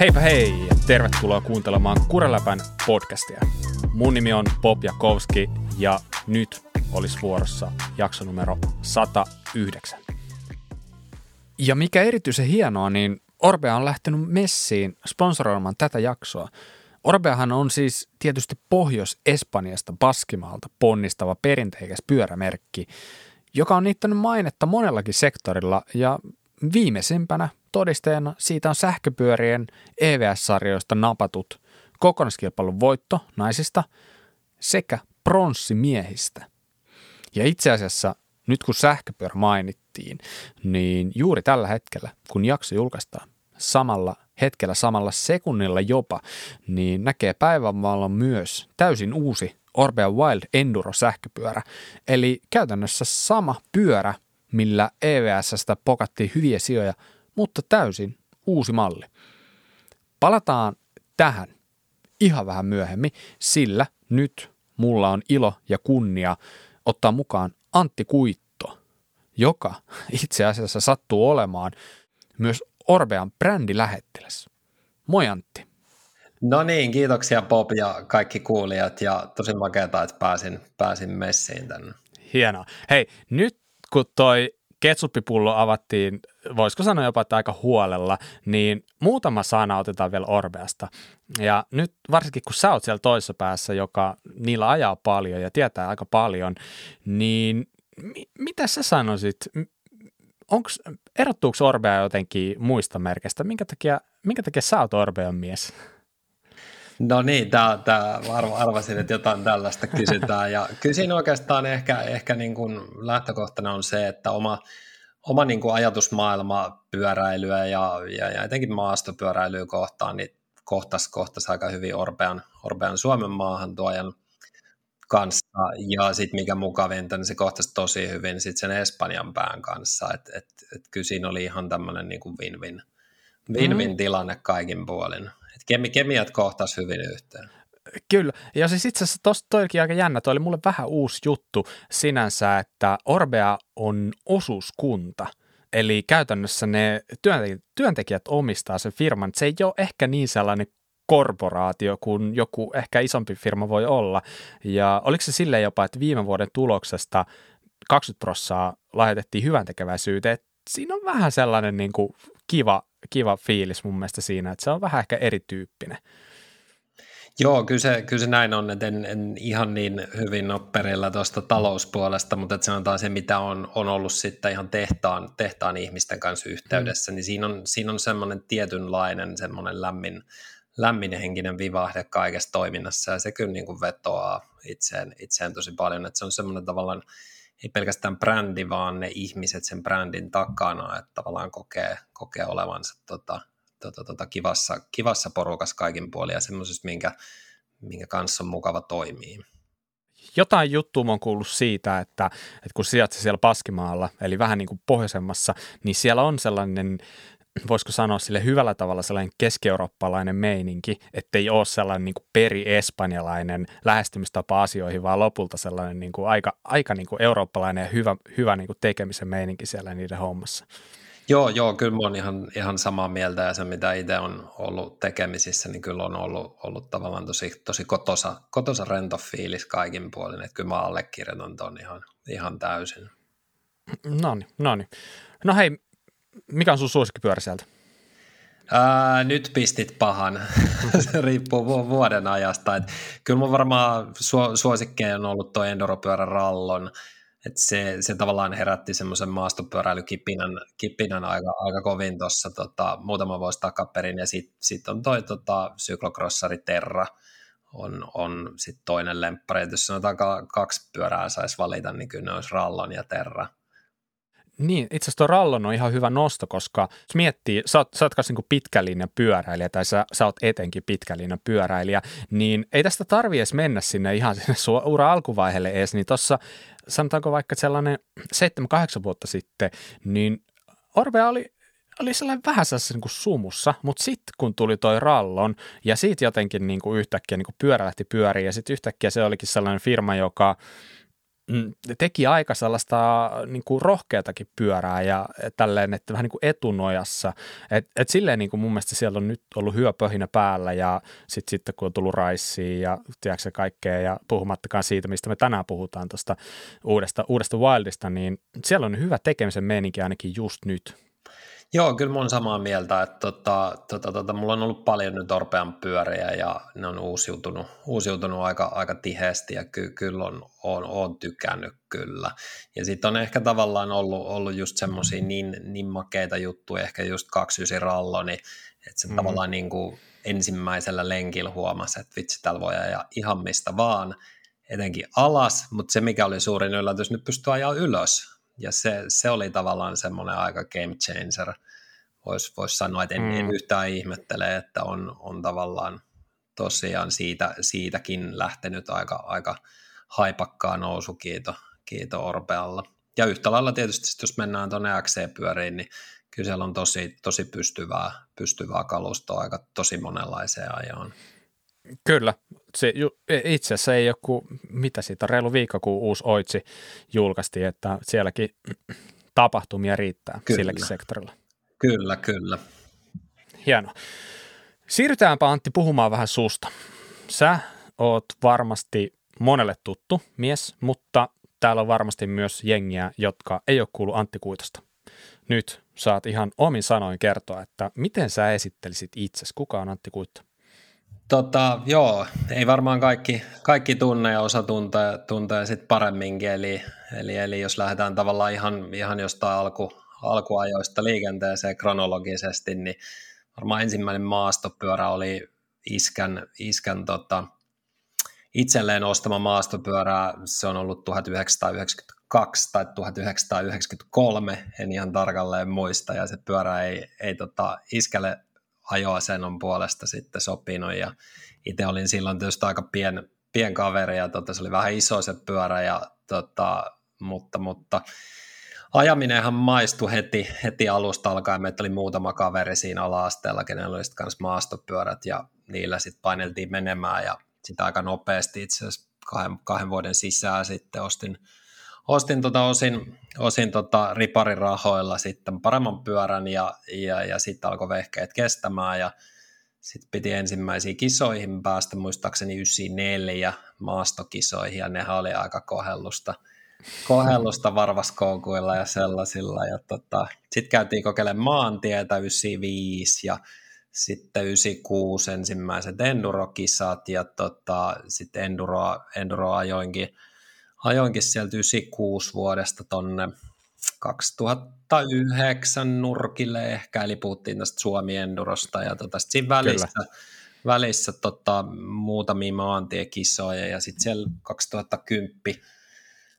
Heipä hei ja tervetuloa kuuntelemaan Kureläpän podcastia. Mun nimi on Bob Jakowski ja nyt olisi vuorossa jakso numero 109. Ja mikä erityisen hienoa, niin Orbea on lähtenyt messiin sponsoroimaan tätä jaksoa. Orbeahan on siis tietysti Pohjois-Espanjasta Baskimaalta ponnistava perinteikäs pyörämerkki, joka on niittänyt mainetta monellakin sektorilla ja viimeisimpänä todisteena siitä on sähköpyörien EVS-sarjoista napatut kokonaiskilpailun voitto naisista sekä pronssimiehistä. Ja itse asiassa nyt kun sähköpyörä mainittiin, niin juuri tällä hetkellä, kun jakso julkaistaan, samalla hetkellä, samalla sekunnilla jopa, niin näkee päivänvalon myös täysin uusi Orbea Wild Enduro sähköpyörä. Eli käytännössä sama pyörä, millä EVSstä pokattiin hyviä sijoja, mutta täysin uusi malli. Palataan tähän ihan vähän myöhemmin, sillä nyt mulla on ilo ja kunnia ottaa mukaan Antti Kuitto, joka itse asiassa sattuu olemaan myös Orbean brändilähettiläs. Moi Antti. No niin, kiitoksia Bob ja kaikki kuulijat ja tosi makeata, että pääsin, pääsin messiin tänne. Hienoa. Hei, nyt kun toi ketsuppipullo avattiin, voisiko sanoa jopa, että aika huolella, niin muutama sana otetaan vielä Orbeasta. Ja nyt varsinkin kun sä oot siellä toisessa päässä, joka niillä ajaa paljon ja tietää aika paljon, niin mi- mitä sä sanoisit, onks, erottuuko Orbea jotenkin muista merkeistä? Minkä takia, minkä takia sä oot Orbean mies? No niin, tää, tää arvasin, että jotain tällaista kysytään. Ja kysin oikeastaan ehkä, ehkä niin kuin lähtökohtana on se, että oma, oma niin kuin ajatusmaailma pyöräilyä ja, ja, ja etenkin maastopyöräilyä kohtaan, niin kohtas, kohtas aika hyvin Orbean, Orbean Suomen maahantuojan kanssa. Ja sitten mikä mukavinta, niin se kohtasi tosi hyvin sit sen Espanjan pään kanssa. Että et, et kyllä siinä oli ihan tämmöinen niin win-win, win-win mm. tilanne kaikin puolin. Kemi, kemiat kohtas hyvin yhteen. Kyllä, ja siis itse asiassa tuosta toikin aika jännä, toi oli mulle vähän uusi juttu sinänsä, että Orbea on osuuskunta, eli käytännössä ne työntekijät, työntekijät omistaa sen firman, se ei ole ehkä niin sellainen korporaatio kuin joku ehkä isompi firma voi olla, ja oliko se silleen jopa, että viime vuoden tuloksesta 20 prossaa lähetettiin hyvän tekeväisyyteen, siinä on vähän sellainen niin kuin kiva kiva fiilis mun mielestä siinä, että se on vähän ehkä erityyppinen. Joo, kyllä se, kyllä se näin on, että en, en ihan niin hyvin ole perillä tuosta talouspuolesta, mutta että taas se, mitä on, on ollut sitten ihan tehtaan, tehtaan ihmisten kanssa yhteydessä, mm. niin siinä on, siinä on semmoinen tietynlainen semmoinen lämmin, lämmin henkinen vivahde kaikessa toiminnassa, ja se kyllä niin kuin vetoaa itseen, itseen tosi paljon, että se on semmoinen tavallaan ei pelkästään brändi, vaan ne ihmiset sen brändin takana, että tavallaan kokee, kokee olevansa tota, tota, tota, kivassa, kivassa porukassa kaikin puolin ja semmoisesta, minkä, minkä kanssa on mukava toimii. Jotain juttua mä oon kuullut siitä, että, että kun sijaitsee siellä Paskimaalla, eli vähän niin kuin pohjoisemmassa, niin siellä on sellainen voisiko sanoa sille hyvällä tavalla sellainen keski-eurooppalainen meininki, ettei ole sellainen niin kuin peri-espanjalainen lähestymistapa asioihin, vaan lopulta sellainen niin kuin aika, aika niin kuin eurooppalainen ja hyvä, hyvä niin kuin tekemisen meininki siellä niiden hommassa. Joo, joo, kyllä mä oon ihan, ihan samaa mieltä ja se mitä itse on ollut tekemisissä, niin kyllä on ollut, ollut tavallaan tosi, tosi kotosa, kotosa rento fiilis kaikin puolin, että kyllä mä allekirjoitan ton ihan, ihan täysin. No niin, no niin. No hei, mikä on sun suosikkipyörä sieltä? Ää, nyt pistit pahan. Se riippuu vuoden ajasta. Et kyllä mun varmaan su- suosikkeja on ollut tuo enduropyörä Rallon. Et se, se tavallaan herätti semmoisen maastopyöräilykipinän kipinän aika, aika kovin tuossa tota, muutama vuosi takaperin. Ja sitten sit on toi tota, syklokrossari Terra on, on sit toinen lemppari. Et jos sanotaan kaksi pyörää saisi valita, niin kyllä ne olisi Rallon ja Terra. Niin, itse asiassa tuo Rallon on ihan hyvä nosto, koska jos miettii, sä oot, sä oot niin pitkälinjan pyöräilijä tai sä, sä oot etenkin pitkälinjan pyöräilijä, niin ei tästä tarvi edes mennä sinne ihan sinne sun ura alkuvaiheelle edes, niin tuossa sanotaanko vaikka sellainen 7-8 vuotta sitten, niin Orbe oli oli sellainen vähän sellaisessa niin kuin sumussa, mutta sitten kun tuli toi Rallon ja siitä jotenkin niin kuin yhtäkkiä niin kuin pyörä lähti pyöriin ja sitten yhtäkkiä se olikin sellainen firma, joka teki aika sellaista niin kuin rohkeatakin pyörää ja tälleen, että vähän niin kuin etunojassa. Et, et silleen niin kuin mun mielestä siellä on nyt ollut hyvä pöhinä päällä ja sitten sit, kun on tullut raissiin ja tiedätkö kaikkea ja puhumattakaan siitä, mistä me tänään puhutaan tuosta uudesta, uudesta Wildista, niin siellä on hyvä tekemisen meininki ainakin just nyt. Joo, kyllä mun samaa mieltä, että tota, tota, tota, mulla on ollut paljon nyt Orpean pyöriä ja ne on uusiutunut, uusiutunut aika, aika tiheesti ja ky, kyllä on, on, on tykännyt kyllä. Ja sitten on ehkä tavallaan ollut, ollut just semmoisia niin, niin makeita juttuja, ehkä just 29 rallo, niin että se mm. tavallaan niin kuin ensimmäisellä lenkillä huomasi, että vitsi, täällä voi ajaa ihan mistä vaan, etenkin alas, mutta se mikä oli suurin yllätys, nyt pystyy ajaa ylös, ja se, se oli tavallaan semmoinen aika game changer. Voisi vois sanoa, että en, mm. en yhtään ihmettele, että on, on tavallaan tosiaan siitä, siitäkin lähtenyt aika, aika haipakkaa nousu, kiito, kiito Orpealla. Ja yhtä lailla tietysti, jos mennään tuonne XC-pyöriin, niin kyllä siellä on tosi, tosi pystyvää, pystyvää kalustoa aika tosi monenlaiseen ajoon. Kyllä, se itse asiassa ei ole kuin, mitä siitä, reilu viikko, kun uusi Oitsi julkaistiin, että sielläkin tapahtumia riittää kyllä. silläkin sektorilla. Kyllä, kyllä. Hieno. Siirrytäänpä Antti puhumaan vähän susta. Sä oot varmasti monelle tuttu mies, mutta täällä on varmasti myös jengiä, jotka ei ole kuullut Antti Kuitosta. Nyt saat ihan omin sanoin kertoa, että miten sä esittelisit itsesi, kuka on Antti Kuitto? Tota, joo, ei varmaan kaikki, kaikki tunne ja osa tuntee, tuntee sit paremminkin, eli, eli, eli, jos lähdetään tavallaan ihan, ihan jostain alku, alkuajoista liikenteeseen kronologisesti, niin varmaan ensimmäinen maastopyörä oli iskän, iskän tota, itselleen ostama maastopyörä, se on ollut 1992 tai 1993, en ihan tarkalleen muista, ja se pyörä ei, ei tota, iskälle ajoasennon puolesta sitten sopinut ja itse olin silloin tietysti aika pien, pien kaveri ja tota, se oli vähän iso se pyörä, ja, tota, mutta, mutta ajaminenhan maistui heti, heti alusta alkaen. Meitä oli muutama kaveri siinä ala-asteella, kenellä oli sitten maastopyörät ja niillä sitten paineltiin menemään ja sitä aika nopeasti itse asiassa kahden, kahden vuoden sisään sitten ostin, ostin tota osin, osin tota riparin rahoilla sitten paremman pyörän ja, ja, ja sitten alkoi vehkeet kestämään ja sitten piti ensimmäisiin kisoihin päästä, muistaakseni 94 maastokisoihin ja nehän oli aika kohellusta, kohellusta varvaskoukuilla ja sellaisilla. Ja tota, sitten käytiin kokeilemaan maantietä 95 ja sitten 96 ensimmäiset endurokisat ja tota, sitten enduro, enduro ajoinkin ajoinkin sieltä 96 vuodesta tonne 2009 nurkille ehkä, eli puhuttiin tästä Suomi Endurosta, ja tota, siinä välissä, välissä tota, muutamia maantiekisoja, ja sitten siellä 2010,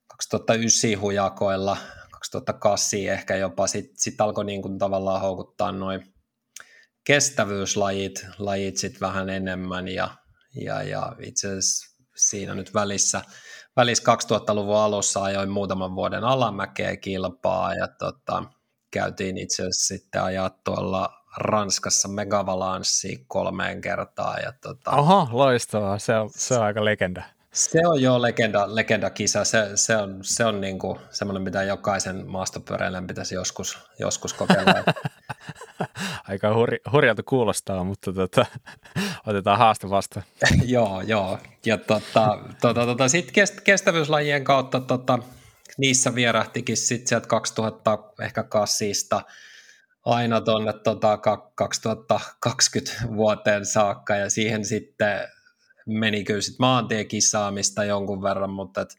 2009 hujakoilla, 2008 ehkä jopa, sitten sit alkoi niin kuin tavallaan houkuttaa noin kestävyyslajit lajit sit vähän enemmän, ja, ja, ja itse asiassa siinä nyt välissä – välissä 2000-luvun alussa ajoin muutaman vuoden alamäkeä kilpaa ja tota, käytiin itse asiassa sitten ajaa tuolla Ranskassa Megavalanssi kolmeen kertaan. Ja tota, Aha, loistavaa. Se on, se on aika legenda. Se on jo legenda, legendakisa. Se, se on, se on niinku semmoinen, mitä jokaisen maastopyöräilijän pitäisi joskus, joskus kokeilla. Aika hurj, hurjalta kuulostaa, mutta tota, otetaan haaste vasta. joo, joo. Ja tota, tota, tota, sitten kest, kestävyyslajien kautta tota, niissä vierähtikin sitten sieltä 2000 ehkä kassista aina tuonne tota, 2020 vuoteen saakka ja siihen sitten meni kyllä sitten maantiekisaamista jonkun verran, mutta et,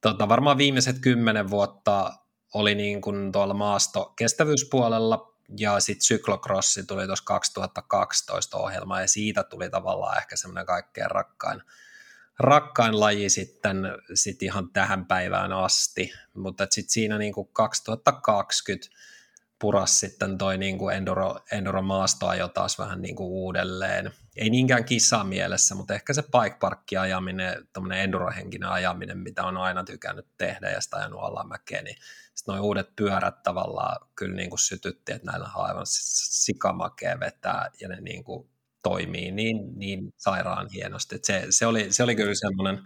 tota, varmaan viimeiset kymmenen vuotta oli niin kuin tuolla maasto kestävyyspuolella ja sitten syklokrossi tuli tuossa 2012 ohjelma ja siitä tuli tavallaan ehkä semmoinen kaikkein rakkain, rakkain laji sitten sit ihan tähän päivään asti, mutta sitten siinä niin kuin 2020 puras sitten toi niin kuin enduro, maastoa jo taas vähän niin kuin uudelleen. Ei niinkään kissa mielessä, mutta ehkä se bike parkki ajaminen, tämmöinen endurohenkinen ajaminen, mitä on aina tykännyt tehdä ja sitä ajanut alamäkeä, niin sitten nuo uudet pyörät tavallaan kyllä niin kuin sytytti, että näillä on aivan sikamakea vetää ja ne niin kuin toimii niin, niin sairaan hienosti. Se, se, oli, se oli kyllä semmoinen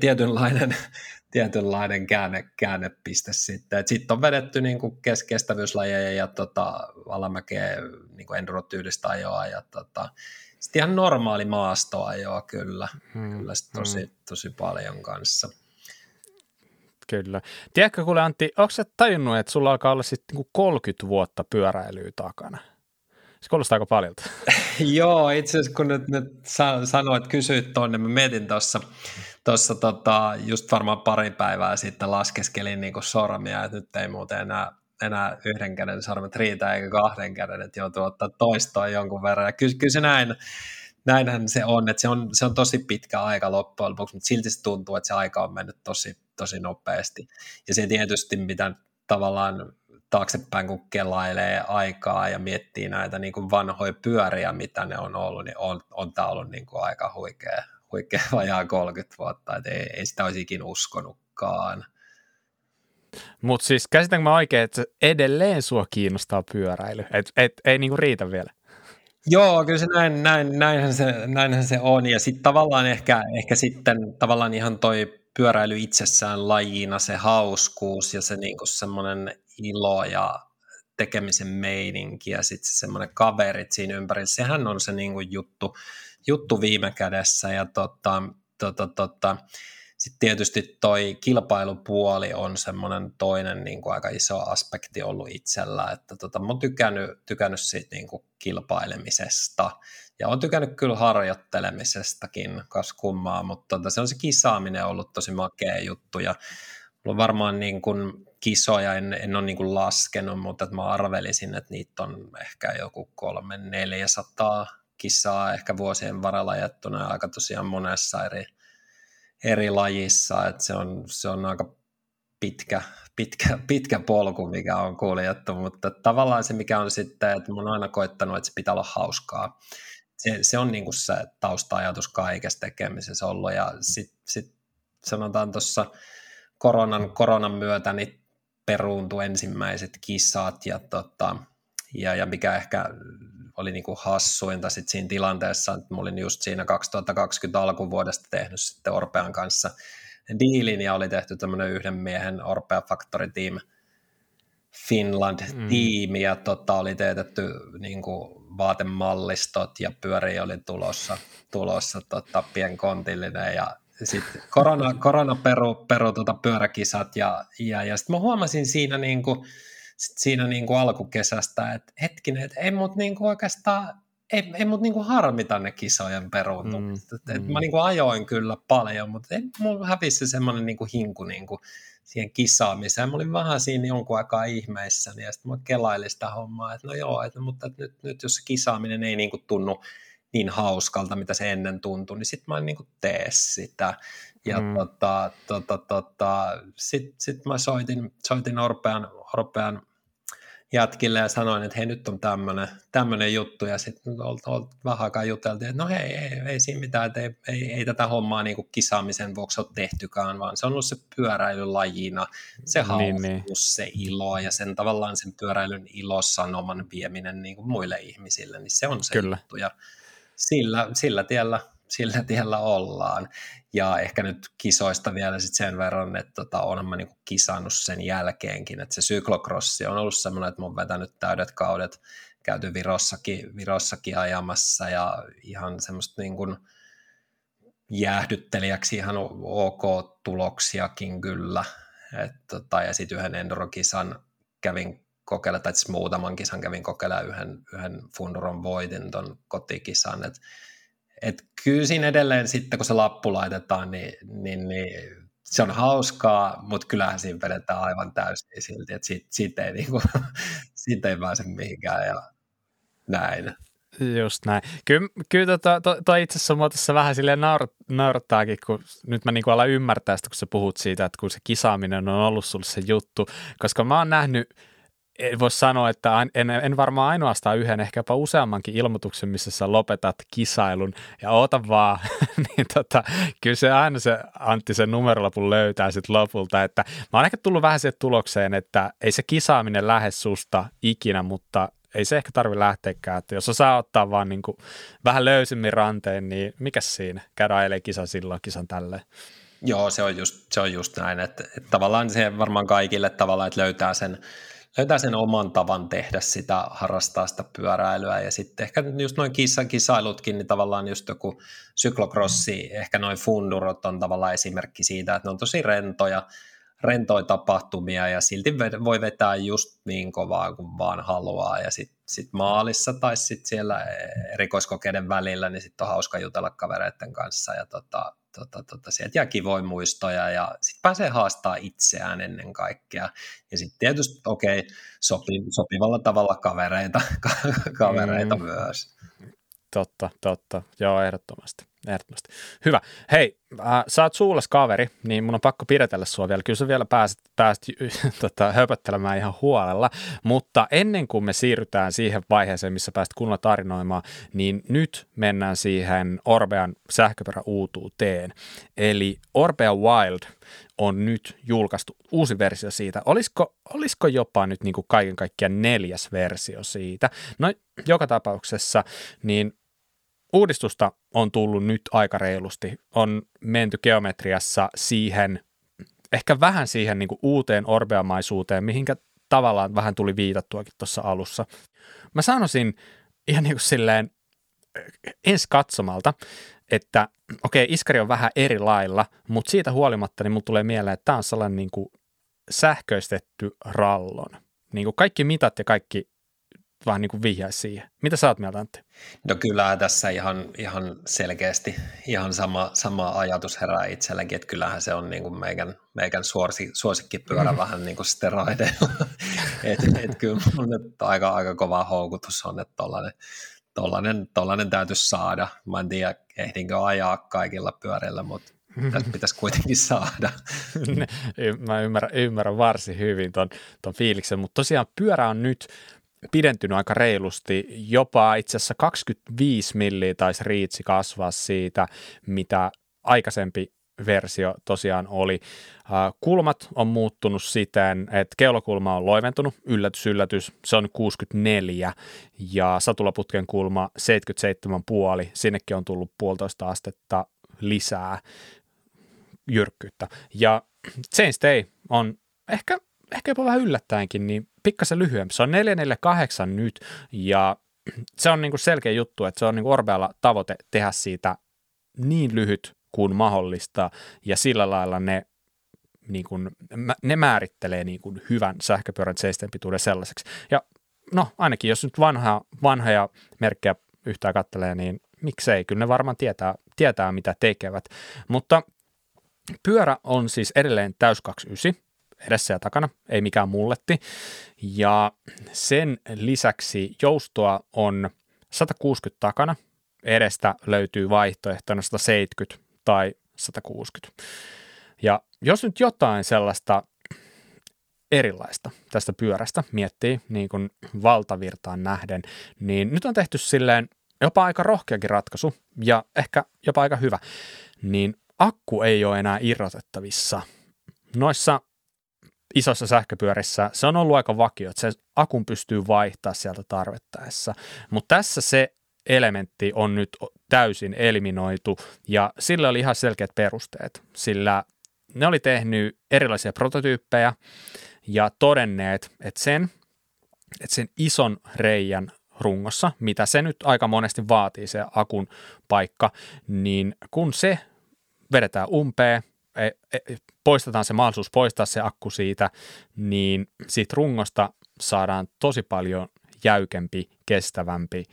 tietynlainen, tietynlainen käänne, käännepiste sitten. Sitten on vedetty niin kuin kes, kestävyyslajeja ja tota, alamäkeä niin enduro-tyylistä ajoa ja tota, sitten ihan normaali maastoajoa kyllä, hmm. kyllä tosi, hmm. tosi paljon kanssa. Kyllä. Tiedätkö kuule Antti, onko sä tajunnut, että sulla alkaa olla sitten niinku 30 vuotta pyöräilyä takana? Se kuulostaa aika paljon. Joo, itse asiassa kun nyt, nyt sanoit, kysyit tuonne, mä mietin tuossa tuossa tota, just varmaan pari päivää sitten laskeskelin niin sormia, että nyt ei muuten enää, enää yhden käden sormet riitä eikä kahden käden, että joutuu ottaa toistoa jonkun verran. Ja kyllä, kyllä se näin, näinhän se on, että se on, se on tosi pitkä aika loppujen lopuksi, mutta silti se tuntuu, että se aika on mennyt tosi, tosi nopeasti. Ja se tietysti, mitä tavallaan taaksepäin, kun kelailee aikaa ja miettii näitä niin kuin vanhoja pyöriä, mitä ne on ollut, niin on, on tämä ollut niin kuin aika huikea, huikea vajaa 30 vuotta, että ei, ei sitä olisi ikinä uskonutkaan. Mutta siis käsitänkö mä oikein, että edelleen sua kiinnostaa pyöräily, et, et, ei niinku riitä vielä? Joo, kyllä se näin, näin, näinhän, se, näinhän se on. Ja sitten tavallaan ehkä, ehkä sitten tavallaan ihan toi pyöräily itsessään lajina, se hauskuus ja se niinku semmoinen ilo ja tekemisen meininki ja sitten semmoinen kaverit siinä ympärillä, sehän on se niinku juttu, juttu viime kädessä. Ja tota, tota, tota, sitten tietysti toi kilpailupuoli on semmoinen toinen niin kuin aika iso aspekti ollut itsellä, että tota, mä oon tykännyt, tykännyt siitä niin kuin kilpailemisesta. Ja oon tykännyt kyllä harjoittelemisestakin, kas kummaa, mutta tota, se on se kisaaminen ollut tosi makea juttu. Ja on varmaan niin kuin kisoja, en, en ole niin kuin laskenut, mutta että mä arvelisin, että niitä on ehkä joku kolme, neljäsataa kisaa ehkä vuosien varrella jättynä aika tosiaan monessa eri, eri lajissa, että se on, se on aika pitkä, pitkä, pitkä polku, mikä on kuljettu, mutta tavallaan se, mikä on sitten, että oon aina koittanut, että se pitää olla hauskaa. Se, se on niin kuin se tausta-ajatus kaikessa tekemisessä ollut, ja sitten sit sanotaan tuossa koronan, koronan myötä, niin peruuntui ensimmäiset kisat, ja, tota, ja, ja mikä ehkä oli niin kuin hassuinta sit siinä tilanteessa, että mä olin just siinä 2020 alkuvuodesta tehnyt sitten Orpean kanssa diilin ja oli tehty tämmöinen yhden miehen Orpea Factory Team Finland-tiimi mm. ja tota, oli teetetty niin kuin vaatemallistot ja pyöri oli tulossa, tulossa tota, pienkontillinen ja sitten korona, korona peru, peru tuota pyöräkisat ja, ja, ja sitten mä huomasin siinä niin kuin, sit siinä niin kuin alkukesästä, että hetkinen, että ei mut niin kuin oikeastaan, ei, ei mut niin kuin harmita ne kisojen peruuntumiset. Mm, mm. Mä niin kuin ajoin kyllä paljon, mutta ei, mulla hävisi se semmoinen niin kuin hinku niin kuin siihen kisaamiseen. Mä olin vähän siinä jonkun aikaa ihmeissäni ja sitten mä kelailin sitä hommaa, että no joo, että, mutta nyt, nyt jos se kisaaminen ei niin kuin tunnu niin hauskalta, mitä se ennen tuntui, niin sitten mä en niin kuin tee sitä. Ja mm. tota, tota, tota, sitten sit mä soitin, soitin Orpean, Orpean jätkille ja sanoin, että hei nyt on tämmöinen, juttu ja sitten vähän aikaa juteltiin, että no hei, ei, ei siinä mitään, että ei, ei, ei tätä hommaa niin kuin kisaamisen vuoksi ole tehtykään, vaan se on ollut se pyöräilylajina, se hauskuus, niin, niin. se ilo ja sen tavallaan sen pyöräilyn ilosanoman vieminen niin kuin muille ihmisille, niin se on se Kyllä. juttu ja sillä, sillä tiellä sillä tiellä ollaan. Ja ehkä nyt kisoista vielä sit sen verran, että tota, olen mä niinku kisannut sen jälkeenkin, että se syklokrossi on ollut semmoinen, että mä oon vetänyt täydet kaudet, käyty Virossakin, Virossakin ajamassa ja ihan semmoista niin kuin jäähdyttelijäksi ihan ok tuloksiakin kyllä. Et, tota, ja sitten yhden endurokisan kävin kokeilla, tai siis muutaman kisan kävin kokeilla yhden, yhden Funduron voitin ton kotikisan, että et kyllä siinä edelleen sitten, kun se lappu laitetaan, niin, niin, niin se on hauskaa, mutta kyllähän siinä vedetään aivan täysin silti, että siitä, siitä, ei, niin kuin, siitä ei pääse mihinkään ja näin. Just näin. Kyllä, kyllä tota, to, to itse asiassa mua tässä vähän silleen naur, naurattaakin, kun nyt mä niin alan ymmärtää sitä, kun sä puhut siitä, että kun se kisaaminen on ollut sulle se juttu, koska mä oon nähnyt voi sanoa, että en, en varmaan ainoastaan yhden, ehkä jopa useammankin ilmoituksen, missä sä lopetat kisailun ja oota vaan, niin tota, kyllä se aina se Antti sen numerolapun löytää sitten lopulta, että mä oon ehkä tullut vähän siihen tulokseen, että ei se kisaaminen lähde susta ikinä, mutta ei se ehkä tarvi lähteäkään, että jos osaa ottaa vaan niin kuin vähän löysimmin ranteen, niin mikä siinä? Käydä eilen kisa silloin, kisan tälleen. Joo, se on just, se on just näin, että, että tavallaan se varmaan kaikille tavallaan, että löytää sen, löytää sen oman tavan tehdä sitä, harrastaa sitä pyöräilyä. Ja sitten ehkä just noin kisa, kisailutkin, niin tavallaan just joku syklokrossi, ehkä noin fundurot on tavallaan esimerkki siitä, että ne on tosi rentoja, rentoja tapahtumia ja silti voi vetää just niin kovaa kuin vaan haluaa. Ja sitten sit maalissa tai sitten siellä erikoiskokeiden välillä, niin sitten on hauska jutella kavereiden kanssa ja tota, tota, tota, sieltä jää kivoja muistoja ja sitten pääsee haastaa itseään ennen kaikkea. Ja sitten tietysti, okei, okay, sopi, sopivalla tavalla kavereita, kavereita mm. myös. Totta, totta. Joo, ehdottomasti. Ehdottomasti. Hyvä. Hei, äh, sä oot suulas kaveri, niin mun on pakko pidetellä sua vielä. Kyllä sä vielä pääset, pääset tota, höpöttelemään ihan huolella, mutta ennen kuin me siirrytään siihen vaiheeseen, missä pääset kunnolla tarinoimaan, niin nyt mennään siihen Orbean sähköperä uutuuteen. Eli Orbea Wild on nyt julkaistu uusi versio siitä. Olisiko, olisiko jopa nyt niin kuin kaiken kaikkiaan neljäs versio siitä? No joka tapauksessa, niin uudistusta on tullut nyt aika reilusti. On menty geometriassa siihen, ehkä vähän siihen niin kuin uuteen orbeamaisuuteen, mihinkä tavallaan vähän tuli viitattuakin tuossa alussa. Mä sanoisin ihan niin kuin silleen ensi katsomalta, että okei, okay, Iskari on vähän eri lailla, mutta siitä huolimatta niin mulla tulee mieleen, että tämä on sellainen niin kuin sähköistetty rallon. Niin kuin kaikki mitat ja kaikki vähän niin kuin vihjaisi siihen. Mitä sä oot mieltä, Antti? No kyllä tässä ihan, ihan selkeästi ihan sama, sama ajatus herää itselläkin, että kyllähän se on niin kuin meikän, meikän suosi, suosikkipyörä mm. vähän niin kuin steroideilla. et, et kyllä mun aika, aika kova houkutus on, että tollainen, tollainen, tollainen täytyisi saada. Mä en tiedä, ehdinkö ajaa kaikilla pyörillä, mutta tästä pitäisi kuitenkin saada. Mä ymmärrän, ymmärrän varsin hyvin ton, ton fiiliksen, mutta tosiaan pyörä on nyt pidentynyt aika reilusti, jopa itse asiassa 25 milliä taisi riitsi kasvaa siitä, mitä aikaisempi versio tosiaan oli. Kulmat on muuttunut siten, että keulakulma on loiventunut, yllätys, yllätys, se on 64 ja satulaputken kulma 77,5, sinnekin on tullut puolitoista astetta lisää jyrkkyyttä. Ja Chainstay on ehkä, ehkä jopa vähän yllättäenkin, niin pikkasen lyhyempi. Se on 448 nyt ja se on niinku selkeä juttu, että se on niinku Orbealla tavoite tehdä siitä niin lyhyt kuin mahdollista ja sillä lailla ne, niin kuin, ne määrittelee niin kuin hyvän sähköpyörän seisten pituuden sellaiseksi. Ja no ainakin jos nyt vanha, vanhoja merkkejä yhtään kattelee, niin miksei, kyllä ne varmaan tietää, tietää mitä tekevät. Mutta pyörä on siis edelleen täys 29, edessä ja takana, ei mikään mulletti. Ja sen lisäksi joustoa on 160 takana, edestä löytyy vaihtoehtona 170 tai 160. Ja jos nyt jotain sellaista erilaista tästä pyörästä miettii niin kuin valtavirtaan nähden, niin nyt on tehty silleen jopa aika rohkeakin ratkaisu ja ehkä jopa aika hyvä, niin akku ei ole enää irrotettavissa. Noissa isossa sähköpyörissä se on ollut aika vakio, että se akun pystyy vaihtaa sieltä tarvittaessa. Mutta tässä se elementti on nyt täysin eliminoitu ja sillä oli ihan selkeät perusteet, sillä ne oli tehnyt erilaisia prototyyppejä ja todenneet, että sen, että sen ison reijän rungossa, mitä se nyt aika monesti vaatii se akun paikka, niin kun se vedetään umpeen, poistetaan se mahdollisuus poistaa se akku siitä, niin siitä rungosta saadaan tosi paljon jäykempi, kestävämpi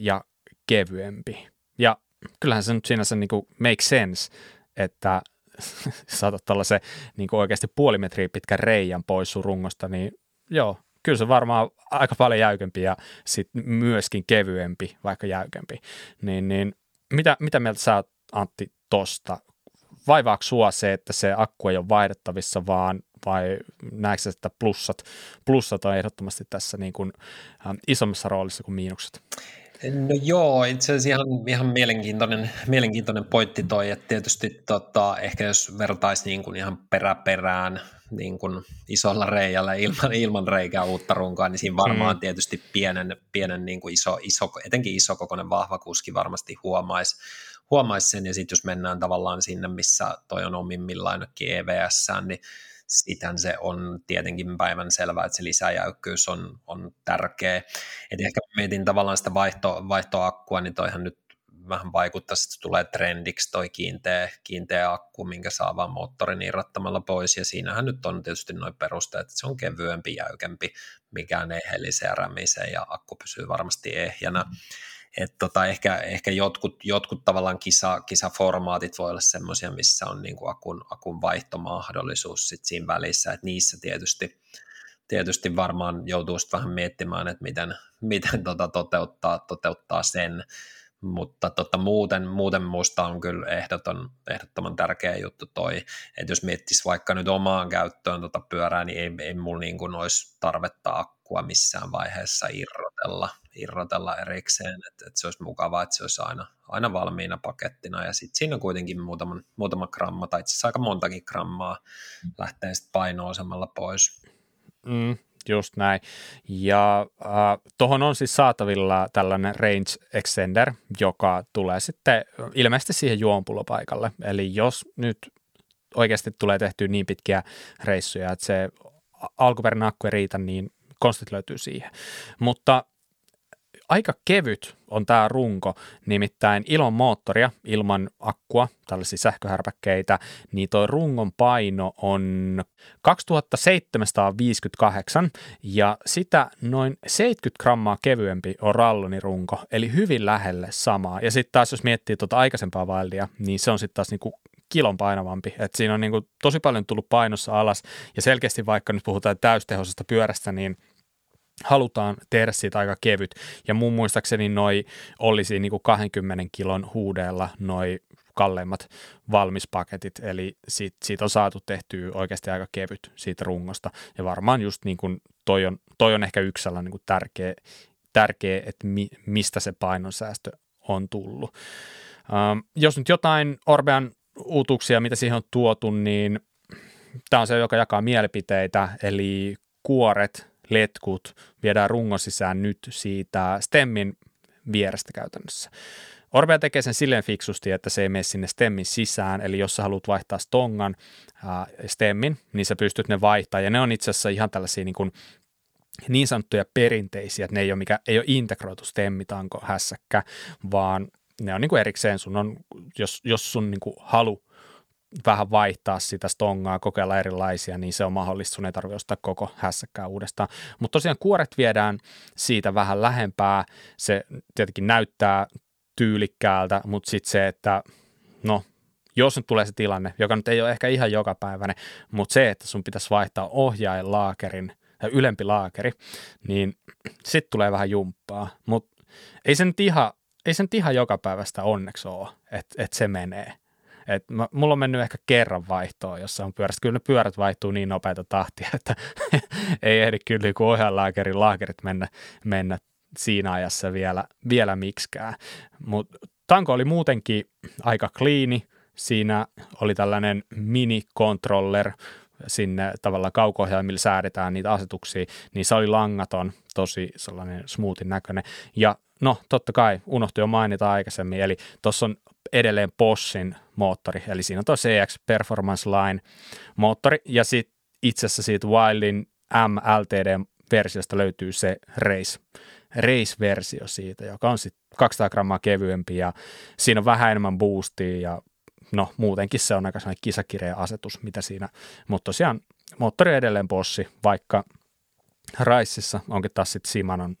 ja kevyempi. Ja kyllähän se nyt siinä se niin kuin make sense, että saatat se niin kuin oikeasti puoli metriä pitkän reijän pois sun rungosta, niin joo, kyllä se varmaan aika paljon jäykempi ja sitten myöskin kevyempi, vaikka jäykempi. Niin, niin mitä, mitä mieltä sä Antti tosta? Vaivaako sua se, että se akku ei ole vaihdettavissa, vaan vai näetkö että plussat, plussat on ehdottomasti tässä niin kuin, äh, isommassa roolissa kuin miinukset? No joo, itse asiassa ihan, ihan mielenkiintoinen, mielenkiintoinen pointti toi, että tietysti tota, ehkä jos vertaisi niin kuin ihan peräperään, niin kuin isolla reijällä ilman, ilman reikää uutta runkoa, niin siinä varmaan mm. tietysti pienen, pienen niin kuin iso, iso, etenkin isokokoinen vahva kuski varmasti huomaisi huomais sen, ja sitten jos mennään tavallaan sinne, missä toi on omimmillaan jonnekin EVS, niin sitähän se on tietenkin päivän selvää, että se lisäjäykkyys on, on tärkeä. Et ehkä mietin tavallaan sitä vaihto, vaihtoakkua, niin toihan nyt vähän vaikuttaa, että tulee trendiksi toi kiinteä, kiinteä akku, minkä saa vaan moottorin irrottamalla pois, ja siinähän nyt on tietysti noin perusteet, että se on kevyempi, jäykempi, mikään ei helise ja rämise, ja akku pysyy varmasti ehjänä. Mm. Et tota, ehkä, ehkä jotkut, jotkut tavallaan kisa, kisaformaatit voi olla semmoisia, missä on niin kuin akun, akun vaihtomahdollisuus sit siinä välissä, että niissä tietysti, tietysti varmaan joutuu vähän miettimään, että miten, miten tota toteuttaa, toteuttaa sen, mutta tota, muuten, muuten musta on kyllä ehdoton, ehdottoman tärkeä juttu toi, että jos miettisi vaikka nyt omaan käyttöön tota pyörää, niin ei, ei mulla niin olisi tarvetta akkua missään vaiheessa irrotella, irrotella erikseen, että, että se olisi mukavaa, että se olisi aina, aina valmiina pakettina, ja sitten siinä on kuitenkin muutama, muutama gramma, tai itse asiassa aika montakin grammaa lähtee sitten painoasemalla pois. Mm, Just näin. Ja äh, tuohon on siis saatavilla tällainen range extender, joka tulee sitten ilmeisesti siihen juonpulopaikalle. Eli jos nyt oikeasti tulee tehtyä niin pitkiä reissuja, että se alkuperäinen akku ei riitä, niin konstit löytyy siihen. Mutta aika kevyt on tämä runko, nimittäin ilman moottoria, ilman akkua, tällaisia sähköhärpäkkeitä, niin tuo rungon paino on 2758 ja sitä noin 70 grammaa kevyempi on ralloni runko, eli hyvin lähelle samaa. Ja sitten taas jos miettii tuota aikaisempaa Wildia, niin se on sitten taas niinku kilon painavampi. Et siinä on niinku tosi paljon tullut painossa alas ja selkeästi vaikka nyt puhutaan täystehoisesta pyörästä, niin – halutaan tehdä siitä aika kevyt. Ja mun muistaakseni noi olisi niin kuin 20 kilon huudeella noi kalleimmat valmispaketit, eli siitä, siitä on saatu tehtyä oikeasti aika kevyt siitä rungosta. Ja varmaan just niin kuin toi on, toi on ehkä yksi sellainen niin kuin tärkeä, tärkeä, että mi, mistä se painonsäästö on tullut. Ähm, jos nyt jotain Orbean uutuuksia, mitä siihen on tuotu, niin tämä on se, joka jakaa mielipiteitä, eli kuoret letkut viedään rungon sisään nyt siitä stemmin vierestä käytännössä. Orbea tekee sen silleen fiksusti, että se ei mene sinne stemmin sisään, eli jos sä haluat vaihtaa stongan ää, stemmin, niin sä pystyt ne vaihtaa, ja ne on itse asiassa ihan tällaisia niin, kuin, niin sanottuja perinteisiä, että ne ei ole, mikä, ei ole integroitu stemmitanko hässäkkä, vaan ne on niin kuin erikseen sun on, jos, jos sun niin kuin halu vähän vaihtaa sitä stongaa, kokeilla erilaisia, niin se on mahdollista, sun ei tarvitse ostaa koko hässäkkää uudestaan. Mutta tosiaan kuoret viedään siitä vähän lähempää, se tietenkin näyttää tyylikkäältä, mutta sitten se, että no, jos nyt tulee se tilanne, joka nyt ei ole ehkä ihan jokapäiväinen, mutta se, että sun pitäisi vaihtaa ohjainlaakerin ja ylempi laakeri, niin sitten tulee vähän jumppaa, mutta ei se nyt ihan, ei se nyt ihan jokapäiväistä onneksi ole, että, että se menee. Et mä, mulla on mennyt ehkä kerran vaihtoon jossa on pyörästä. Kyllä ne pyörät vaihtuu niin nopeita tahtia, että ei ehdi kyllä kuin ohjelaakerin laakerit mennä, mennä siinä ajassa vielä, vielä miksikään. Mutta tanko oli muutenkin aika kliini. Siinä oli tällainen mini-controller, sinne tavallaan kauko millä säädetään niitä asetuksia, niin se oli langaton, tosi sellainen smoothin näköinen. Ja no totta kai, unohtui jo mainita aikaisemmin, eli tuossa on edelleen Boschin moottori, eli siinä on tuo CX Performance Line moottori, ja sitten itse asiassa siitä Wildin MLTD-versiosta löytyy se race, race-versio siitä, joka on sitten 200 grammaa kevyempi, ja siinä on vähän enemmän boostia, ja no muutenkin se on aika sellainen kisakireä asetus, mitä siinä, mutta tosiaan moottori edelleen Bossi, vaikka Raississa onkin taas sitten Simanon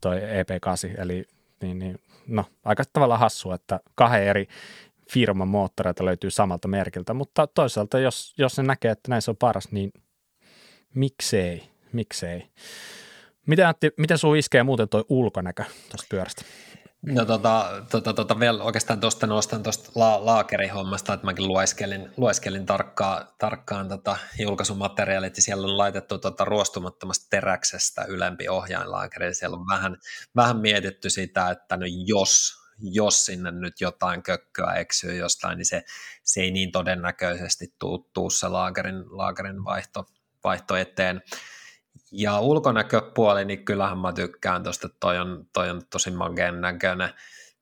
toi EP8, eli niin, niin no, aika tavalla hassu, että kahden eri firman moottoreita löytyy samalta merkiltä, mutta toisaalta jos, jos ne näkee, että näin se on paras, niin miksei, miksei. Miten, Antti, miten sun iskee muuten tuo ulkonäkö tuosta pyörästä? No tota, tota, tota vielä oikeastaan tuosta nostan tuosta la, laakerihommasta, että mäkin lueskelin, lueskelin tarkkaan, tarkkaan tota julkaisumateriaalit ja siellä on laitettu tota ruostumattomasta teräksestä ylempi ohjainlaakeri. Siellä on vähän, vähän mietitty sitä, että no jos jos sinne nyt jotain kökköä eksyy jostain, niin se, se ei niin todennäköisesti tuu se laakerin, laakerin vaihto, vaihto eteen. Ja ulkonäköpuoli, niin kyllähän mä tykkään tuosta, toi on, toi on tosi mageen näköinen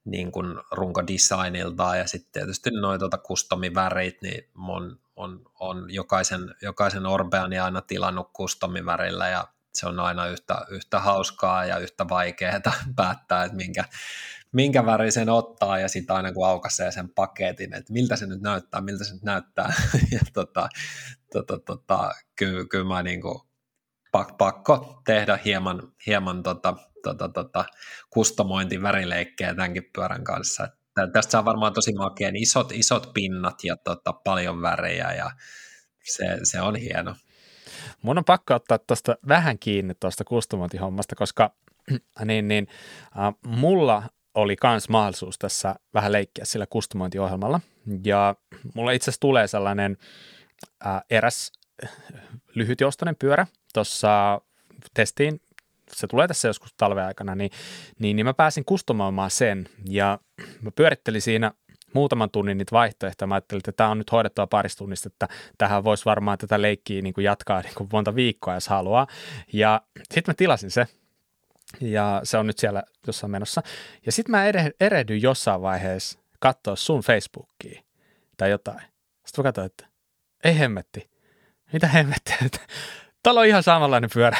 niin kuin runkodesigniltaan ja sitten tietysti noin tuota customivärit, niin on, on, on jokaisen, jokaisen Orbeani aina tilannut customivärillä ja se on aina yhtä, yhtä hauskaa ja yhtä vaikeaa päättää, että minkä, minkä värisen ottaa ja sitten aina kun aukaisee sen paketin, että miltä se nyt näyttää, miltä se nyt näyttää. ja tota, tota, tota, kyllä, kyllä mä niin pakko tehdä hieman, hieman tota, tota, tota, kustomointivärileikkejä tämänkin pyörän kanssa. Tästä saa varmaan tosi makeen isot, isot pinnat ja tota, paljon värejä ja se, se on hieno. Mun on pakko ottaa tuosta vähän kiinni tuosta kustomointihommasta, koska niin, niin, äh, mulla oli kans mahdollisuus tässä vähän leikkiä sillä kustomointiohjelmalla ja mulla itse asiassa tulee sellainen äh, eräs lyhytjoustoinen pyörä tuossa testiin se tulee tässä joskus talven aikana, niin, niin, niin mä pääsin kustomoimaan sen ja mä pyörittelin siinä muutaman tunnin niitä vaihtoehtoja. Mä ajattelin, että tämä on nyt hoidettua parista tunnista, että tähän voisi varmaan tätä leikkiä niin kuin jatkaa niin kuin monta viikkoa, jos haluaa. Ja sitten mä tilasin se ja se on nyt siellä jossain menossa. Ja sitten mä erehdyin jossain vaiheessa katsoa sun Facebookia tai jotain. Sitten mä katsoin, että ei hemmetti. Mitä hemmettiä? Täällä on ihan samanlainen pyörä.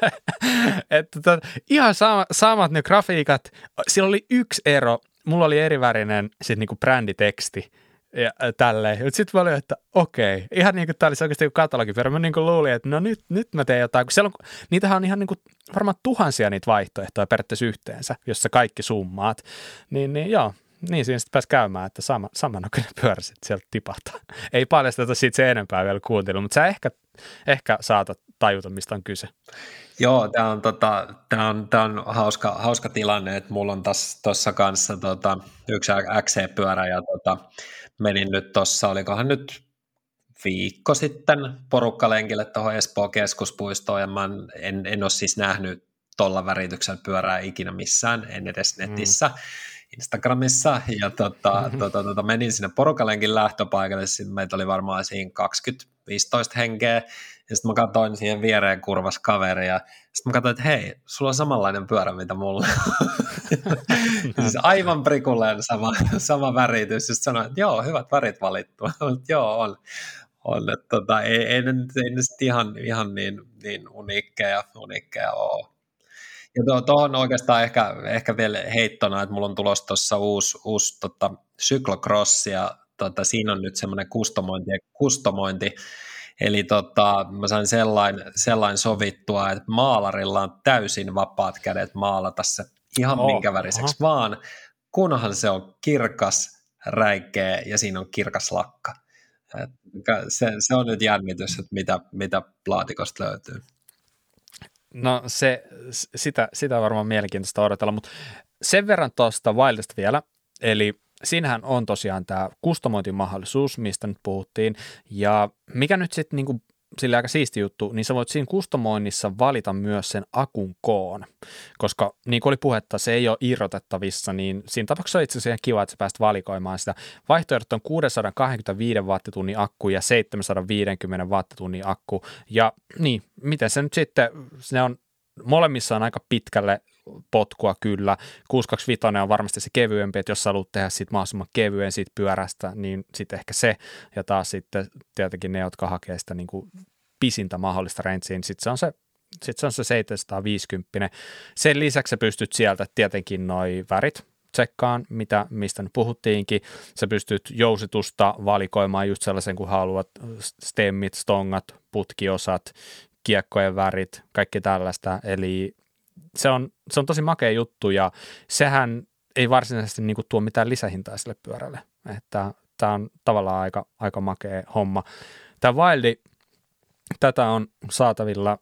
että tot, ihan sama, samat ne grafiikat. Sillä oli yksi ero. Mulla oli erivärinen sit niinku bränditeksti ja tälleen. Sitten mä olin, että okei, ihan niin kuin tämä olisi oikeasti katalogipyörä. Mä niin kuin luulin, että no nyt, nyt mä teen jotain. Kun siellä on, niitähän on ihan niin kuin varmaan tuhansia niitä vaihtoehtoja periaatteessa yhteensä, jossa kaikki summaat. Niin, niin joo, niin siinä sitten pääsi käymään, että sama, samanokainen pyörä sitten sieltä tipahtaa. Ei paljasteta siitä se enempää vielä kuuntelua, mutta sä ehkä, ehkä saatat tajuta, mistä on kyse. Joo, tämä on, tota, tää on, tää on hauska, hauska tilanne, että mulla on tuossa kanssa tota, yksi XC-pyörä ja tota, menin nyt tuossa, olikohan nyt viikko sitten porukkalenkille tuohon Espoon keskuspuistoon ja mä en, en ole siis nähnyt tuolla värityksellä pyörää ikinä missään, en edes netissä. Mm. Instagramissa ja tota, tota, tota, menin sinne porukalenkin lähtöpaikalle, sitten meitä oli varmaan siinä 20-15 henkeä ja sitten mä katsoin siihen viereen kurvas kaveri ja sitten mä katsoin, että hei, sulla on samanlainen pyörä, mitä mulla siis aivan prikulleen sama, sama väritys. Sitten sanoin, että joo, hyvät värit valittu. joo, on. on että tota, ei, ei, ne, ei ne sitten ihan, ihan niin, niin uniikkeja, uniikkeja ole. Ja tuohon oikeastaan ehkä, ehkä vielä heittona, että mulla on tulossa tuossa uusi, uusi tota, syklocross ja tota, siinä on nyt semmoinen kustomointi, kustomointi Eli tota, mä sain sellain, sellain sovittua, että maalarilla on täysin vapaat kädet maalata se ihan oh, minkä väriseksi aha. vaan, kunhan se on kirkas, räikeä ja siinä on kirkas lakka. se, se on nyt jännitys, että mitä, mitä laatikosta löytyy. No se, sitä, sitä varmaan mielenkiintoista odotella, mutta sen verran tuosta Wildesta vielä, eli siinähän on tosiaan tämä kustomointimahdollisuus, mistä nyt puhuttiin, ja mikä nyt sitten niin sille aika siisti juttu, niin sä voit siinä kustomoinnissa valita myös sen akun koon, koska niin kuin oli puhetta, se ei ole irrotettavissa, niin siinä tapauksessa on itse asiassa kiva, että sä pääst valikoimaan sitä. Vaihtoehdot on 625 wattitunnin akku ja 750 wattitunnin akku, ja niin, miten se nyt sitten, ne on molemmissa on aika pitkälle potkua kyllä. 625 on varmasti se kevyempi, että jos sä haluat tehdä sit mahdollisimman kevyen siitä pyörästä, niin sitten ehkä se. Ja taas sitten tietenkin ne, jotka hakee sitä niin kuin pisintä mahdollista rangea, niin sitten se on se sitten se on se 750. Sen lisäksi sä pystyt sieltä tietenkin noi värit tsekkaan, mitä, mistä nyt puhuttiinkin. Sä pystyt jousitusta valikoimaan just sellaisen, kun haluat stemmit, stongat, putkiosat, kiekkojen värit, kaikki tällaista. Eli se on, se on tosi makea juttu ja sehän ei varsinaisesti niin kuin tuo mitään lisähintaa sille pyörälle. Että tämä on tavallaan aika, aika makea homma. Tämä Wildi, tätä on saatavilla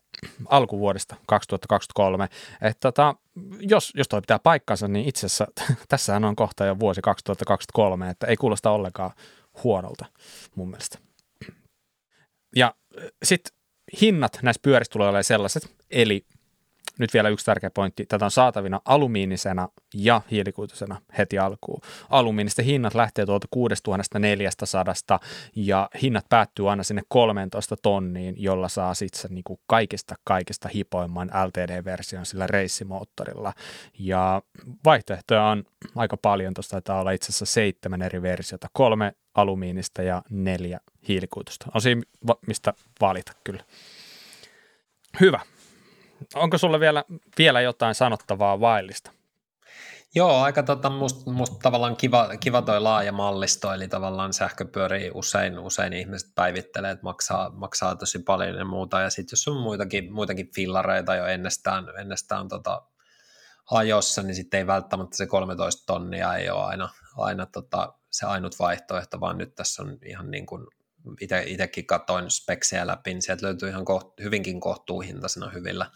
alkuvuodesta 2023. Että tota, jos, jos toi pitää paikkansa, niin itse asiassa tässähän on kohta jo vuosi 2023, että ei kuulosta ollenkaan huonolta mun mielestä. Ja sitten hinnat näissä pyörissä tulee olemaan sellaiset, eli nyt vielä yksi tärkeä pointti. Tätä on saatavina alumiinisena ja hiilikuitusena heti alkuun. Alumiinisten hinnat lähtee tuolta 6400 ja hinnat päättyy aina sinne 13 tonniin, jolla saa sitten se niin kaikista kaikista hipoimman LTD-version sillä reissimoottorilla. Ja vaihtoehtoja on aika paljon, tuosta taitaa olla itse asiassa seitsemän eri versiota, kolme alumiinista ja neljä hiilikuitusta. On siinä, mistä valita kyllä. Hyvä. Onko sulle vielä, vielä jotain sanottavaa vaillista? Joo, aika tota, musta must tavallaan kiva, kiva toi laaja mallisto, eli tavallaan sähköpyöriä usein, usein ihmiset päivittelee, että maksaa, maksaa tosi paljon ja muuta, ja sitten jos on muitakin, muitakin fillareita jo ennestään, ennestään tota, ajossa, niin sitten ei välttämättä se 13 tonnia ei ole aina, aina tota, se ainut vaihtoehto, vaan nyt tässä on ihan niin kuin itsekin katsoin speksejä läpi, niin sieltä löytyy ihan koht, hyvinkin kohtuuhintaisena hyvillä,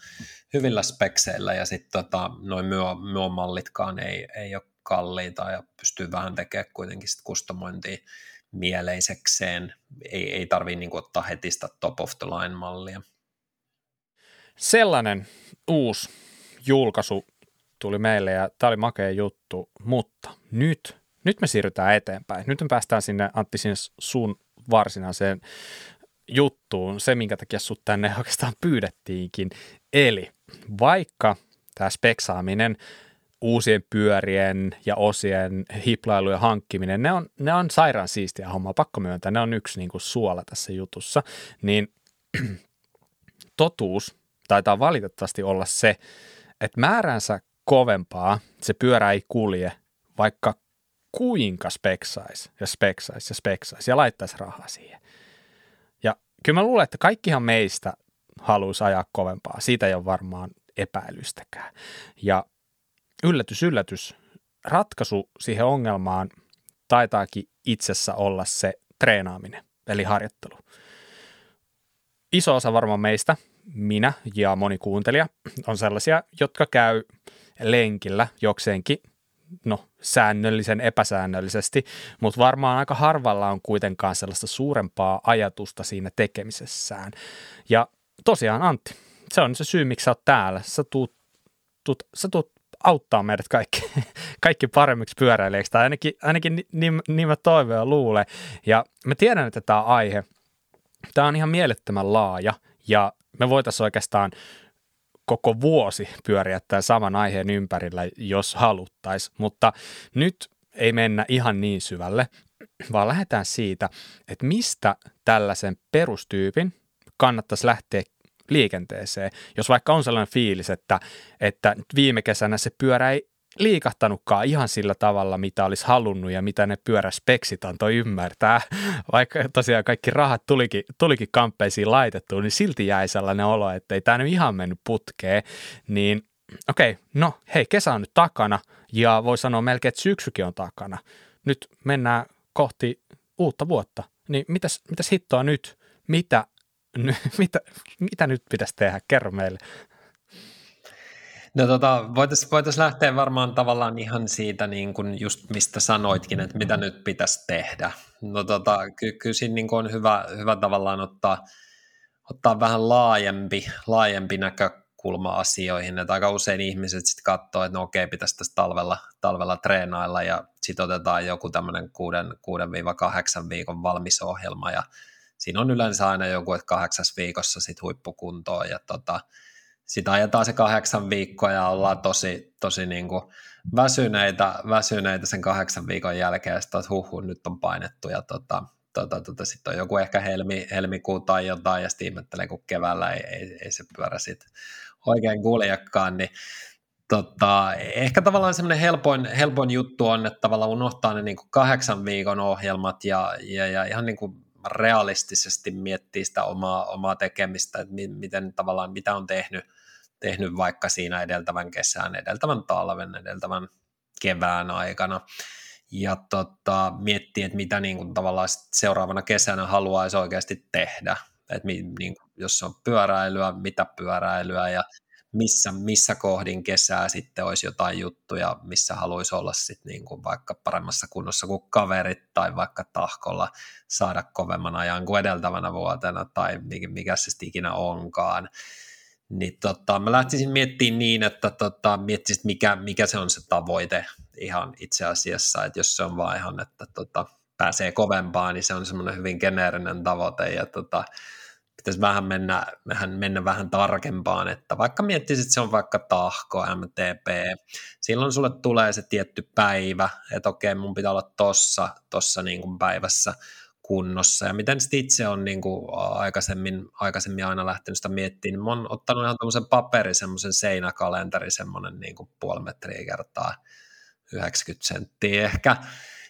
hyvillä spekseillä, ja sitten tota, noin myö, myö-mallitkaan ei, ei ole kalliita, ja pystyy vähän tekemään kuitenkin sit kustomointia mieleisekseen. Ei, ei tarvitse niin ottaa heti sitä top of the line mallia. Sellainen uusi julkaisu tuli meille ja tämä oli makea juttu, mutta nyt, nyt me siirrytään eteenpäin. Nyt me päästään sinne Antti sinne sun varsinaiseen juttuun, se minkä takia sut tänne oikeastaan pyydettiinkin. Eli vaikka tämä speksaaminen, uusien pyörien ja osien hiplailujen hankkiminen, ne on, ne on sairaan siistiä hommaa, pakko myöntää, ne on yksi niin kuin suola tässä jutussa, niin totuus taitaa valitettavasti olla se, että määränsä kovempaa se pyörä ei kulje, vaikka kuinka speksaisi ja speksaisi ja speksaisi ja laittaisi rahaa siihen. Ja kyllä mä luulen, että kaikkihan meistä haluaisi ajaa kovempaa. Siitä ei ole varmaan epäilystäkään. Ja yllätys, yllätys, ratkaisu siihen ongelmaan taitaakin itsessä olla se treenaaminen, eli harjoittelu. Iso osa varmaan meistä, minä ja moni kuuntelija, on sellaisia, jotka käy lenkillä jokseenkin no, säännöllisen epäsäännöllisesti, mutta varmaan aika harvalla on kuitenkaan sellaista suurempaa ajatusta siinä tekemisessään. Ja tosiaan Antti, se on se syy, miksi sä oot täällä. Sä tuut, tuut, sä tuut auttaa meidät kaikki, kaikki paremmiksi pyöräilijäksi, tai ainakin, ainakin niin, niin mä toivon ja luulen. Ja mä tiedän, että tämä aihe, tämä on ihan mielettömän laaja, ja me voitaisiin oikeastaan koko vuosi pyöriä tämän saman aiheen ympärillä, jos haluttaisiin, mutta nyt ei mennä ihan niin syvälle, vaan lähdetään siitä, että mistä tällaisen perustyypin kannattaisi lähteä liikenteeseen, jos vaikka on sellainen fiilis, että, että viime kesänä se pyörä ei liikahtanutkaan ihan sillä tavalla, mitä olisi halunnut ja mitä ne pyöräspeksit antoi ymmärtää. Vaikka tosiaan kaikki rahat tulikin, tulikin kamppeisiin laitettu, niin silti jäi sellainen olo, että ei tämä nyt ihan mennyt putkeen. Niin okei, okay, no hei, kesä on nyt takana ja voi sanoa melkein, että syksykin on takana. Nyt mennään kohti uutta vuotta. Niin mitäs, mitäs hittoa nyt? Mitä, mitä, mitä nyt pitäisi tehdä? Kerro meille. No tota, voitaisiin voitais lähteä varmaan tavallaan ihan siitä, niin kuin just mistä sanoitkin, että mitä nyt pitäisi tehdä. No tota, ky- kyllä siinä niin on hyvä, hyvä tavallaan ottaa, ottaa vähän laajempi, laajempi näkökulma asioihin, että aika usein ihmiset sitten katsoo, että no okei, pitäisi tässä talvella, talvella treenailla ja sitten otetaan joku tämmöinen 6-8 viikon valmis ohjelma ja siinä on yleensä aina joku, että kahdeksas viikossa sitten huippukuntoon ja tota, sitä ajetaan se kahdeksan viikkoa ja ollaan tosi, tosi niin kuin väsyneitä, väsyneitä sen kahdeksan viikon jälkeen, sitten huhu, nyt on painettu, ja tota, tota, tota, sitten on joku ehkä helmi, helmikuu tai jotain, ja sitten ihmettelee, kun keväällä ei, ei, ei se pyörä sitten oikein kuljekaan, niin tota, ehkä tavallaan semmoinen helpoin, helpoin juttu on, että tavallaan unohtaa ne niin kuin kahdeksan viikon ohjelmat ja, ja, ja ihan niin kuin realistisesti miettiä sitä omaa, omaa tekemistä, että miten tavallaan, mitä on tehnyt – tehnyt vaikka siinä edeltävän kesän, edeltävän talven, edeltävän kevään aikana. Ja tota, miettiä, että mitä niin kuin tavallaan seuraavana kesänä haluaisi oikeasti tehdä. Että niin jos on pyöräilyä, mitä pyöräilyä ja missä, missä kohdin kesää sitten olisi jotain juttuja, missä haluaisi olla sitten niin kuin vaikka paremmassa kunnossa kuin kaverit tai vaikka tahkolla saada kovemman ajan kuin edeltävänä vuotena tai mikä se sitten ikinä onkaan niin tota, mä lähtisin miettimään niin, että tota, miettisit, mikä, mikä se on se tavoite ihan itse asiassa, että jos se on vaan ihan, että tota, pääsee kovempaan, niin se on semmoinen hyvin geneerinen tavoite. Ja tota, pitäisi vähän mennä, vähän mennä vähän tarkempaan, että vaikka miettisit, että se on vaikka tahko, MTP, silloin sulle tulee se tietty päivä, että okei, mun pitää olla tossa, tossa niin kuin päivässä kunnossa. Ja miten sitten itse on niin kuin aikaisemmin, aikaisemmin aina lähtenyt sitä miettimään, niin mä oon ottanut ihan tämmöisen paperin, semmoisen seinäkalenteri, semmoinen niin kuin puoli metriä kertaa 90 senttiä ehkä.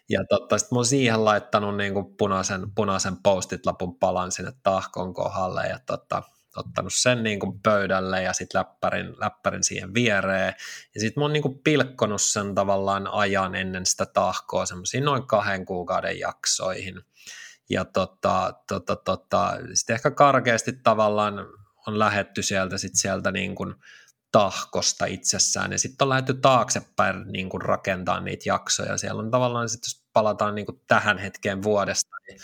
Ja totta, sitten mä oon siihen laittanut niin kuin punaisen, punaisen postit-lapun palan sinne tahkon kohdalle ja totta, ottanut sen niin kuin pöydälle ja sitten läppärin, läppärin siihen viereen. Ja sitten mä oon niin kuin pilkkonut sen tavallaan ajan ennen sitä tahkoa semmoisiin noin kahden kuukauden jaksoihin. Ja tota, tota, tota, sitten ehkä karkeasti tavallaan on lähetty sieltä, sit sieltä niin kuin tahkosta itsessään, ja sitten on lähdetty taaksepäin niin kuin rakentaa niitä jaksoja. Siellä on tavallaan, sit, jos palataan niin kuin tähän hetkeen vuodesta, niin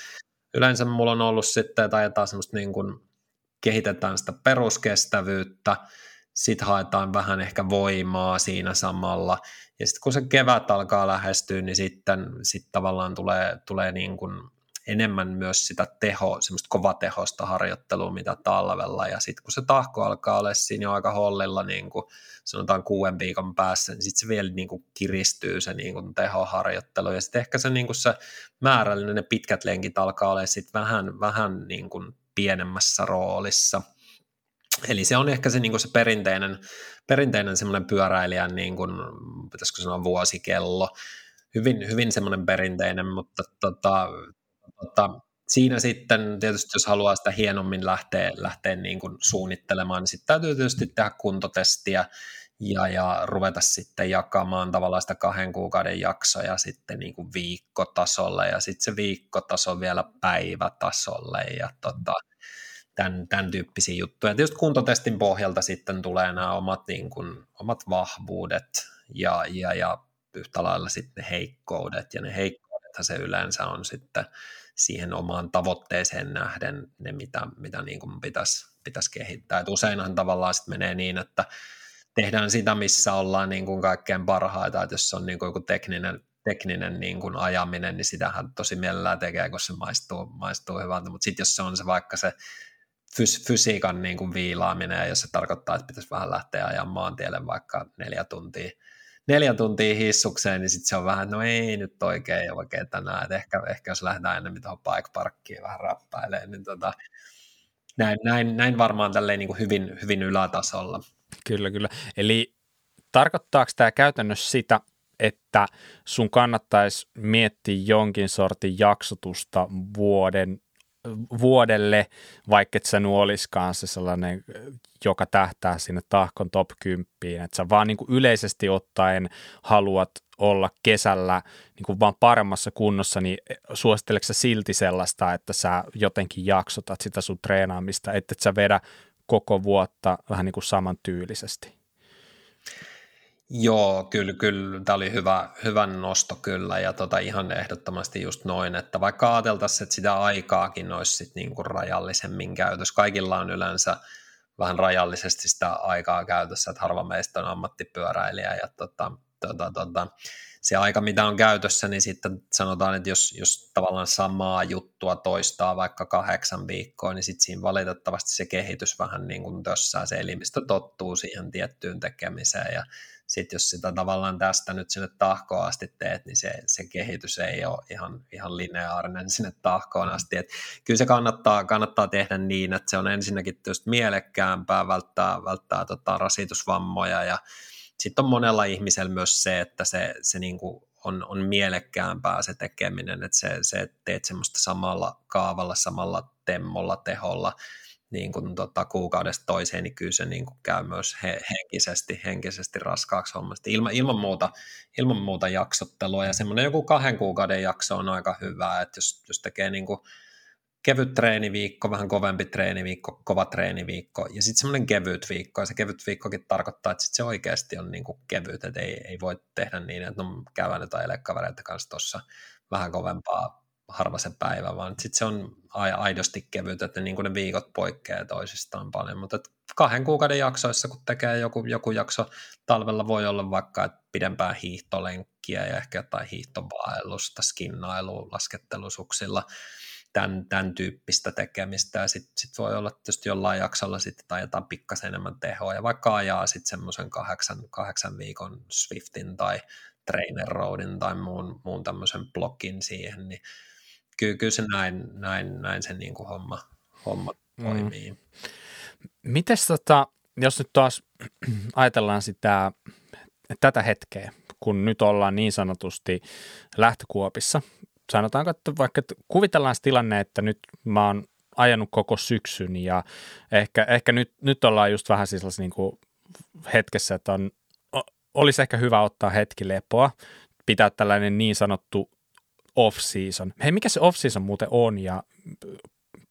yleensä mulla on ollut sitten, että ajetaan semmoista niin kuin, kehitetään sitä peruskestävyyttä, sitten haetaan vähän ehkä voimaa siinä samalla, ja sitten kun se kevät alkaa lähestyä, niin sitten sit tavallaan tulee, tulee niin kuin enemmän myös sitä teho, semmoista kovatehosta harjoittelua, mitä talvella, ja sitten kun se tahko alkaa olla siinä jo aika hollilla, niin kuin sanotaan kuuden viikon päässä, niin sitten se vielä niin kuin kiristyy se niin kuin tehoharjoittelu, ja sitten ehkä se, niin kuin se määrällinen, ne pitkät lenkit alkaa olla sitten vähän, vähän niin kuin pienemmässä roolissa. Eli se on ehkä se, niin kuin se perinteinen, perinteinen semmoinen pyöräilijän, niin kuin, pitäisikö sanoa vuosikello, hyvin, hyvin semmoinen perinteinen, mutta tota, tota, siinä sitten tietysti, jos haluaa sitä hienommin lähteä, lähteä niin kuin suunnittelemaan, niin sitten täytyy tietysti tehdä kuntotestiä ja, ja ruveta sitten jakamaan tavallaan sitä kahden kuukauden jaksoja sitten niin kuin viikkotasolle ja sitten se viikkotaso vielä päivätasolle ja tota, tämän, tämän tyyppisiä juttuja. Tietysti kuntotestin pohjalta sitten tulee nämä omat, niin kuin, omat vahvuudet ja, ja, ja yhtä lailla sitten heikkoudet ja ne heikkoudethan se yleensä on sitten siihen omaan tavoitteeseen nähden ne, mitä, mitä niin kuin pitäisi, pitäisi kehittää. Et useinhan tavallaan sitten menee niin, että tehdään sitä, missä ollaan niin kuin kaikkein parhaita, että jos on niin kuin joku tekninen, tekninen niin kuin ajaminen, niin sitähän tosi mielellään tekee, kun se maistuu, maistuu hyvältä, mutta sitten jos se on se vaikka se fys- fysiikan niin kuin viilaaminen, ja jos se tarkoittaa, että pitäisi vähän lähteä ajamaan maantielle vaikka neljä tuntia, neljä tuntia hissukseen, niin sitten se on vähän, no ei nyt oikein oikein tänään, että ehkä, ehkä jos lähdetään enemmän tuohon bike parkkiin vähän rappailemaan, niin tota, näin, näin, näin varmaan tälleen niin kuin hyvin, hyvin ylätasolla. Kyllä, kyllä. Eli tarkoittaako tämä käytännössä sitä, että sun kannattaisi miettiä jonkin sortin jaksotusta vuoden vuodelle, vaikka et sä nu olisikaan se sellainen, joka tähtää sinne tahkon top 10, että sä vaan niin kuin yleisesti ottaen haluat olla kesällä niin kuin vaan paremmassa kunnossa, niin suositteleeko sä silti sellaista, että sä jotenkin jaksotat sitä sun treenaamista, että et sä vedä koko vuotta vähän niin kuin samantyylisesti? Joo, kyllä, kyllä. Tämä oli hyvä, hyvä nosto kyllä ja tota, ihan ehdottomasti just noin, että vaikka ajateltaisiin, että sitä aikaakin olisi sit niinku rajallisemmin käytössä. Kaikilla on yleensä vähän rajallisesti sitä aikaa käytössä, että harva meistä on ammattipyöräilijä ja tota, tota, tota, se aika, mitä on käytössä, niin sitten sanotaan, että jos, jos tavallaan samaa juttua toistaa vaikka kahdeksan viikkoa, niin sitten siinä valitettavasti se kehitys vähän niin kuin tössää, se elimistö tottuu siihen tiettyyn tekemiseen ja sitten jos sitä tavallaan tästä nyt sinne tahkoon asti teet, niin se, se kehitys ei ole ihan, ihan lineaarinen sinne tahkoon asti. Et kyllä se kannattaa, kannattaa tehdä niin, että se on ensinnäkin tietysti mielekkäämpää, välttää, välttää tota rasitusvammoja ja sitten on monella ihmisellä myös se, että se, se niinku on, on mielekkäämpää se tekeminen, että se, se teet semmoista samalla kaavalla, samalla temmolla, teholla, niin kuin tota, kuukaudesta toiseen, niin kyllä se niin kuin käy myös he, henkisesti, henkisesti raskaaksi hommasta. Ilma, ilman, muuta, ilman muuta jaksottelua ja semmoinen joku kahden kuukauden jakso on aika hyvä, että jos, jos tekee niin kuin kevyt treeniviikko, vähän kovempi treeniviikko, kova treeniviikko ja sitten semmoinen kevyt viikko ja se kevyt viikkokin tarkoittaa, että sit se oikeasti on niin kuin kevyt, että ei, ei voi tehdä niin, että no käydään jotain kavereiden kanssa tuossa vähän kovempaa harva se päivä, vaan sitten se on aidosti kevyt, että niin kuin ne viikot poikkeaa toisistaan paljon, mutta kahden kuukauden jaksoissa, kun tekee joku, joku jakso, talvella voi olla vaikka että pidempää hiihtolenkkiä ja ehkä jotain hiihtovaellusta, skinnailua, laskettelusuksilla, tämän, tämän tyyppistä tekemistä, ja sitten sit voi olla tietysti jollain jaksolla sitten tai jotain pikkasen enemmän tehoa, ja vaikka ajaa sitten semmoisen kahdeksan, kahdeksan viikon Swiftin tai Trainer Roadin tai muun, muun tämmöisen blokkin siihen, niin kyllä, kyllä se näin, näin, näin se niin kuin homma, homma mm. toimii. Mm. Mites tota, jos nyt taas ajatellaan sitä, tätä hetkeä, kun nyt ollaan niin sanotusti lähtökuopissa, sanotaanko, että vaikka että kuvitellaan se tilanne, että nyt mä oon ajanut koko syksyn ja ehkä, ehkä nyt, nyt ollaan just vähän siis niin kuin hetkessä, että on, olisi ehkä hyvä ottaa hetki lepoa, pitää tällainen niin sanottu off-season. Hei, mikä se off-season muuten on ja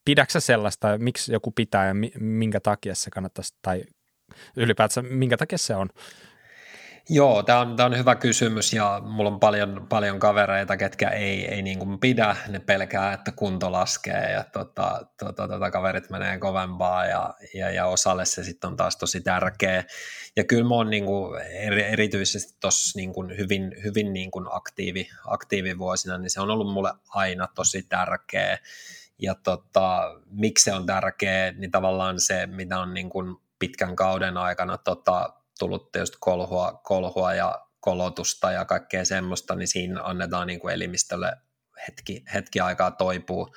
pidäksä sellaista, miksi joku pitää ja minkä takia se kannattaisi, tai ylipäätään minkä takia se on? Joo, tämä on, on hyvä kysymys ja mulla on paljon, paljon kavereita, ketkä ei, ei niin kuin pidä, ne pelkää, että kunto laskee ja tota, tota, tota, kaverit menee kovempaa ja, ja, ja osalle se sitten on taas tosi tärkeä. Ja kyllä mä oon niin kuin erityisesti tuossa niin hyvin, hyvin niin kuin aktiivi, aktiivivuosina, niin se on ollut mulle aina tosi tärkeä. Ja tota, miksi se on tärkeä, niin tavallaan se, mitä on niin kuin pitkän kauden aikana tota, tullut tietysti kolhua, kolhua ja kolotusta ja kaikkea semmoista, niin siinä annetaan niin kuin elimistölle hetki, hetki aikaa toipuu,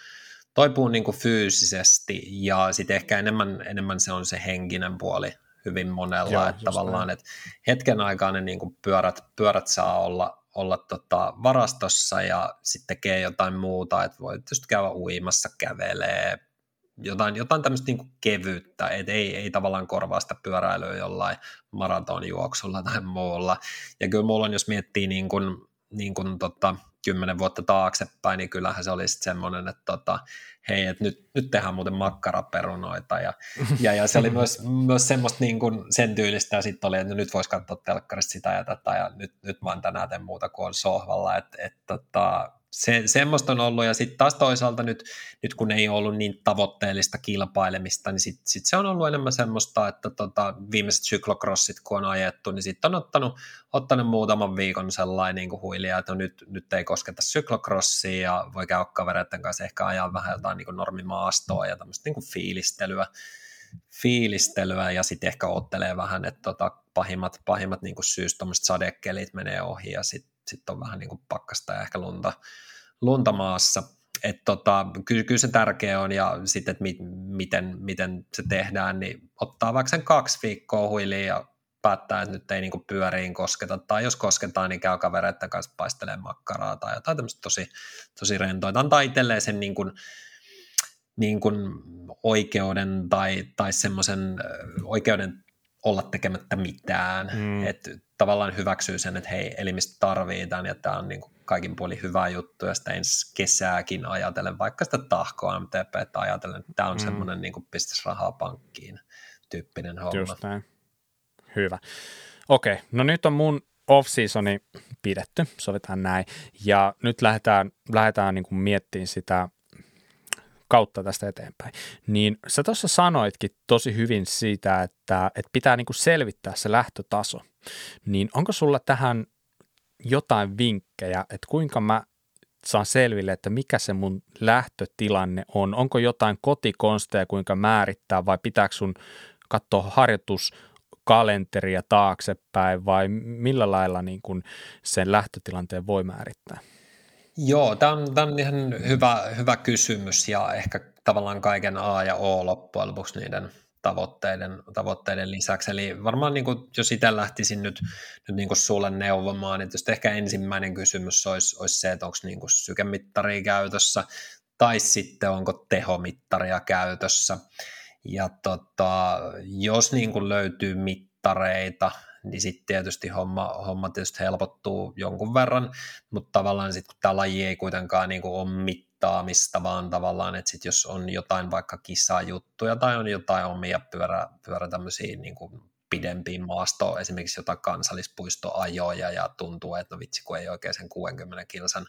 toipuu niin kuin fyysisesti. Ja sitten ehkä enemmän, enemmän se on se henkinen puoli hyvin monella, Joo, että tavallaan, että hetken aikaa ne niin kuin pyörät, pyörät saa olla, olla tota varastossa ja sitten tekee jotain muuta, että voi tietysti käydä uimassa, kävelee, jotain, jotain tämmöistä niin kevyyttä, että ei, ei tavallaan korvaa sitä pyöräilyä jollain maratonjuoksulla tai muulla. Ja kyllä mulla on, jos miettii niin kuin, niin kuin tota, kymmenen vuotta taaksepäin, niin kyllähän se olisi semmoinen, että tota, hei, että nyt, nyt tehdään muuten makkaraperunoita. Ja, ja, ja se oli myös, myös semmoista niin kuin sen tyylistä, ja sitten oli, että nyt voisi katsoa telkkarista sitä ja tätä, ja nyt, nyt vaan tänään teen muuta kuin on sohvalla. Että et, tota, se, semmoista on ollut, ja sitten taas toisaalta nyt, nyt kun ei ollut niin tavoitteellista kilpailemista, niin sitten sit se on ollut enemmän semmoista, että tota, viimeiset syklokrossit kun on ajettu, niin sitten on ottanut, ottanut muutaman viikon sellainen niin kuin huilia, että no nyt, nyt ei kosketa syklokrossiin, ja voi käydä kavereiden kanssa ehkä ajaa vähän jotain niin kuin normimaastoa ja tämmöistä niin kuin fiilistelyä, fiilistelyä ja sitten ehkä ottelee vähän, että tota, pahimmat, pahimmat niin kuin syys, sadekelit menee ohi ja sitten sit on vähän niin kuin pakkasta ja ehkä lunta, lunta maassa. Että tota, kyllä, kyllä, se tärkeä on ja sitten, että mi, miten, miten se tehdään, niin ottaa vaikka sen kaksi viikkoa huiliin ja päättää, että nyt ei niinku pyöriin kosketa, tai jos kosketaan, niin käy kavereiden kanssa paistelemaan makkaraa tai jotain tämmöistä tosi, tosi rentoa. Antaa itselleen sen niin kuin, niin kuin oikeuden tai, tai semmoisen oikeuden olla tekemättä mitään. Mm. Että tavallaan hyväksyy sen, että hei, elimistö tarvii tämän ja tämä on niin kuin kaikin puolin hyvä juttu ja sitä ensi kesääkin ajatellen, vaikka sitä tahkoa MTP, että ajatellen, että tämä on mm. semmoinen niin kuin pistäisi rahaa pankkiin tyyppinen homma. Just näin. Hyvä. Okei, no nyt on mun off-seasoni pidetty, sovitaan näin, ja nyt lähdetään, lähdetään niin kuin miettimään sitä kautta tästä eteenpäin. Niin sä tuossa sanoitkin tosi hyvin siitä, että, että pitää niin kuin selvittää se lähtötaso. Niin onko sulla tähän jotain vinkkejä, että kuinka mä saan selville, että mikä se mun lähtötilanne on? Onko jotain kotikonsteja, kuinka määrittää vai pitääkö sun katsoa harjoituskalenteria taaksepäin vai millä lailla niin kun sen lähtötilanteen voi määrittää? Joo, tämä on, tämä on ihan hyvä, hyvä kysymys ja ehkä tavallaan kaiken A ja O loppujen lopuksi niiden tavoitteiden, tavoitteiden lisäksi. Eli varmaan niin kuin, jos itse lähtisin nyt, nyt niin kuin sulle neuvomaan, niin ehkä ensimmäinen kysymys olisi, olisi se, että onko niin kuin sykemittaria käytössä tai sitten onko tehomittaria käytössä. Ja tota, jos niin kuin löytyy mittareita, niin sitten tietysti homma, homma tietysti helpottuu jonkun verran, mutta tavallaan sitten kun tämä laji ei kuitenkaan niin kuin ole mittaamista, vaan tavallaan, että sitten jos on jotain vaikka kisajuttuja tai on jotain omia pyörä, pyörä tämmöisiä niin kuin pidempiin maastoon, esimerkiksi jotain kansallispuistoajoja ja tuntuu, että no vitsi, kun ei oikein sen 60 kilsan,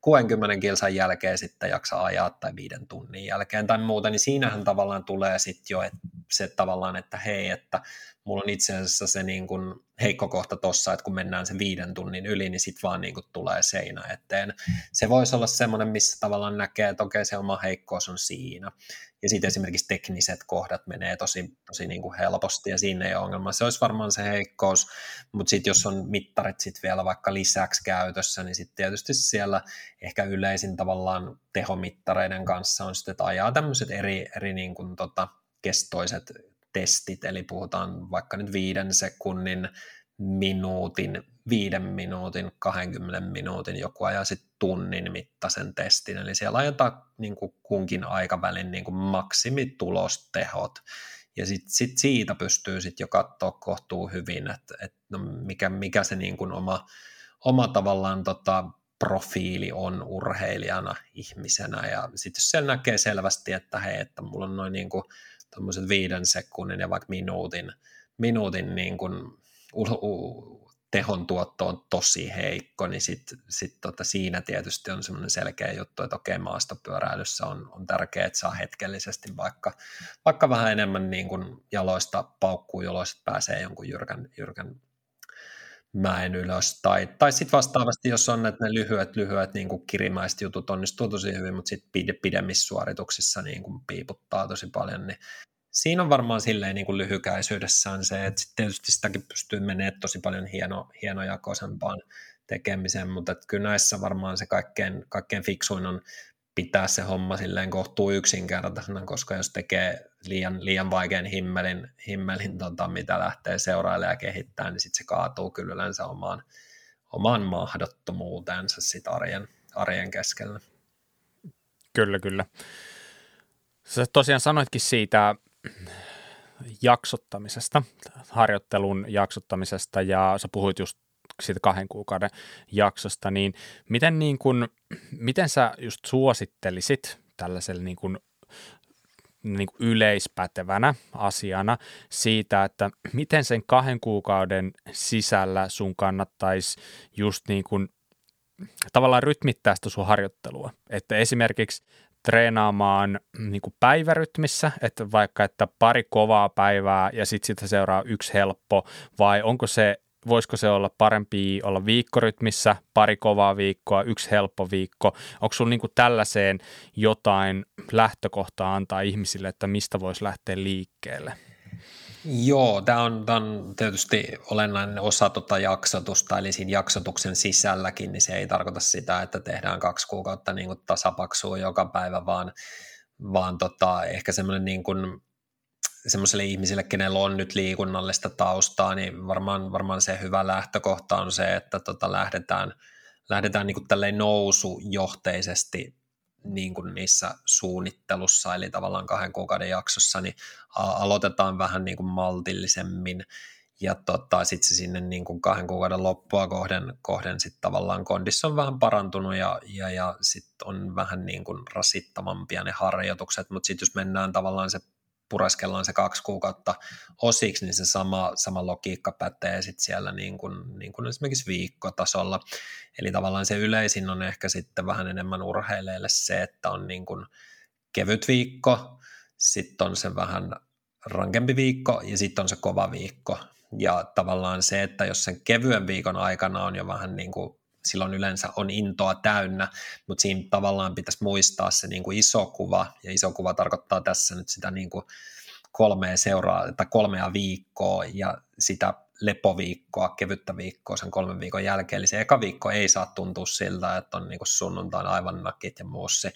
60 kilsan jälkeen sitten jaksa ajaa tai viiden tunnin jälkeen tai muuta, niin siinähän tavallaan tulee sitten jo että se tavallaan, että hei, että mulla on itse asiassa se niin kuin heikko kohta tossa, että kun mennään sen viiden tunnin yli, niin sitten vaan niin kuin tulee seinä eteen. Se voisi olla semmoinen, missä tavallaan näkee, että okei, se oma heikkous on siinä. Ja sitten esimerkiksi tekniset kohdat menee tosi, tosi niin kuin helposti ja siinä ei ole ongelma. Se olisi varmaan se heikkous, mutta sitten jos on mittarit sitten vielä vaikka lisäksi käytössä, niin sitten tietysti siellä ehkä yleisin tavallaan tehomittareiden kanssa on sitten, että ajaa tämmöiset eri, eri niin kuin tota, kestoiset testit, eli puhutaan vaikka nyt viiden sekunnin, minuutin, viiden minuutin, 20 minuutin, joku ajaa sitten tunnin mittaisen testin, eli siellä ajetaan niin kuin kunkin aikavälin niin kuin maksimitulostehot, ja sitten sit siitä pystyy sitten jo katsoa kohtuu hyvin, että et no mikä, mikä se niin kuin oma, oma tavallaan tota, profiili on urheilijana, ihmisenä, ja sitten jos siellä näkee selvästi, että hei, että mulla on noin niin kuin viiden sekunnin ja vaikka minuutin, minuutin niin kuin tehon tuotto on tosi heikko, niin sit, sit tota siinä tietysti on semmoinen selkeä juttu, että okei, maastopyöräilyssä on, on tärkeää, että saa hetkellisesti vaikka, vaikka vähän enemmän niin kuin jaloista paukkuu, jolloin pääsee jonkun jyrkän, jyrkän mäen ylös. Tai, tai sitten vastaavasti, jos on että ne lyhyet, lyhyet niin kuin kirimäiset jutut onnistuu tosi hyvin, mutta sitten pide, pidemmissä suorituksissa niin kuin piiputtaa tosi paljon, niin siinä on varmaan silleen niin kuin lyhykäisyydessään se, että sitten tietysti sitäkin pystyy menemään tosi paljon hieno, hienojakoisempaan tekemiseen, mutta että kyllä näissä varmaan se kaikkein, kaikkein fiksuin on pitää se homma silleen kohtuu yksinkertaisena, koska jos tekee liian, liian vaikean himmelin, himmelin tota, mitä lähtee seurailemaan ja kehittämään, niin sitten se kaatuu kyllä yleensä omaan, omaan mahdottomuutensa sit arjen, arjen keskellä. Kyllä, kyllä. Sä tosiaan sanoitkin siitä jaksottamisesta, harjoittelun jaksottamisesta ja sä puhuit just siitä kahden kuukauden jaksosta, niin miten, niin kun, miten sä just suosittelisit tällaiselle niin kun, niin kuin yleispätevänä asiana siitä, että miten sen kahden kuukauden sisällä sun kannattaisi just niin kuin tavallaan rytmittää sitä sun harjoittelua. Että esimerkiksi treenaamaan niin kuin päivärytmissä, että vaikka että pari kovaa päivää ja sitten sitä seuraa yksi helppo, vai onko se, voisiko se olla parempi olla viikkorytmissä, pari kovaa viikkoa, yksi helppo viikko, onko sulla niin tällaiseen jotain lähtökohtaa antaa ihmisille, että mistä voisi lähteä liikkeelle? Joo, tämä on, tämä on tietysti olennainen osa tuota jaksotusta, eli siinä jaksotuksen sisälläkin, niin se ei tarkoita sitä, että tehdään kaksi kuukautta niin kuin tasapaksua joka päivä, vaan, vaan tota, ehkä semmoinen niin kuin, semmoiselle ihmisille, kenellä on nyt liikunnallista taustaa, niin varmaan, varmaan se hyvä lähtökohta on se, että tota lähdetään, lähdetään niin kuin nousujohteisesti niin kuin niissä suunnittelussa, eli tavallaan kahden kuukauden jaksossa, niin aloitetaan vähän niin kuin maltillisemmin, ja tota, sitten se sinne niin kuin kahden kuukauden loppua kohden, kohden sitten tavallaan kondissa on vähän parantunut ja, ja, ja sitten on vähän niin kuin rasittavampia ne harjoitukset, mutta sitten jos mennään tavallaan se pureskellaan se kaksi kuukautta osiksi, niin se sama, sama logiikka pätee sitten siellä niin kuin, niin kuin esimerkiksi viikkotasolla. Eli tavallaan se yleisin on ehkä sitten vähän enemmän urheileille se, että on niin kuin kevyt viikko, sitten on se vähän rankempi viikko ja sitten on se kova viikko. Ja tavallaan se, että jos sen kevyen viikon aikana on jo vähän niin kuin silloin yleensä on intoa täynnä, mutta siinä tavallaan pitäisi muistaa se niin kuin iso kuva, ja iso kuva tarkoittaa tässä nyt sitä niin kuin kolmea, seuraa, tai kolmea viikkoa ja sitä lepoviikkoa, kevyttä viikkoa sen kolmen viikon jälkeen. Eli se eka viikko ei saa tuntua siltä, että on niin kuin sunnuntaina aivan nakit ja muussi,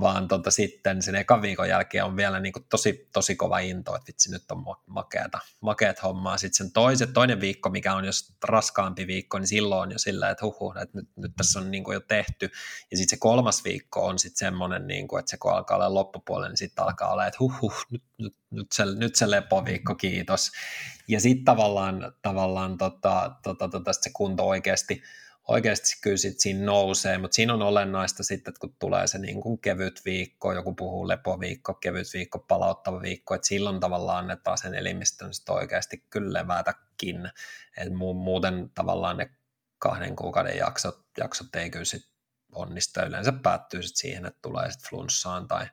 vaan tota, sitten sen ekan viikon jälkeen on vielä niin kuin tosi, tosi kova into, että vitsi nyt on makeata, makeat hommaa. Sitten sen toiset, toinen viikko, mikä on jos raskaampi viikko, niin silloin on jo sillä, että huhu, että nyt, nyt tässä on niin kuin jo tehty. Ja sitten se kolmas viikko on sitten semmoinen, niin kuin, että se kun alkaa olla loppupuolella, niin sitten alkaa olla, että huhu, nyt, nyt, nyt, se, nyt se lepoviikko, kiitos. Ja sitten tavallaan, tavallaan tota, tota, tota, se kunto oikeasti, oikeasti kyllä sit siinä nousee, mutta siinä on olennaista sitten, että kun tulee se niin kuin kevyt viikko, joku puhuu lepoviikko, kevyt viikko, palauttava viikko, että silloin tavallaan annetaan sen elimistön sitten oikeasti kyllä levätäkin, että muuten tavallaan ne kahden kuukauden jaksot, jaksot ei kyllä sit onnistu, yleensä päättyy sit siihen, että tulee sitten flunssaan tai,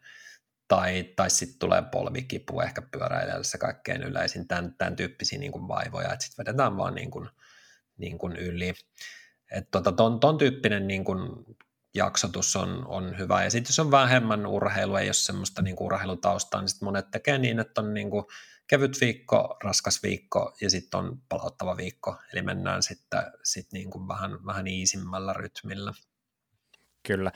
tai, tai sitten tulee polvikipu ehkä pyöräilijälle se kaikkein yleisin, tämän, tämän tyyppisiä niin kuin vaivoja, että sitten vedetään vaan niin kuin, niin kuin yli. Että tota, ton, ton tyyppinen niin kuin jaksotus on, on hyvä. Ja sitten jos on vähemmän urheilua, ei ole semmoista niin urheilutaustaa, niin sitten monet tekee niin, että on niin kuin kevyt viikko, raskas viikko ja sitten on palauttava viikko. Eli mennään sitten sit niin kuin vähän, vähän iisimmällä rytmillä. Kyllä.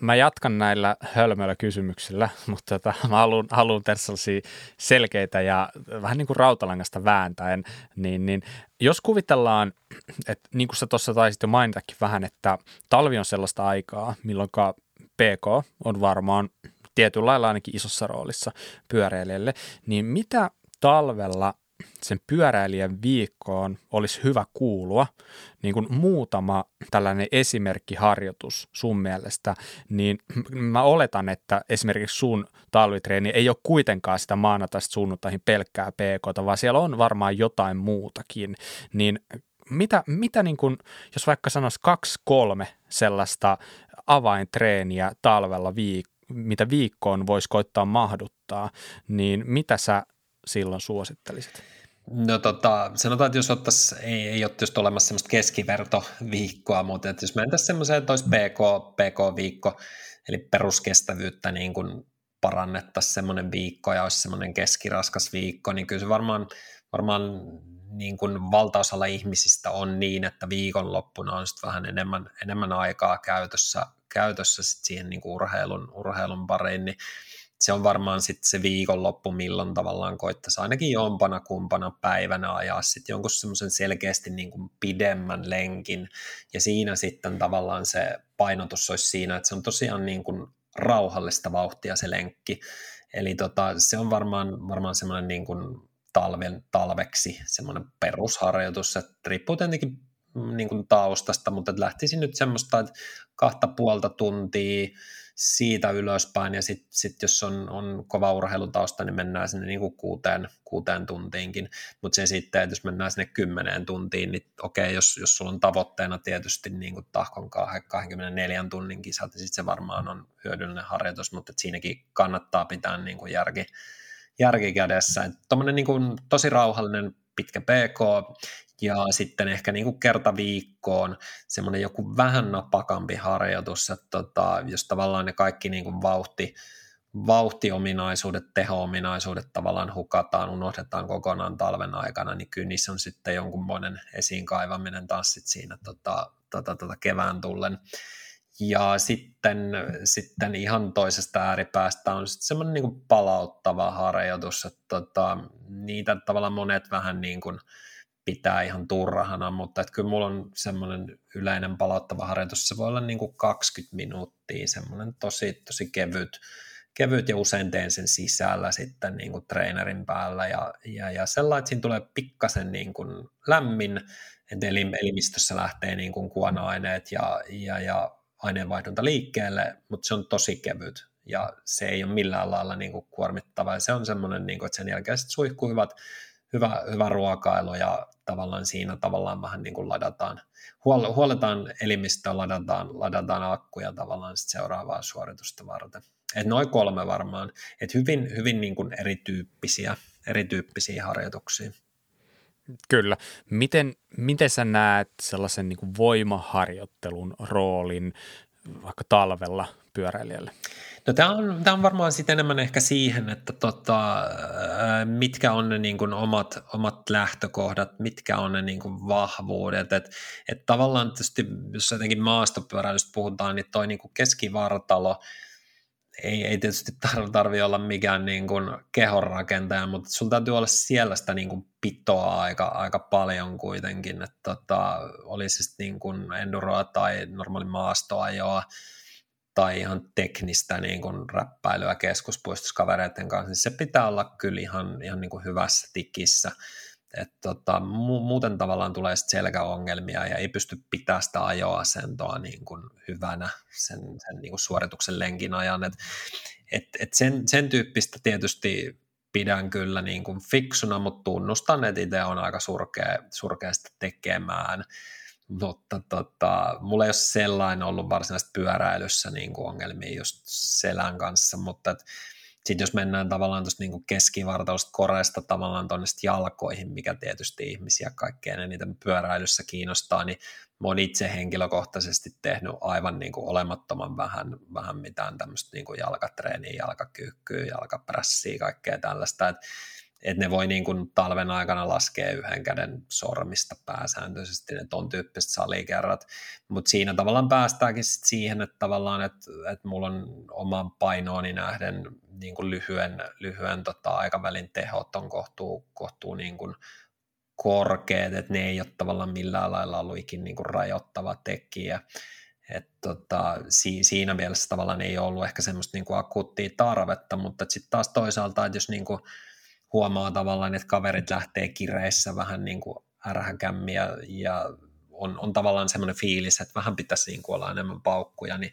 Mä jatkan näillä hölmöillä kysymyksillä, mutta tota, mä haluan, haluan tehdä sellaisia selkeitä ja vähän niin kuin rautalangasta vääntäen, niin, niin jos kuvitellaan, että niin kuin sä tuossa taisit jo mainitakin vähän, että talvi on sellaista aikaa, milloin PK on varmaan tietyllä lailla ainakin isossa roolissa pyöräilijälle, niin mitä talvella sen pyöräilijän viikkoon olisi hyvä kuulua, niin kuin muutama tällainen esimerkkiharjoitus sun mielestä, niin mä oletan, että esimerkiksi sun talvitreeni ei ole kuitenkaan sitä maanantaista sunnuntaihin pelkkää pk vaan siellä on varmaan jotain muutakin, niin mitä, mitä niin kuin, jos vaikka sanoisi kaksi, kolme sellaista avaintreeniä talvella viik- mitä viikkoon voisi koittaa mahduttaa, niin mitä sä silloin suosittelisit? No tota, sanotaan, että jos ottaisi, ei, ei ole just olemassa semmoista keskivertoviikkoa, mutta että jos mentäisiin semmoiseen, että olisi PK, PK-viikko, eli peruskestävyyttä niin kuin parannettaisiin semmoinen viikko ja olisi semmoinen keskiraskas viikko, niin kyllä se varmaan, varmaan niin kuin valtaosalla ihmisistä on niin, että viikonloppuna on sitten vähän enemmän, enemmän aikaa käytössä, käytössä sit siihen niin kuin urheilun, urheilun pariin, niin se on varmaan sitten se viikonloppu, milloin tavallaan koittaisi ainakin jompana kumpana päivänä ajaa sitten jonkun semmoisen selkeästi niin kuin pidemmän lenkin, ja siinä sitten tavallaan se painotus olisi siinä, että se on tosiaan niin kuin rauhallista vauhtia se lenkki, eli tota, se on varmaan, varmaan semmoinen niin kuin talven, talveksi semmoinen perusharjoitus, että riippuu tietenkin niin kuin taustasta, mutta lähtisin nyt semmoista, että kahta puolta tuntia siitä ylöspäin, ja sitten sit jos on, on kova urheilutausta, niin mennään sinne niin kuin kuuteen, kuuteen tuntiinkin, mutta se sitten, että jos mennään sinne kymmeneen tuntiin, niin okei, jos, jos sulla on tavoitteena tietysti niin kuin tahkon 24 tunnin kisat, niin sitten se varmaan on hyödyllinen harjoitus, mutta siinäkin kannattaa pitää niin kuin järki, järki kädessä. Tuommoinen niin tosi rauhallinen pitkä PK ja sitten ehkä niin kuin kerta viikkoon semmoinen joku vähän napakampi harjoitus, että tota, jos tavallaan ne kaikki niin kuin vauhti, vauhtiominaisuudet, teho-ominaisuudet tavallaan hukataan, unohdetaan kokonaan talven aikana, niin kyllä niissä on sitten jonkunmoinen esiin kaivaminen taas sit siinä tota, tota, tota kevään tullen. Ja sitten, sitten ihan toisesta ääripäästä on sitten semmoinen niin palauttava harjoitus, että tota, niitä tavallaan monet vähän niin kuin pitää ihan turhana, mutta että kyllä mulla on semmoinen yleinen palauttava harjoitus, se voi olla niin kuin 20 minuuttia, semmoinen tosi, tosi kevyt, kevyt ja usein teen sen sisällä sitten niin kuin treenerin päällä ja, ja, ja sellainen, että siinä tulee pikkasen niin kuin lämmin, että elimistössä lähtee niin kuin kuona-aineet ja, ja, ja aineenvaihdunta liikkeelle, mutta se on tosi kevyt ja se ei ole millään lailla niin kuin kuormittava. Ja se on semmoinen, niin kuin, että sen jälkeen sitten suihku hyvät, hyvä, hyvä ruokailu ja tavallaan siinä tavallaan vähän niin kuin ladataan, huol, huoletaan elimistöä, ladataan, ladataan akkuja tavallaan sit seuraavaa suoritusta varten. Et noin kolme varmaan, että hyvin, hyvin niin kuin erityyppisiä, erityyppisiä harjoituksia. Kyllä. Miten, miten sä näet sellaisen niin kuin voimaharjoittelun roolin vaikka talvella pyöräilijälle? No tämä on, tämä on varmaan sitten enemmän ehkä siihen, että tota, mitkä on ne niin kuin omat, omat lähtökohdat, mitkä on ne niin kuin vahvuudet. Että et tavallaan tietysti, jos jotenkin maastopyöräilystä puhutaan, niin toi niin kuin keskivartalo – ei, ei tietysti tarvi, olla mikään niin kuin kehonrakentaja, mutta sulla täytyy olla siellä sitä niin kuin pitoa aika, aika paljon kuitenkin, että tota, olisi sitten niin enduroa tai normaali maastoajoa tai ihan teknistä niin kuin räppäilyä keskuspuistossa kavereiden kanssa, niin se pitää olla kyllä ihan, ihan niin kuin hyvässä tikissä. et tota, mu- muuten tavallaan tulee sit selkäongelmia ja ei pysty pitämään sitä ajoasentoa niin kuin hyvänä sen, sen niin kuin suorituksen lenkin ajan. Et, et, et sen, sen tyyppistä tietysti pidän kyllä niin kuin fiksuna, mutta tunnustan, että itse on aika surkea, surkeasta tekemään. Mutta tota, mulla ei ole sellainen ollut varsinaisesti pyöräilyssä niin kuin ongelmia just selän kanssa, mutta sitten jos mennään tavallaan tuosta niin keskivartalosta koreesta tavallaan tuonne jalkoihin, mikä tietysti ihmisiä kaikkein eniten pyöräilyssä kiinnostaa, niin mä oon itse henkilökohtaisesti tehnyt aivan niin kuin olemattoman vähän, vähän mitään tämmöistä niin kuin jalkatreeniä, jalkakyykkyä, jalkaprässiä, kaikkea tällaista, että et ne voi niin kuin talven aikana laskea yhden käden sormista pääsääntöisesti, ne ton tyyppiset salikerrat, mutta siinä tavallaan päästäänkin sit siihen, että tavallaan, että, että mulla on oman painooni nähden niin kuin lyhyen, lyhyen tota, aikavälin tehot on kohtuu, kohtuu niin kuin korkeat, että ne ei ole tavallaan millään lailla ollut ikin niin kuin rajoittava tekijä. Et tota, si, siinä mielessä tavallaan ei ollut ehkä semmoista niin kuin akuuttia tarvetta, mutta sitten taas toisaalta, että jos niin kuin huomaa tavallaan, että kaverit lähtee kireissä vähän niin kuin ärhäkämmiä ja on, on tavallaan semmoinen fiilis, että vähän pitäisi niin kuin olla enemmän paukkuja, niin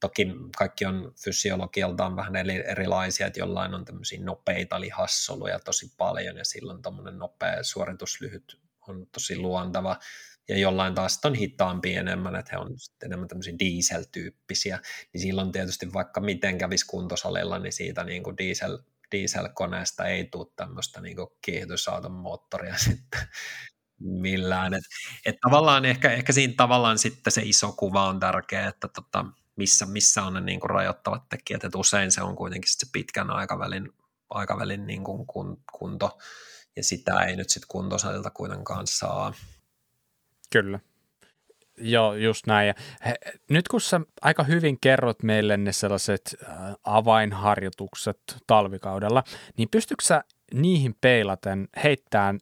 Toki kaikki on fysiologialtaan vähän erilaisia, että jollain on tämmöisiä nopeita lihassoluja tosi paljon ja silloin tämmöinen nopea suorituslyhyt on tosi luontava. Ja jollain taas on hitaampi enemmän, että he on enemmän tämmöisiä diesel-tyyppisiä, niin silloin tietysti vaikka miten kävisi kuntosalilla, niin siitä niin kuin diesel, dieselkoneesta ei tule tämmöistä niin kiihdytysauton moottoria sitten millään. Et, et tavallaan ehkä, ehkä siinä tavallaan sitten se iso kuva on tärkeä, että tota, missä, missä on ne niin kuin rajoittavat tekijät, että usein se on kuitenkin se pitkän aikavälin, aikavälin niin kuin kunto, ja sitä ei nyt sitten kuntosalilta kuitenkaan saa. Kyllä. Joo, just näin. Ja he, nyt kun sä aika hyvin kerrot meille ne sellaiset äh, avainharjoitukset talvikaudella, niin pystytkö sä niihin peilaten heittämään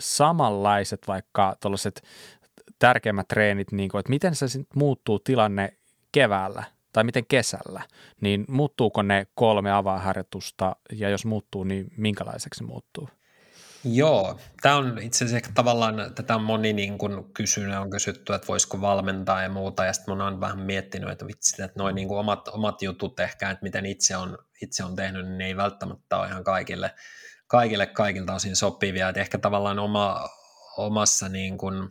samanlaiset vaikka tuollaiset tärkeimmät treenit, niin kuin, että miten se muuttuu tilanne keväällä tai miten kesällä, niin muuttuuko ne kolme avainharjoitusta ja jos muuttuu, niin minkälaiseksi se muuttuu? Joo, tämä on itse asiassa tavallaan, tätä on moni niin kun kysynyt, on kysytty, että voisiko valmentaa ja muuta, ja sitten oon vähän miettinyt, että vitsi, että noin niin omat, omat jutut ehkä, että miten itse on, itse on tehnyt, niin ne ei välttämättä ole ihan kaikille, kaikille kaikilta osin sopivia, että ehkä tavallaan oma, omassa niin kuin,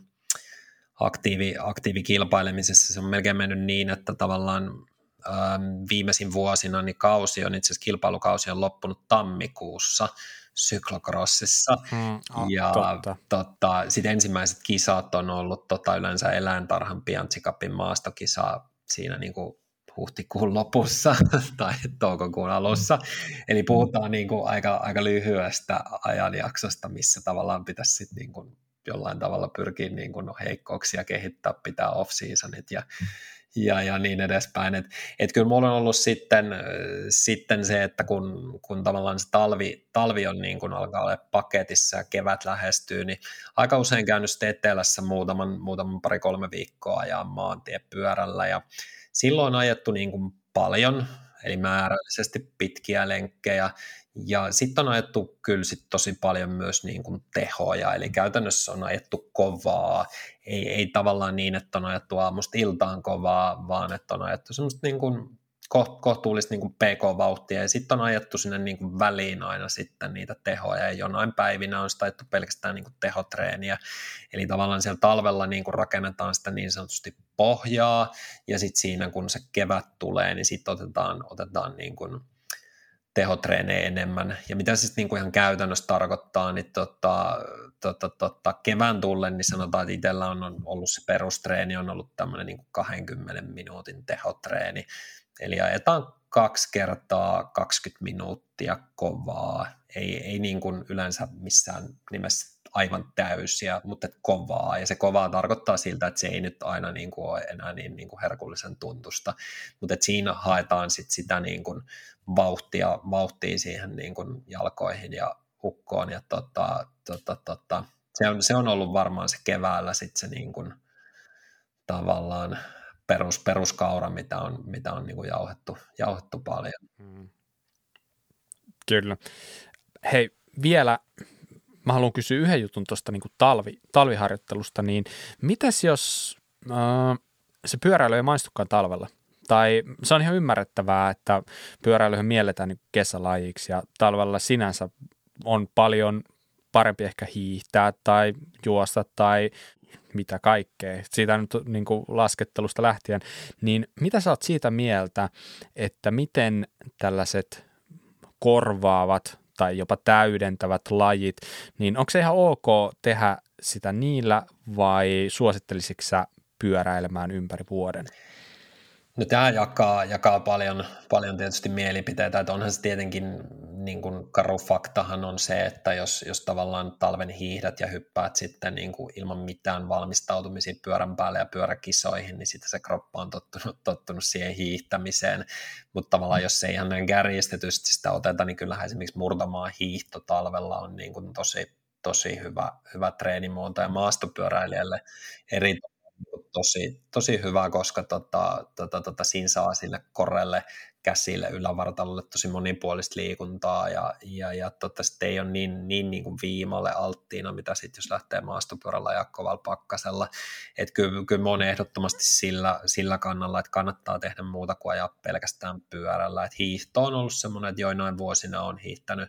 aktiivi, aktiivikilpailemisessa se on melkein mennyt niin, että tavallaan ähm, viimeisin vuosina niin kausi on itse asiassa kilpailukausi on loppunut tammikuussa syklokrossissa. Oh, ja tota, sitten ensimmäiset kisat on ollut tota, yleensä eläintarhan Piantsikapin maastokisa siinä niin kuin huhtikuun lopussa tai toukokuun alussa. Eli puhutaan niin kuin aika, aika lyhyestä ajanjaksosta, missä tavallaan pitäisi sitten niin kuin jollain tavalla pyrkii niin kuin heikkouksia kehittää, pitää off-seasonit ja, ja, ja niin edespäin. Et, et kyllä mulla on ollut sitten, sitten se, että kun, kun tavallaan se talvi, talvi on niin kuin alkaa olla paketissa ja kevät lähestyy, niin aika usein käynyt sitten etelässä muutaman, muutaman pari-kolme viikkoa ajaa maantiepyörällä ja silloin ajettu niin kuin paljon, eli määrällisesti pitkiä lenkkejä ja sitten on ajettu kyllä sit tosi paljon myös niin kuin tehoja, eli käytännössä on ajettu kovaa, ei, ei tavallaan niin, että on ajettu aamusta iltaan kovaa, vaan että on ajettu semmoista niin kuin kohtuullista niin kuin PK-vauhtia, ja sitten on ajettu sinne niin kuin väliin aina sitten niitä tehoja, ja jonain päivinä on sitä ajettu pelkästään niin kuin tehotreeniä, eli tavallaan siellä talvella niin kuin rakennetaan sitä niin sanotusti pohjaa, ja sitten siinä kun se kevät tulee, niin sitten otetaan, otetaan niin kuin tehotreenejä enemmän. Ja mitä se niin kuin ihan käytännössä tarkoittaa, niin tota, tota, tota, kevään tullen, niin sanotaan, että itsellä on ollut se perustreeni, on ollut tämmöinen niin 20 minuutin tehotreeni. Eli ajetaan kaksi kertaa 20 minuuttia kovaa. Ei, ei niin kuin yleensä missään nimessä aivan täysiä, mutta kovaa. Ja se kovaa tarkoittaa siltä, että se ei nyt aina niin kuin ole enää niin, niin kuin herkullisen tuntusta. Mutta siinä haetaan sit sitä niin kuin vauhtia, vauhtia siihen niin kuin jalkoihin ja hukkoon. Ja tota, tota, tota, se, on, se on ollut varmaan se keväällä sitten se niin kuin, tavallaan perus, peruskaura, mitä on, mitä on niin kuin jauhettu, jauhettu paljon. Mm. Kyllä. Hei, vielä mä haluan kysyä yhden jutun tuosta niin talvi, talviharjoittelusta, niin mitäs jos äh, se pyöräily ei maistukaan talvella? Tai se on ihan ymmärrettävää, että pyöräilyhän mielletään niin kesälajiksi ja talvella sinänsä on paljon parempi ehkä hiihtää tai juosta tai mitä kaikkea, siitä nyt niin kuin laskettelusta lähtien, niin mitä sä oot siitä mieltä, että miten tällaiset korvaavat tai jopa täydentävät lajit, niin onko se ihan ok tehdä sitä niillä vai suosittelisitko sä pyöräilemään ympäri vuoden? No tämä jakaa, jakaa paljon, paljon tietysti mielipiteitä, että onhan se tietenkin niin kuin karu faktahan on se, että jos, jos tavallaan talven hiihdät ja hyppäät sitten niin kuin ilman mitään valmistautumisia pyörän päälle ja pyöräkisoihin, niin sitten se kroppa on tottunut, tottunut siihen hiihtämiseen, mutta tavallaan jos se ihan näin kärjistetysti sitä oteta, niin kyllähän esimerkiksi murtamaa hiihto talvella on niin kuin tosi, tosi hyvä, hyvä treenimuoto ja maastopyöräilijälle eri tosi, tosi hyvä, koska tota, tota, tota, siinä saa sille korelle, käsille, ylävartalolle tosi monipuolista liikuntaa ja, ja, ja tota, ei ole niin, niin, niin kuin viimalle alttiina, mitä sitten jos lähtee maastopyörällä ja kovalla pakkasella. Et kyllä, kyllä olen ehdottomasti sillä, sillä kannalla, että kannattaa tehdä muuta kuin ajaa pelkästään pyörällä. Et hiihto on ollut semmoinen, että joinain vuosina on hiihtänyt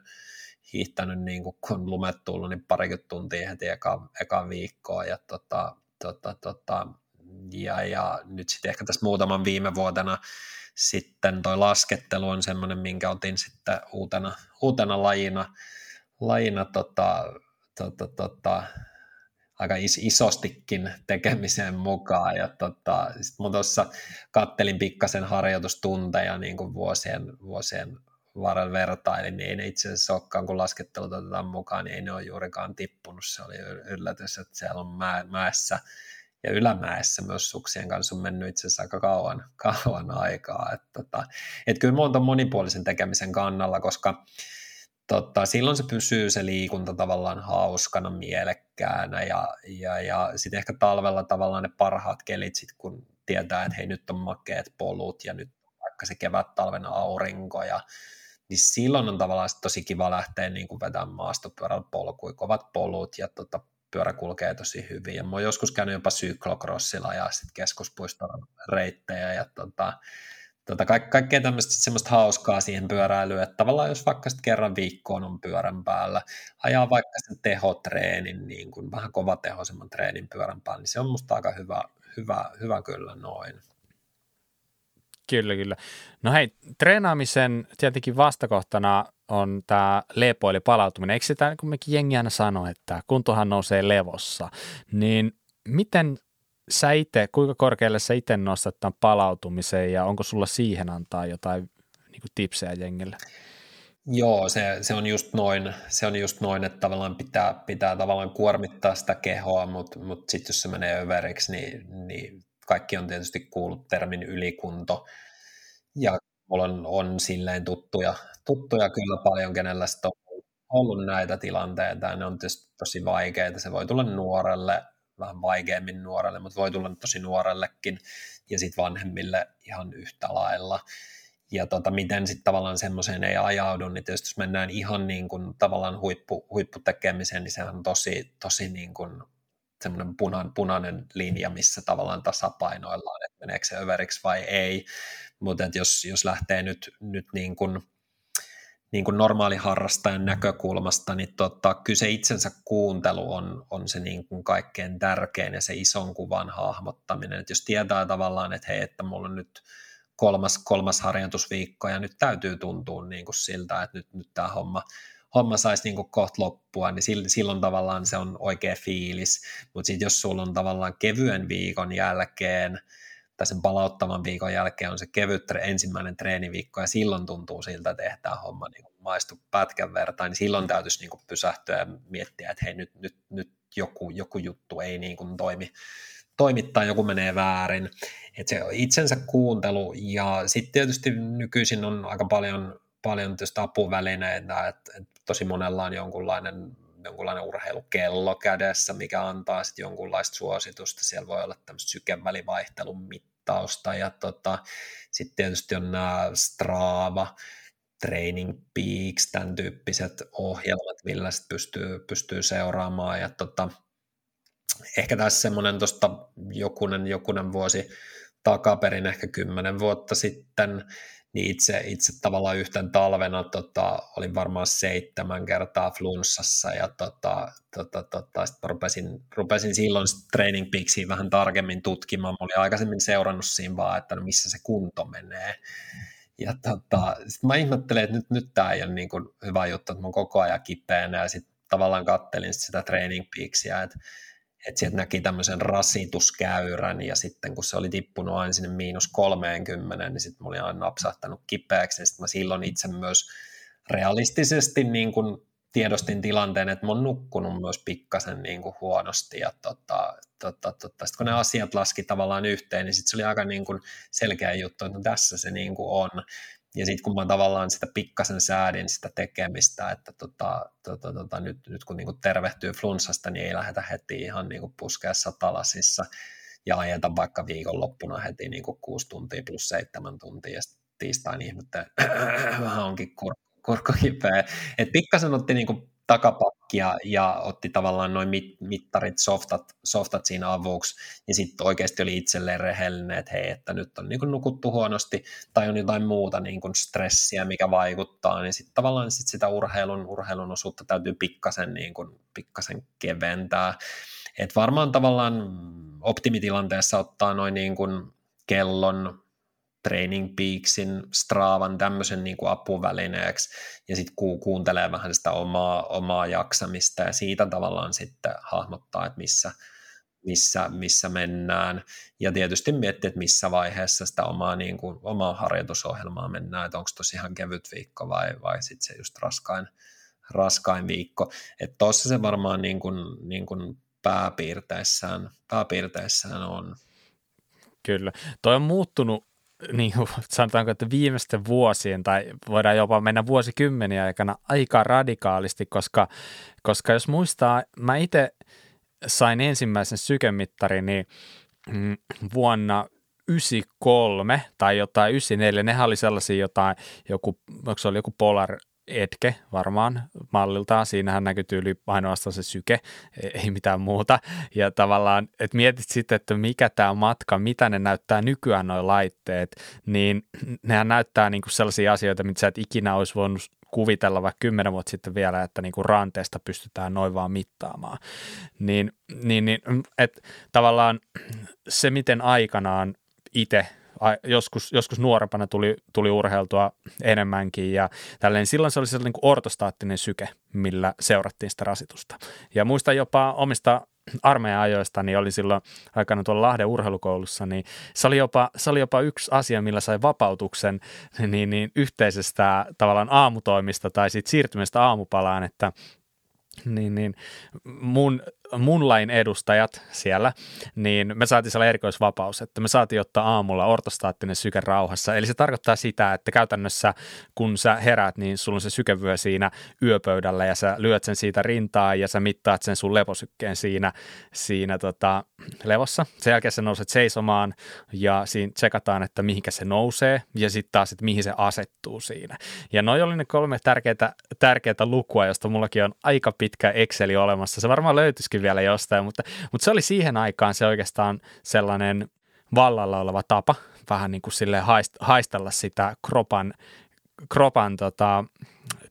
hiihtänyt niin kuin, kun lumet tullut, niin parikymmentä tuntia heti eka, eka viikkoa ja tota, tota, tota, ja, ja nyt sitten ehkä tässä muutaman viime vuotena sitten toi laskettelu on semmoinen, minkä otin sitten uutena, uutena lajina, lajina tota, tota, tota, aika is, isostikin tekemiseen mukaan. Ja tota, sit mun tuossa kattelin pikkasen harjoitustunteja niin kuin vuosien, vuosien varrella vertailin, niin ei ne itse asiassa olekaan, kun laskettelu otetaan mukaan, niin ei ne ole juurikaan tippunut. Se oli yllätys, että siellä on mäessä ja ylämäessä myös suksien kanssa on mennyt itse asiassa aika kauan, kauan aikaa. Että tota, et kyllä mä monipuolisen tekemisen kannalla, koska tota, silloin se pysyy se liikunta tavallaan hauskana, mielekkäänä ja, ja, ja sitten ehkä talvella tavallaan ne parhaat kelit, sit kun tietää, että hei nyt on makeat polut ja nyt vaikka se kevät talven aurinko ja niin silloin on tavallaan tosi kiva lähteä niin kuin vetämään maastopyörällä polkuja, kovat polut ja tota, pyörä kulkee tosi hyvin. Ja mä oon joskus käynyt jopa syklokrossilla ja sitten keskuspuiston reittejä ja tota, tota, ka- kaikkea tämmöistä semmoista hauskaa siihen pyöräilyyn, että tavallaan jos vaikka sitten kerran viikkoon on pyörän päällä, ajaa vaikka sen tehotreenin, niin kuin vähän kovatehoisemman treenin pyörän päällä, niin se on musta aika hyvä, hyvä, hyvä kyllä noin. Kyllä, kyllä. No hei, treenaamisen tietenkin vastakohtana on tämä lepo eli palautuminen. Eikö sitä, kun mekin jengi aina sanoo, että kuntohan nousee levossa, niin miten sä itse, kuinka korkealle sä itse nostat tämän palautumisen ja onko sulla siihen antaa jotain niin kuin tipsejä jengille? Joo, se, se, on just noin, se on just noin, että tavallaan pitää, pitää tavallaan kuormittaa sitä kehoa, mutta mut sitten jos se menee överiksi, niin, niin kaikki on tietysti kuullut termin ylikunto, ja mulla on, on silleen tuttuja, tuttuja kyllä paljon, kenellä on ollut näitä tilanteita, ja ne on tietysti tosi vaikeita, se voi tulla nuorelle, vähän vaikeammin nuorelle, mutta voi tulla tosi nuorellekin, ja sitten vanhemmille ihan yhtä lailla. Ja tota, miten sitten tavallaan semmoiseen ei ajaudu, niin tietysti jos mennään ihan niin kuin tavallaan huippu, huipputekemiseen, niin sehän on tosi, tosi niin kuin semmoinen punan, punainen linja, missä tavallaan tasapainoillaan, että meneekö se överiksi vai ei. Mutta jos, jos lähtee nyt, nyt niin kuin, niin kuin normaali harrastajan näkökulmasta, niin tota, kyllä se itsensä kuuntelu on, on se niin kuin kaikkein tärkein ja se ison kuvan hahmottaminen. Et jos tietää tavallaan, että hei, että mulla on nyt kolmas, kolmas harjoitusviikko ja nyt täytyy tuntua niin kuin siltä, että nyt, nyt tämä homma, homma saisi niin kohta loppua, niin silloin tavallaan se on oikea fiilis. Mutta sitten jos sulla on tavallaan kevyen viikon jälkeen tai sen palauttavan viikon jälkeen on se kevyt ensimmäinen treeniviikko ja silloin tuntuu siltä, että tehdään homma niin maistu pätkän vertaan, niin silloin täytyisi niin kuin pysähtyä ja miettiä, että hei nyt, nyt, nyt joku, joku juttu ei niin kuin toimi, toimittaa, joku menee väärin. Että se itsensä kuuntelu ja sitten tietysti nykyisin on aika paljon, paljon apuvälineitä, että, että tosi monella on jonkunlainen jonkunlainen urheilukello kädessä, mikä antaa sitten jonkunlaista suositusta. Siellä voi olla tämmöistä sykevälivaihtelun mittausta ja tota, sitten tietysti on nämä Strava, Training Peaks, tämän tyyppiset ohjelmat, millä sit pystyy, pystyy seuraamaan. Ja tota, ehkä tässä semmoinen tuosta jokunen, jokunen vuosi takaperin, ehkä kymmenen vuotta sitten, niin itse, itse tavallaan yhten talvena tota, olin varmaan seitsemän kertaa flunssassa ja tota, tota, tota, sit rupesin, rupesin silloin Training Peaksia vähän tarkemmin tutkimaan. Mä olin aikaisemmin seurannut siinä vaan, että no missä se kunto menee. Ja tota, sitten mä ihmettelin, että nyt, nyt tämä ei ole niin kuin hyvä juttu, että mä oon koko ajan kipeänä ja sitten tavallaan kattelin sitä Training Peaksia, että että sieltä näki tämmöisen rasituskäyrän ja sitten kun se oli tippunut aina sinne miinus 30, niin sitten mä olin aina napsahtanut kipeäksi. Ja sitten mä silloin itse myös realistisesti niin kuin tiedostin tilanteen, että mä oon nukkunut myös pikkasen niin kuin huonosti. Ja tota, tota, tota, sitten kun ne asiat laski tavallaan yhteen, niin sitten se oli aika niin kuin selkeä juttu, että no tässä se niin kuin on. Ja sitten kun mä tavallaan sitä pikkasen säädin sitä tekemistä, että tota, tota, tota, nyt, nyt kun niinku tervehtyy flunssasta, niin ei lähdetä heti ihan niinku puskeessa talasissa ja ajeta vaikka viikonloppuna heti niinku kuusi tuntia plus seitsemän tuntia ja tiistain ihmettä vähän onkin kur- kurkku kipeä. Et pikkasen otti niinku takapakkia ja otti tavallaan noin mit, mittarit, softat, softat siinä avuksi, ja sitten oikeasti oli itselleen rehellinen, että hei, että nyt on niin kuin nukuttu huonosti, tai on jotain muuta niin kuin stressiä, mikä vaikuttaa, niin sitten tavallaan sit sitä urheilun, urheilun osuutta täytyy pikkasen, niin kuin, pikkasen keventää. Et varmaan tavallaan optimitilanteessa ottaa noin niin kuin kellon Training Peaksin, Straavan tämmöisen niin kuin apuvälineeksi ja sitten ku, kuuntelee vähän sitä omaa, omaa jaksamista ja siitä tavallaan sitten hahmottaa, että missä, missä, missä mennään ja tietysti miettiä, että missä vaiheessa sitä omaa, niin kuin, omaa harjoitusohjelmaa mennään, että onko tosi ihan kevyt viikko vai, vai sitten se just raskain, raskain viikko. Että tuossa se varmaan niin kuin, niin kuin pääpiirteissään, pääpiirteissään on. Kyllä. Toi on muuttunut niin kuin sanotaanko, että viimeisten vuosien tai voidaan jopa mennä vuosikymmeniä aikana aika radikaalisti, koska, koska jos muistaa, mä itse sain ensimmäisen sykemittarin niin mm, vuonna 93 tai jotain 94, nehän oli sellaisia jotain, joku, onko se oli joku Polar etke varmaan malliltaan. Siinähän näkyy tyyli ainoastaan se syke, ei mitään muuta. Ja tavallaan, että mietit sitten, että mikä tämä matka, mitä ne näyttää nykyään nuo laitteet, niin nehän näyttää niinku sellaisia asioita, mitä sä et ikinä olisi voinut kuvitella vaikka kymmenen vuotta sitten vielä, että niinku ranteesta pystytään noin vaan mittaamaan. Niin, niin, niin että tavallaan se, miten aikanaan itse joskus, joskus nuorempana tuli, tuli urheiltua enemmänkin ja tälleen. Silloin se oli sellainen niin ortostaattinen syke, millä seurattiin sitä rasitusta. Ja muistan jopa omista armeijan ajoista, niin oli silloin aikana tuolla Lahden urheilukoulussa, niin se oli jopa, se oli jopa yksi asia, millä sai vapautuksen niin, niin yhteisestä tavallaan aamutoimista tai siitä siirtymisestä aamupalaan, että niin, niin mun mun lain edustajat siellä, niin me saatiin siellä erikoisvapaus, että me saatiin ottaa aamulla ortostaattinen syke rauhassa. Eli se tarkoittaa sitä, että käytännössä kun sä heräät, niin sulla on se sykevyö siinä yöpöydällä ja sä lyöt sen siitä rintaa ja sä mittaat sen sun leposykkeen siinä, siinä tota, levossa. Sen jälkeen sä nouset seisomaan ja siinä tsekataan, että mihinkä se nousee ja sitten taas, että mihin se asettuu siinä. Ja noin oli ne kolme tärkeää, tärkeää lukua, josta mullakin on aika pitkä Exceli olemassa. Se varmaan löytyisikin vielä jostain, mutta, mutta se oli siihen aikaan se oikeastaan sellainen vallalla oleva tapa vähän niin kuin sille haistella sitä kropan, kropan tota,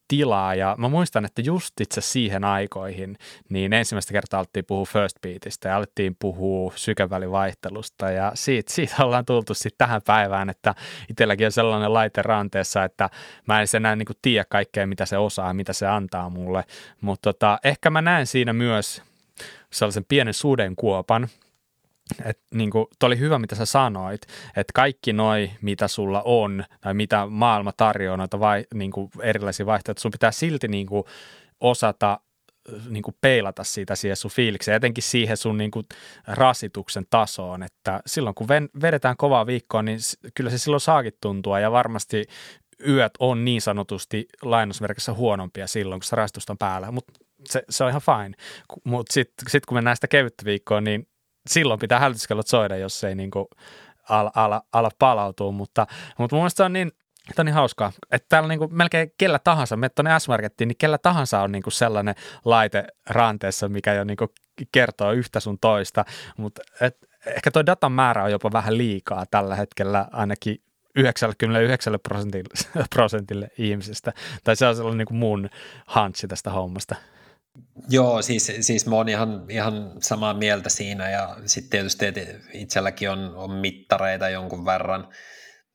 tilaa. Ja mä muistan, että just itse siihen aikoihin, niin ensimmäistä kertaa alettiin puhua first beatistä ja alettiin puhua sykevälivaihtelusta ja siitä, siitä ollaan tultu sitten tähän päivään, että itselläkin on sellainen laite ranteessa, että mä en enää niin tiedä kaikkea, mitä se osaa, mitä se antaa mulle, mutta tota, ehkä mä näen siinä myös sellaisen pienen sudenkuopan, et, niin kuin, oli hyvä, mitä sä sanoit, että kaikki noi, mitä sulla on, tai mitä maailma tarjoaa, noita vai, niin kuin erilaisia vaihtoehtoja, sun pitää silti niin kuin, osata niin kuin peilata siitä siihen sun fiilikseen, etenkin siihen sun niin kuin rasituksen tasoon, että silloin kun vedetään kovaa viikkoa, niin kyllä se silloin saakin tuntua ja varmasti yöt on niin sanotusti lainausmerkissä huonompia silloin, kun se rasitus on päällä, mutta se, se on ihan fine. Mutta sitten sit kun mennään sitä kevyttä viikkoa, niin silloin pitää hälytyskellot soida, jos ei niin kuin ala, ala, ala palautua. Mutta, mutta mun mielestä se on niin Tämä on niin hauskaa, että täällä niinku melkein kellä tahansa, me tuonne S-Markettiin, niin kellä tahansa on niinku sellainen laite ranteessa, mikä jo niinku kertoo yhtä sun toista, mutta ehkä tuo datan määrä on jopa vähän liikaa tällä hetkellä ainakin 99 prosentille, prosentille ihmisistä. Tai se on sellainen niin kuin mun hantsi tästä hommasta. Joo, siis, siis mä oon ihan, ihan samaa mieltä siinä ja sitten tietysti itselläkin on, on mittareita jonkun verran,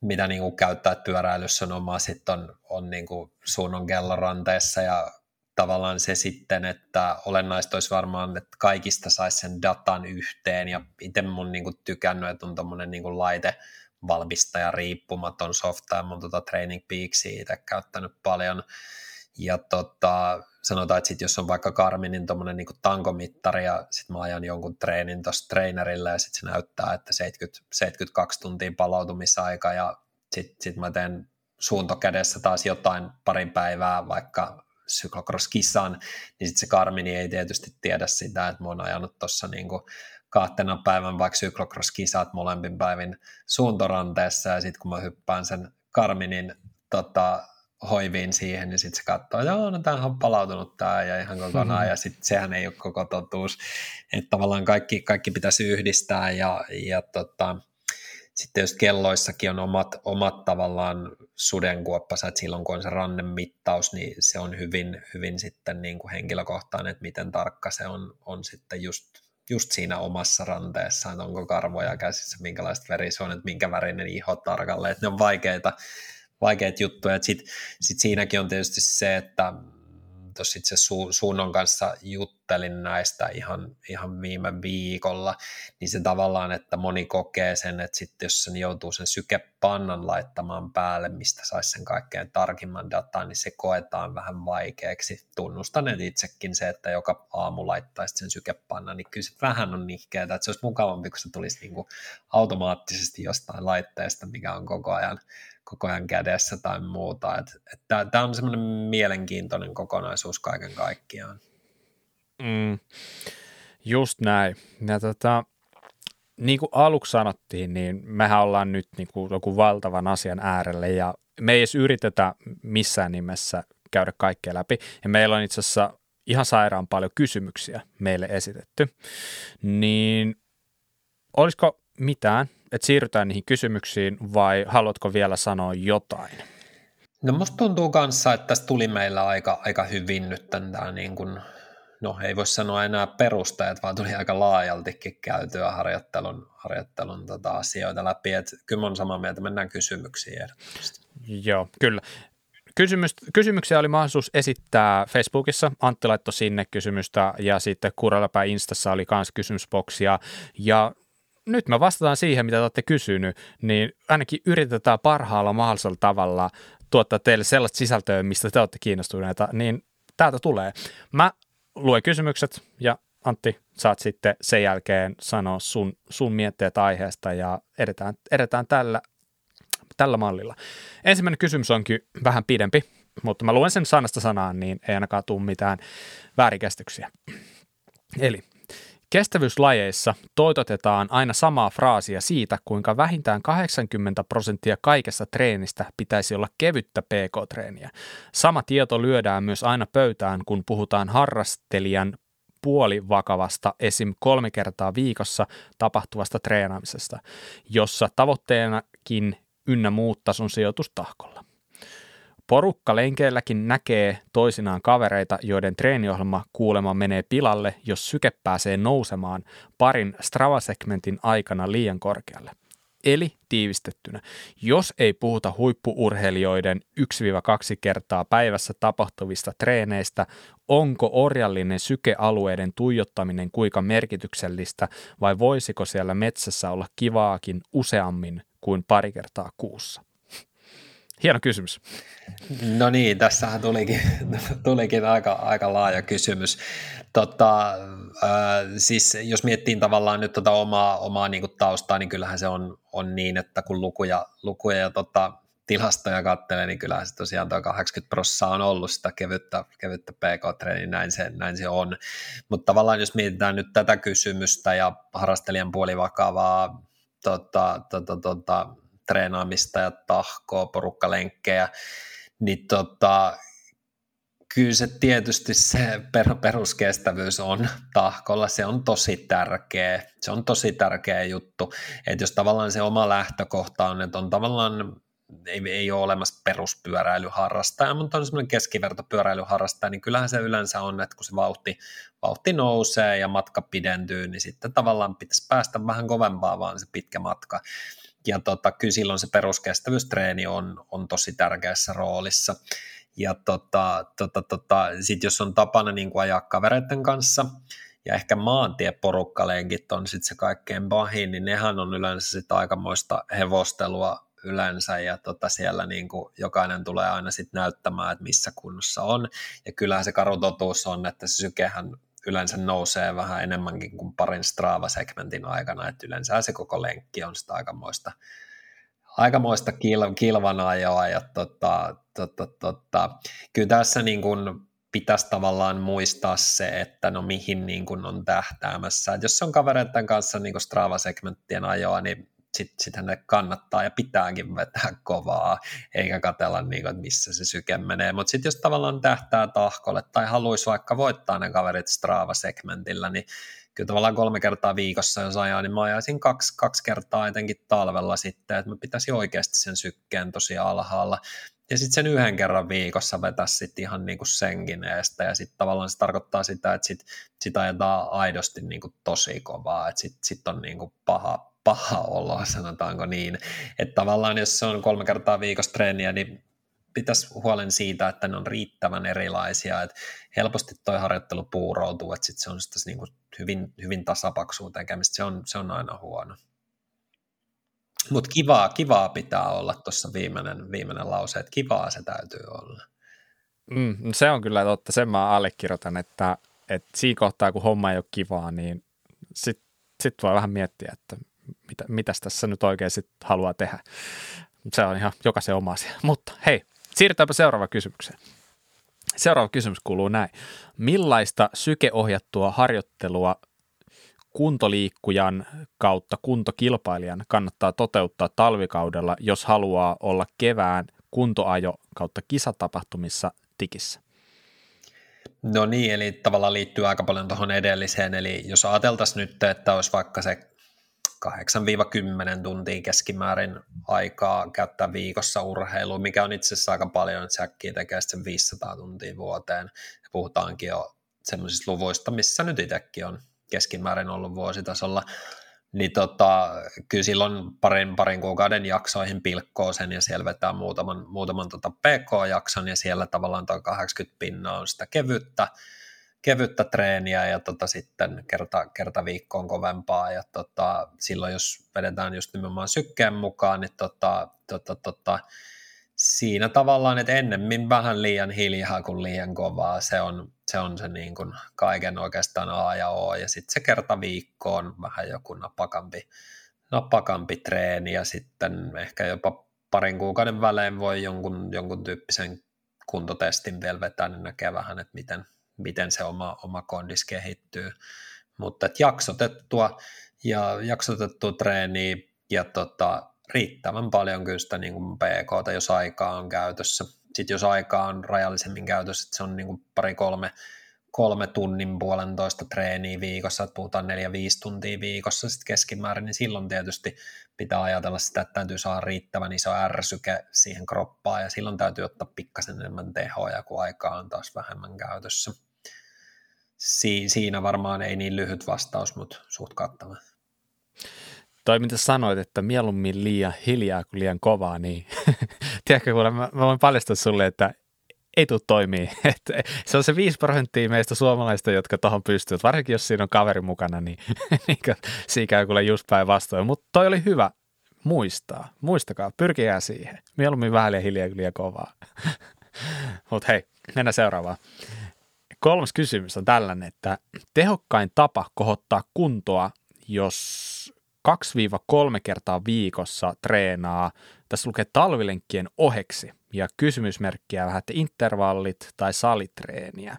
mitä niin kuin käyttää pyöräilyssä on oma, sitten on, on niin kuin suunnon kelloranteessa ja tavallaan se sitten, että olennaista olisi varmaan, että kaikista saisi sen datan yhteen ja itse mun niin kuin tykännyt, että on tuommoinen niin laite, valmistaja riippumaton softa ja mun tota Training Peaksia itse käyttänyt paljon. Ja tota, sanotaan, että sit jos on vaikka Garminin tuommoinen niin tankomittari ja sitten mä ajan jonkun treenin tuossa trainerille ja sitten se näyttää, että 70, 72 tuntia palautumisaika ja sitten sit mä teen suuntokädessä taas jotain parin päivää vaikka syklocross-kisan, niin sitten se Garmini ei tietysti tiedä sitä, että mä oon ajanut tuossa niin kahtena päivän vaikka syklocross-kisat molempin päivin suuntoranteessa ja sitten kun mä hyppään sen Karminin tota, hoiviin siihen, niin sitten se katsoo, että joo, no tämähän on palautunut tämä ja ihan kokonaan, ja sitten sehän ei ole koko totuus. Että tavallaan kaikki, kaikki pitäisi yhdistää, ja, ja tota, sitten jos kelloissakin on omat, omat tavallaan sudenkuoppansa, että silloin kun on se rannemittaus, niin se on hyvin, hyvin sitten niin kuin henkilökohtainen, että miten tarkka se on, on sitten just just siinä omassa ranteessa, että onko karvoja käsissä, minkälaiset verisuonet, minkä värinen iho tarkalleen, että ne on vaikeita, vaikeita juttuja. Sitten sit siinäkin on tietysti se, että tuossa itse Su- Suunnon kanssa juttelin näistä ihan, ihan viime viikolla, niin se tavallaan, että moni kokee sen, että sitten jos sen joutuu sen sykepannan laittamaan päälle, mistä saisi sen kaikkein tarkimman dataa, niin se koetaan vähän vaikeaksi. Tunnustan että itsekin se, että joka aamu laittaisi sen sykepannan, niin kyllä se vähän on nihkeää, että se olisi mukavampi, kun se tulisi niin kuin automaattisesti jostain laitteesta, mikä on koko ajan koko ajan kädessä tai muuta. Tämä on semmoinen mielenkiintoinen kokonaisuus kaiken kaikkiaan. Mm, just näin. Ja tota, niin kuin aluksi sanottiin, niin mehän ollaan nyt niin kuin joku valtavan asian äärelle ja me ei edes yritetä missään nimessä käydä kaikkea läpi. Ja meillä on itse asiassa ihan sairaan paljon kysymyksiä meille esitetty. Niin olisiko mitään, että siirrytään niihin kysymyksiin vai haluatko vielä sanoa jotain? No musta tuntuu kanssa, että tässä tuli meillä aika, aika hyvin nyt tämä niin kuin, no ei voi sanoa enää perusteet, vaan tuli aika laajaltikin käytyä harjoittelun, harjoittelun tota asioita läpi, että kyllä on samaa mieltä, mennään kysymyksiin ehdottomasti. Joo, kyllä. Kysymys, kysymyksiä oli mahdollisuus esittää Facebookissa, Antti laittoi sinne kysymystä ja sitten Kuralapää Instassa oli myös kysymysboksia ja nyt me vastataan siihen, mitä te olette kysynyt, niin ainakin yritetään parhaalla mahdollisella tavalla tuottaa teille sellaista sisältöä, mistä te olette kiinnostuneita, niin täältä tulee. Mä luen kysymykset ja Antti, saat sitten sen jälkeen sanoa sun, sun mietteet aiheesta ja edetään, edetään tällä, tällä mallilla. Ensimmäinen kysymys onkin vähän pidempi, mutta mä luen sen sanasta sanaan, niin ei ainakaan tule mitään väärinkäsityksiä. Eli Kestävyyslajeissa toitotetaan aina samaa fraasia siitä, kuinka vähintään 80 prosenttia kaikesta treenistä pitäisi olla kevyttä pk-treeniä. Sama tieto lyödään myös aina pöytään, kun puhutaan harrastelijan puolivakavasta esim. kolme kertaa viikossa tapahtuvasta treenaamisesta, jossa tavoitteenakin ynnä muut tason sijoitus tahkolla. Porukka lenkeilläkin näkee toisinaan kavereita, joiden treeniohjelma kuulema menee pilalle, jos syke pääsee nousemaan parin Strava-segmentin aikana liian korkealle. Eli tiivistettynä, jos ei puhuta huippuurheilijoiden 1-2 kertaa päivässä tapahtuvista treeneistä, onko orjallinen sykealueiden tuijottaminen kuinka merkityksellistä vai voisiko siellä metsässä olla kivaakin useammin kuin pari kertaa kuussa? Hieno kysymys. No niin, tässähän tulikin, tulikin aika, aika laaja kysymys. Tota, äh, siis jos miettii tavallaan nyt tota omaa, omaa niin kuin taustaa, niin kyllähän se on, on niin, että kun lukuja, lukuja ja tota, tilastoja katselee, niin kyllähän se tosiaan tuo 80 prosenttia on ollut sitä kevyttä, kevyttä pk-treeniä, näin se, näin se on. Mutta tavallaan jos mietitään nyt tätä kysymystä ja harrastelijan puolivakavaa tota, tota, tota, treenaamista ja tahkoa, porukkalenkkejä, niin tota, kyllä se tietysti se peruskestävyys on tahkolla, se on tosi tärkeä, se on tosi tärkeä juttu, että jos tavallaan se oma lähtökohta on, että on tavallaan ei, ei ole olemassa peruspyöräilyharrastaja, mutta on semmoinen keskivertopyöräilyharrastaja, niin kyllähän se yleensä on, että kun se vauhti, vauhti nousee ja matka pidentyy, niin sitten tavallaan pitäisi päästä vähän kovempaa vaan se pitkä matka. Ja tota, kyllä silloin se peruskestävyystreeni on, on tosi tärkeässä roolissa. Ja tota, tota, tota, sitten jos on tapana niin kuin ajaa kavereiden kanssa, ja ehkä maantieporukkalenkit on sitten se kaikkein pahin, niin nehän on yleensä sitten aikamoista hevostelua yleensä ja tota siellä niin kuin jokainen tulee aina sitten näyttämään, että missä kunnossa on. Ja kyllähän se karu totuus on, että se sykehän yleensä nousee vähän enemmänkin kuin parin Strava-segmentin aikana, että yleensä se koko lenkki on sitä aikamoista, aikamoista kil, kilvanajoa ja tota, tota, tota, kyllä tässä niin kuin pitäisi tavallaan muistaa se, että no mihin niin kuin on tähtäämässä. Et jos on kavereiden kanssa niin kuin Strava-segmenttien ajoa, niin sit ne kannattaa ja pitääkin vetää kovaa, eikä katella, niin kuin, että missä se syke menee. Mutta sitten jos tavallaan tähtää tahkolle tai haluaisi vaikka voittaa ne kaverit Strava-segmentillä, niin kyllä tavallaan kolme kertaa viikossa, jos ajaa, niin mä ajaisin kaksi, kaksi kertaa etenkin talvella sitten, että mä pitäisin oikeasti sen sykkeen tosi alhaalla. Ja sitten sen yhden kerran viikossa vetää sitten ihan niin kuin senkin eestä, ja sitten tavallaan se tarkoittaa sitä, että sit, sit ajetaan aidosti niin kuin tosi kovaa, että sitten sit on niin kuin paha, paha olo, sanotaanko niin. Että tavallaan jos se on kolme kertaa viikossa treeniä, niin pitäisi huolen siitä, että ne on riittävän erilaisia, että helposti toi harjoittelu puuroutuu, että sit se on sitä niin kuin hyvin, hyvin tasapaksuun tekemistä, se on, se on aina huono. Mutta kivaa, kivaa pitää olla tuossa viimeinen, viimeinen lause, että kivaa se täytyy olla. Mm, no se on kyllä totta, sen mä allekirjoitan, että, että siinä kohtaa kun homma ei ole kivaa, niin sitten sit voi vähän miettiä, että mitä, mitäs tässä nyt oikein sit haluaa tehdä. Se on ihan jokaisen oma asia. Mutta hei, siirrytäänpä seuraavaan kysymykseen. Seuraava kysymys kuuluu näin. Millaista sykeohjattua harjoittelua kuntoliikkujan kautta kuntokilpailijan kannattaa toteuttaa talvikaudella, jos haluaa olla kevään kuntoajo kautta kisatapahtumissa tikissä? No niin, eli tavallaan liittyy aika paljon tuohon edelliseen, eli jos ajateltaisiin nyt, että olisi vaikka se 8-10 tuntia keskimäärin aikaa käyttää viikossa urheiluun, mikä on itse asiassa aika paljon, että säkkiä tekee sen 500 tuntia vuoteen. Ja puhutaankin jo semmoisista luvuista, missä nyt itsekin on keskimäärin ollut vuositasolla. Niin tota, kyllä silloin parin, parin kuukauden jaksoihin pilkkoo sen ja siellä vetää muutaman, muutaman tota PK-jakson ja siellä tavallaan tuo 80 pinnaa on sitä kevyttä, kevyttä treeniä ja tota sitten kerta, kerta viikkoon kovempaa. Ja tota, silloin jos vedetään just nimenomaan sykkeen mukaan, niin tota, tota, tota, siinä tavallaan, että ennemmin vähän liian hiljaa kuin liian kovaa, se on se, on se niin kuin kaiken oikeastaan A ja O, ja sitten se kerta viikkoon vähän joku napakampi, napakampi treeni, ja sitten ehkä jopa parin kuukauden välein voi jonkun, jonkun tyyppisen kuntotestin vielä vetää, niin näkee vähän, että miten, miten se oma, oma kondis kehittyy. Mutta jaksotettua ja jaksotettua treeniä ja tota, riittävän paljon kyllä sitä niin kuin PK, jos aikaa on käytössä. Sitten jos aikaa on rajallisemmin käytössä, että se on niin kuin pari-kolme kolme tunnin puolentoista treeniä viikossa, että puhutaan neljä, viisi tuntia viikossa sitten keskimäärin, niin silloin tietysti pitää ajatella sitä, että täytyy saada riittävän iso ärsyke siihen kroppaan ja silloin täytyy ottaa pikkasen enemmän tehoja, kun aikaa on taas vähemmän käytössä. Si- siinä varmaan ei niin lyhyt vastaus, mutta suht kattava. Toi mitä sanoit, että mieluummin liian hiljaa kuin liian kovaa, niin tiedätkö, kuule, mä, mä voin paljastaa sulle, että ei tule toimii. se on se 5 prosenttia meistä suomalaista, jotka tuohon pystyvät. Varsinkin jos siinä on kaveri mukana, niin, niin siinä käy kuule just päinvastoin. Mutta toi oli hyvä muistaa. Muistakaa, pyrkikää siihen. Mieluummin vähän liian hiljaa kuin liian kovaa. Mutta hei, mennään seuraavaan. Kolmas kysymys on tällainen, että tehokkain tapa kohottaa kuntoa, jos 2-3 kertaa viikossa treenaa, tässä lukee talvilenkkien oheksi ja kysymysmerkkiä vähän, että intervallit tai salitreeniä.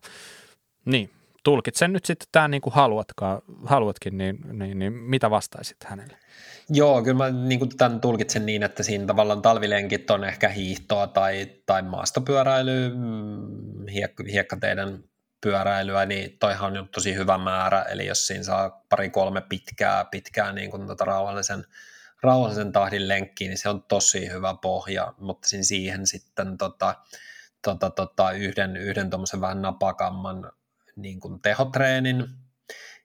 Niin, tulkitsen nyt sitten tämä niin kuin haluatkin, niin, niin, niin mitä vastaisit hänelle? Joo, kyllä mä niin kuin tämän tulkitsen niin, että siinä tavallaan talvilenkit on ehkä hiihtoa tai, tai maastopyöräily, mm, hiek- hiekkateiden pyöräilyä, niin toihan on tosi hyvä määrä, eli jos siinä saa pari-kolme pitkää, pitkää niin kuin tota rauhallisen, rauhallisen tahdin lenkkiä, niin se on tosi hyvä pohja, mutta siihen sitten tota, tota, tota, yhden, yhden tuommoisen vähän napakamman niin kuin tehotreenin,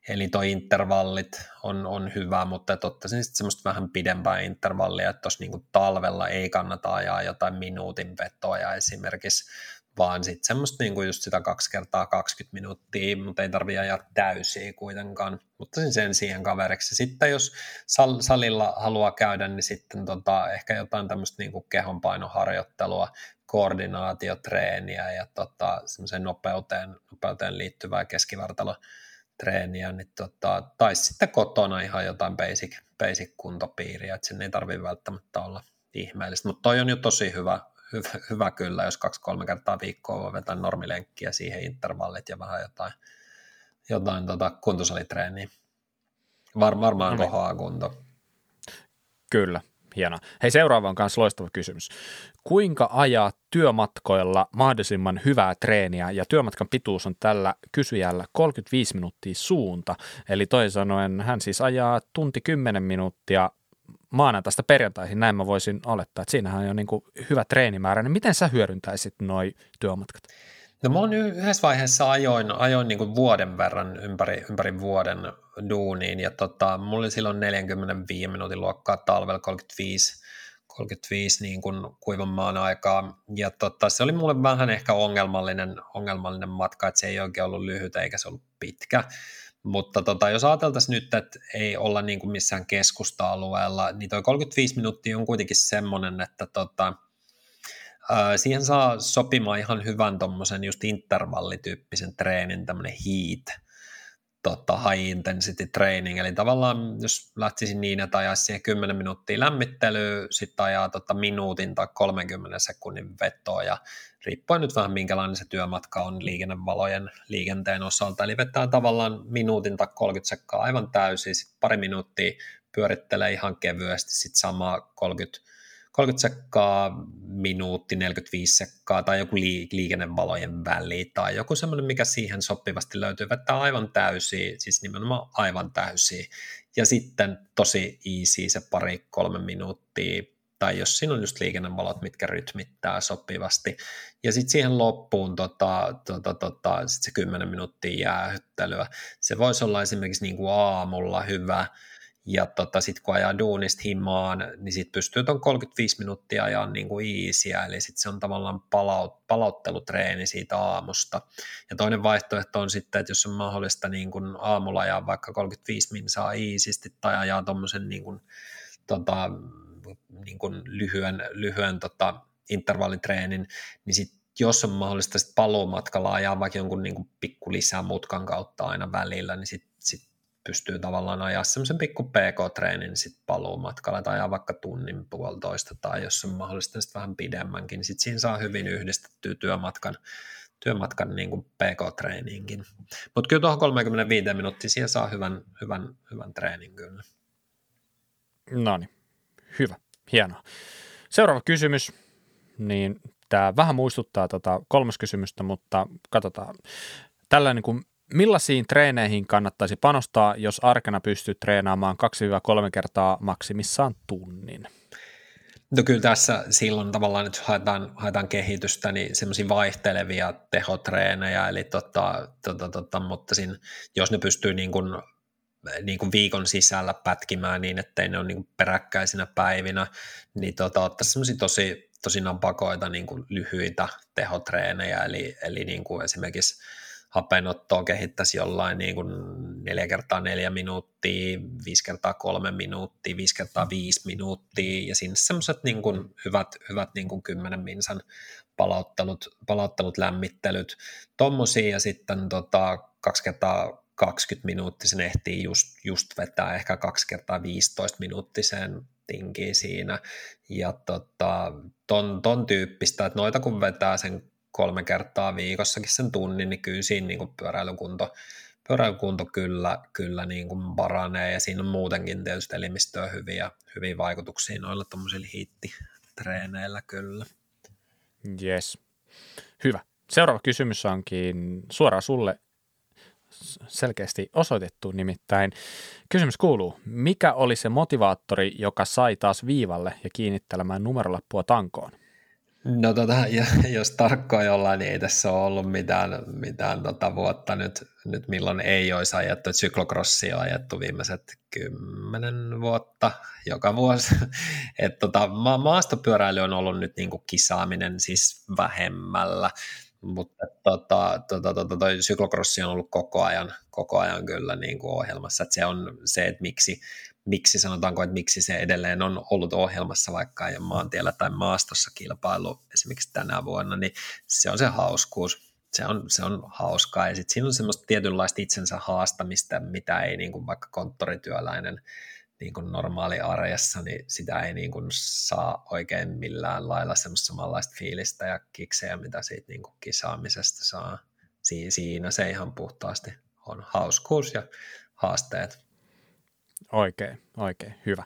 eli tuo intervallit on, on hyvä, mutta ottaisin sitten semmoista vähän pidempää intervallia, että tuossa niin talvella ei kannata ajaa jotain minuutin vetoja esimerkiksi, vaan sitten semmoista niinku just sitä kaksi kertaa 20 minuuttia, mutta ei tarvitse ajaa täysiä kuitenkaan, mutta sen, sen siihen kaveriksi. Sitten jos sal- salilla haluaa käydä, niin sitten tota, ehkä jotain tämmöistä niinku kehonpainoharjoittelua, koordinaatiotreeniä ja tota, semmoiseen nopeuteen, nopeuteen liittyvää keskivartalotreeniä, niin tota, tai sitten kotona ihan jotain basic, basic kuntopiiriä, että sen ei tarvitse välttämättä olla ihmeellistä, mutta toi on jo tosi hyvä, hyvä, kyllä, jos kaksi-kolme kertaa viikkoa voi vetää normilenkkiä siihen intervallit ja vähän jotain, jotain tota kuntosalitreeniä. Var, varmaan no niin. kohoaa kunto. Kyllä, hienoa. Hei, seuraava on myös loistava kysymys. Kuinka ajaa työmatkoilla mahdollisimman hyvää treeniä? Ja työmatkan pituus on tällä kysyjällä 35 minuuttia suunta. Eli toisin sanoen hän siis ajaa tunti 10 minuuttia maanantaista perjantaihin, näin mä voisin olettaa, että siinähän on jo niin kuin hyvä treenimäärä, niin miten sä hyödyntäisit noi työmatkat? No mä oon yhdessä vaiheessa ajoin, ajoin niin vuoden verran ympäri, ympäri vuoden duuniin ja tota, mulla oli silloin 45 minuutin luokkaa talvella 35, 35 niin kuin kuivan maan aikaa. Ja tota, se oli mulle vähän ehkä ongelmallinen, ongelmallinen matka, että se ei oikein ollut lyhyt eikä se ollut pitkä, mutta tota, jos ajateltaisiin nyt, että ei olla niin kuin missään keskusta-alueella, niin tuo 35 minuuttia on kuitenkin semmoinen, että tota, ää, siihen saa sopimaan ihan hyvän tuommoisen just intervallityyppisen treenin, tämmöinen heat, tota, high intensity training, eli tavallaan jos lähtisin niin, että ajaisi siihen 10 minuuttia lämmittelyä, sitten ajaa tota minuutin tai 30 sekunnin vetoa ja riippuen nyt vähän minkälainen se työmatka on liikennevalojen liikenteen osalta, eli vetää tavallaan minuutin tai 30 sekkaa aivan täysin, sitten pari minuuttia pyörittelee ihan kevyesti, sitten sama 30 30 sekkaa, minuutti, 45 sekkaa tai joku liikennevalojen väli tai joku semmoinen, mikä siihen sopivasti löytyy, vetää aivan täysi, siis nimenomaan aivan täysi. Ja sitten tosi easy se pari, kolme minuuttia tai jos siinä on just liikennevalot, mitkä rytmittää sopivasti. Ja sitten siihen loppuun tota, tota, tota, sit se 10 minuuttia jäähyttelyä. Se voisi olla esimerkiksi niin kuin aamulla hyvä, ja tota, sitten kun ajaa duunista himaan, niin sitten pystyy tuon 35 minuuttia ajaa niin kuin easyä, eli sitten se on tavallaan palaut, palauttelutreeni siitä aamusta. Ja toinen vaihtoehto on sitten, että jos on mahdollista niin kuin aamulla ajaa vaikka 35 minsaa easysti tai ajaa tuommoisen niin tota, niin lyhyen, lyhyen tota, intervallitreenin, niin sitten jos on mahdollista sit paluumatkalla ajaa vaikka jonkun niin kuin pikku lisää mutkan kautta aina välillä, niin sitten sit pystyy tavallaan ajaa semmoisen pikku PK-treenin sit paluumatkalla tai ajaa vaikka tunnin puolitoista tai jos on mahdollista sitten vähän pidemmänkin, niin sitten siinä saa hyvin yhdistettyä työmatkan, työmatkan niin kuin PK-treeniinkin. Mutta kyllä tuohon 35 minuuttia siihen saa hyvän, hyvän, hyvän treenin kyllä. No niin, hyvä, hienoa. Seuraava kysymys, niin tämä vähän muistuttaa tota kolmas kysymystä, mutta katsotaan. Tällainen kuin Millaisiin treeneihin kannattaisi panostaa, jos arkena pystyy treenaamaan 2-3 kertaa maksimissaan tunnin? No kyllä tässä silloin tavallaan, että haetaan, haetaan kehitystä, niin semmoisia vaihtelevia tehotreenejä, eli tota, tota, tota, mutta siinä, jos ne pystyy niin kuin, niin kuin viikon sisällä pätkimään niin, ettei ne ole niin kuin peräkkäisinä päivinä, niin tota, ottaa semmoisia tosi, tosi napakoita niin kuin lyhyitä tehotreenejä, eli, eli niin kuin esimerkiksi hapenottoa kehittäisi jollain niin kuin 4 kertaa 4 minuuttia, 5 kertaa 3 minuuttia, 5 kertaa 5 minuuttia ja sinne semmoiset niin kuin hyvät, hyvät niin kuin 10 minsan palauttelut, palauttelut lämmittelyt, tommosia ja sitten tota, 2 kertaa 20 minuuttisen ehtii just, just vetää ehkä 2 kertaa 15 minuuttiseen tinkiin siinä. Ja tota, ton, ton tyyppistä, että noita kun vetää sen kolme kertaa viikossakin sen tunnin, niin kyllä siinä niin kuin pyöräilykunto, pyöräilykunto kyllä, kyllä niin kuin paranee ja siinä on muutenkin tietysti elimistöä hyviä, hyviä vaikutuksia noilla tuommoisilla hiittitreeneillä kyllä. Yes. Hyvä. Seuraava kysymys onkin suoraan sulle selkeästi osoitettu, nimittäin kysymys kuuluu, mikä oli se motivaattori, joka sai taas viivalle ja kiinnittelemään numerolappua tankoon? No tota, jos tarkkoin ollaan, niin ei tässä ole ollut mitään, mitään tota vuotta nyt, nyt, milloin ei olisi ajettu. Syklokrossia on ajettu viimeiset kymmenen vuotta joka vuosi. Et tota, ma- maastopyöräily on ollut nyt niinku kisaaminen siis vähemmällä, mutta tota, tota, tota, toi syklokrossi on ollut koko ajan, koko ajan kyllä niin kuin ohjelmassa. Et se on se, että miksi, miksi sanotaanko, että miksi se edelleen on ollut ohjelmassa, vaikka ole maantiellä tai maastossa kilpailu esimerkiksi tänä vuonna, niin se on se hauskuus. Se on, se on hauskaa ja sitten siinä on semmoista tietynlaista itsensä haastamista, mitä ei niin kuin vaikka konttorityöläinen niin kuin normaali arjessa, niin sitä ei niin kuin saa oikein millään lailla semmoista samanlaista fiilistä ja kiksejä, mitä siitä niin kuin kisaamisesta saa. Siinä se ihan puhtaasti on hauskuus ja haasteet. Oikein, oikein, hyvä.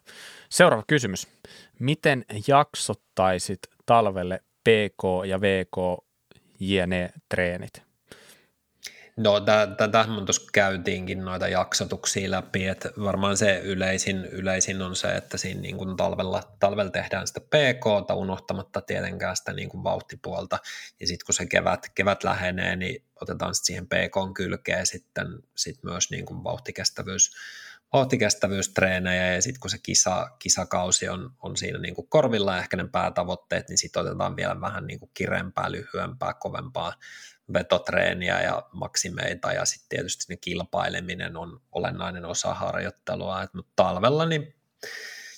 Seuraava kysymys. Miten jaksottaisit talvelle PK ja VK jne treenit? No tätä tuossa käytiinkin noita jaksotuksia läpi, että varmaan se yleisin, yleisin on se, että siinä niin kuin talvella, talvella tehdään sitä PK, unohtamatta tietenkään sitä niin kuin vauhtipuolta, ja sitten kun se kevät, kevät lähenee, niin otetaan sitten siihen PK kylkeen sitten sit myös niin kuin vauhtikestävyys, vauhtikestävyystreenejä ja sitten kun se kisa, kisakausi on, on siinä niin kuin korvilla ja ehkä ne päätavoitteet, niin sitten otetaan vielä vähän niin kuin kireempää, lyhyempää, kovempaa vetotreeniä ja maksimeita. Ja sitten tietysti ne kilpaileminen on olennainen osa harjoittelua, Et, mutta talvella niin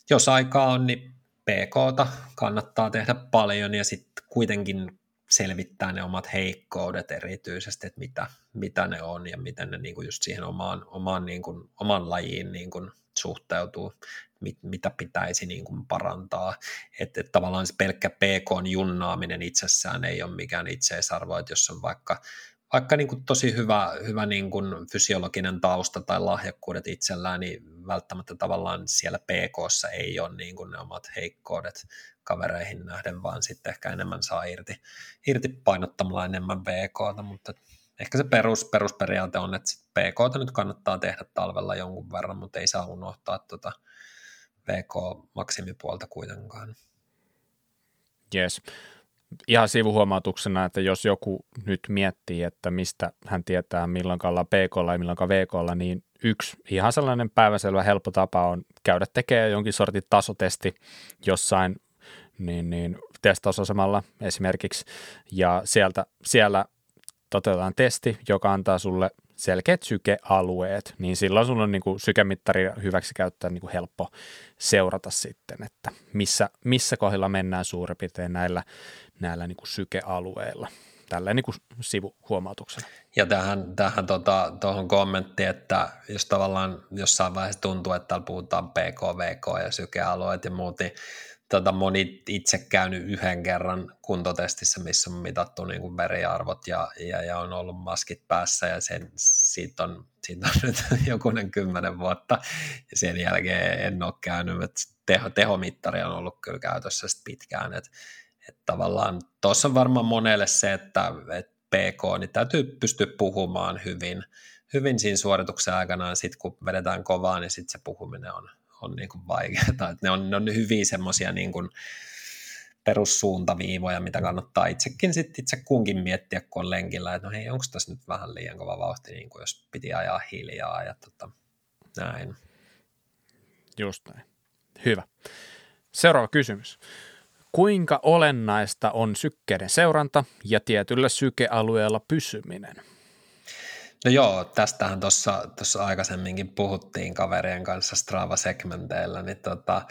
jos aikaa on, niin PKta kannattaa tehdä paljon. Ja sitten kuitenkin selvittää ne omat heikkoudet erityisesti, että mitä, mitä ne on ja miten ne niin kuin just siihen omaan, omaan, niin kuin, oman lajiin niin kuin suhteutuu, mit, mitä pitäisi niin kuin parantaa. Että, että tavallaan se pelkkä PK-junnaaminen itsessään ei ole mikään itseisarvo, että jos on vaikka vaikka niin kuin tosi hyvä, hyvä niin kuin fysiologinen tausta tai lahjakkuudet itsellään, niin välttämättä tavallaan siellä PKssa ei ole niin kuin ne omat heikkoudet kavereihin nähden, vaan sitten ehkä enemmän saa irti, irti painottamalla enemmän PKta, mutta ehkä se perus, perusperiaate on, että PKta nyt kannattaa tehdä talvella jonkun verran, mutta ei saa unohtaa tuota VK-maksimipuolta kuitenkaan. Yes ihan sivuhuomautuksena, että jos joku nyt miettii, että mistä hän tietää milloin ollaan pk ja milloin vk niin yksi ihan sellainen päiväselvä helppo tapa on käydä tekemään jonkin sortin tasotesti jossain niin, niin testausasemalla esimerkiksi, ja sieltä, siellä toteutetaan testi, joka antaa sulle selkeät sykealueet, niin silloin sulla on niin kuin sykemittari hyväksi käyttää niin kuin helppo seurata sitten, että missä, missä kohdilla mennään suurin piirtein näillä, näillä niin kuin sykealueilla. Tällä niin kuin sivuhuomautuksena. Ja tähän, tähän tuohon kommenttiin, että jos tavallaan jossain vaiheessa tuntuu, että täällä puhutaan PKVK ja sykealueet ja muut, niin tota, moni itse käynyt yhden kerran kuntotestissä, missä on mitattu niin kuin veriarvot ja, ja, ja, on ollut maskit päässä ja sen, siitä, on, siitä on nyt jokunen kymmenen vuotta. Ja sen jälkeen en ole käynyt, että teho, tehomittari on ollut kyllä käytössä pitkään, että, että tavallaan tuossa on varmaan monelle se, että, että PK, niin täytyy pystyä puhumaan hyvin, hyvin siinä suorituksen aikana, sitten kun vedetään kovaa, niin sitten se puhuminen on, on niin kuin vaikeaa. Ne, on, ne on hyvin semmoisia niin perussuuntaviivoja, mitä kannattaa itsekin sit itse kunkin miettiä, kun on lenkillä, että no hei, onko tässä nyt vähän liian kova vauhti, niin kuin jos piti ajaa hiljaa ja tota, näin. Just näin. Hyvä. Seuraava kysymys. Kuinka olennaista on sykkeiden seuranta ja tietyllä sykealueella pysyminen? No joo, tästähän tuossa aikaisemminkin puhuttiin kaverien kanssa Strava-segmenteillä, niin tota,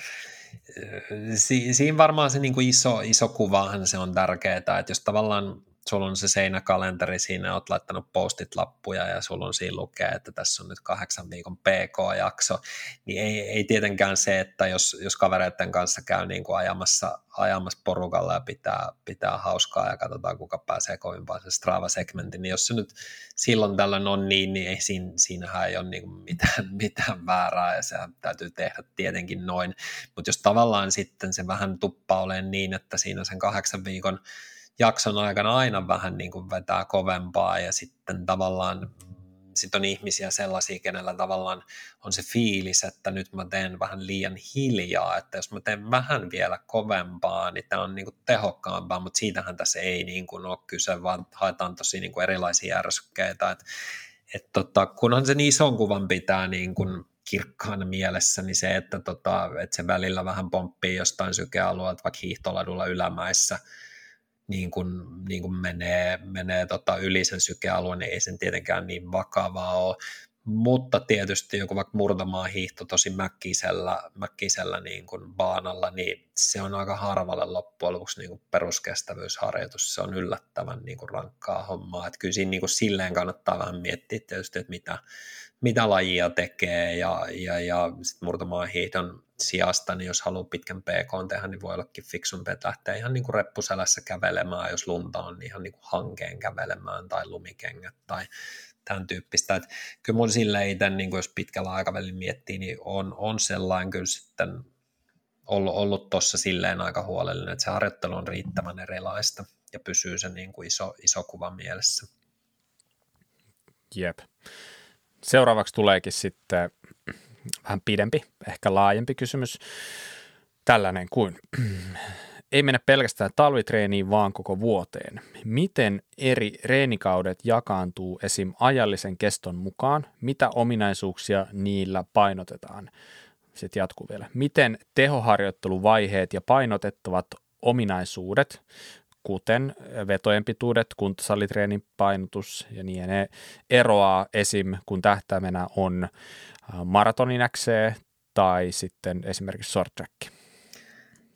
si, siinä varmaan se niinku iso, iso kuvahan se on tärkeää, että jos tavallaan sulla on se seinäkalenteri, siinä oot laittanut postit lappuja ja sulla on siinä lukee, että tässä on nyt kahdeksan viikon PK-jakso, niin ei, ei tietenkään se, että jos, jos kavereiden kanssa käy niin kuin ajamassa, ajamassa porukalla ja pitää, pitää hauskaa ja katsotaan kuka pääsee kovimpaan se Strava-segmentin, niin jos se nyt silloin tällöin on niin, niin ei, siinä, siinähän ei ole niin kuin mitään, mitään väärää ja se täytyy tehdä tietenkin noin, mutta jos tavallaan sitten se vähän tuppaa olemaan niin, että siinä sen kahdeksan viikon jakson aikana aina vähän niin kuin vetää kovempaa ja sitten tavallaan sitten on ihmisiä sellaisia, kenellä tavallaan on se fiilis, että nyt mä teen vähän liian hiljaa, että jos mä teen vähän vielä kovempaa, niin tämä on niin kuin tehokkaampaa, mutta siitähän tässä ei niin kuin ole kyse, vaan haetaan tosi niin kuin erilaisia järsykkeitä, että et tota, kunhan sen ison kuvan pitää niin kuin kirkkaana mielessä, niin se, että, tota, että se välillä vähän pomppii jostain sykealueelta, vaikka hiihtoladulla ylämäissä, niin kuin, niin kuin menee, menee tota yli sen sykealueen, niin ei sen tietenkään niin vakavaa ole. Mutta tietysti joku vaikka murtamaa hiihto tosi mäkkisellä, mäkkisellä niin kuin baanalla, niin se on aika harvalle loppujen lopuksi niin kuin peruskestävyysharjoitus. Se on yllättävän niin kuin rankkaa hommaa. Että kyllä siinä niin kuin silleen kannattaa vähän miettiä tietysti, että mitä, mitä lajia tekee ja, ja, ja sitten murtamaan hiihdon sijasta, niin jos haluaa pitkän PK tehdä, niin voi ollakin fiksumpi, että lähtee ihan niin kuin reppuselässä kävelemään, jos lunta on, niin ihan niin kuin hankeen kävelemään tai lumikengät tai tämän tyyppistä. Että kyllä mun silleen itse, niin kuin jos pitkällä aikavälillä miettii, niin on, on sellainen kyllä sitten ollut, ollut tuossa silleen aika huolellinen, että se harjoittelu on riittävän erilaista ja pysyy se niin kuin iso, iso kuva mielessä. Jep. Seuraavaksi tuleekin sitten vähän pidempi, ehkä laajempi kysymys. Tällainen kuin, ei mennä pelkästään talvitreeniin, vaan koko vuoteen. Miten eri reenikaudet jakaantuu esim. ajallisen keston mukaan? Mitä ominaisuuksia niillä painotetaan? Sitten jatkuu vielä. Miten tehoharjoitteluvaiheet ja painotettavat ominaisuudet kuten vetojen pituudet, kuntosalitreenin painotus ja niin ne eroaa esim. kun tähtäimenä on maratonin XC tai sitten esimerkiksi short track.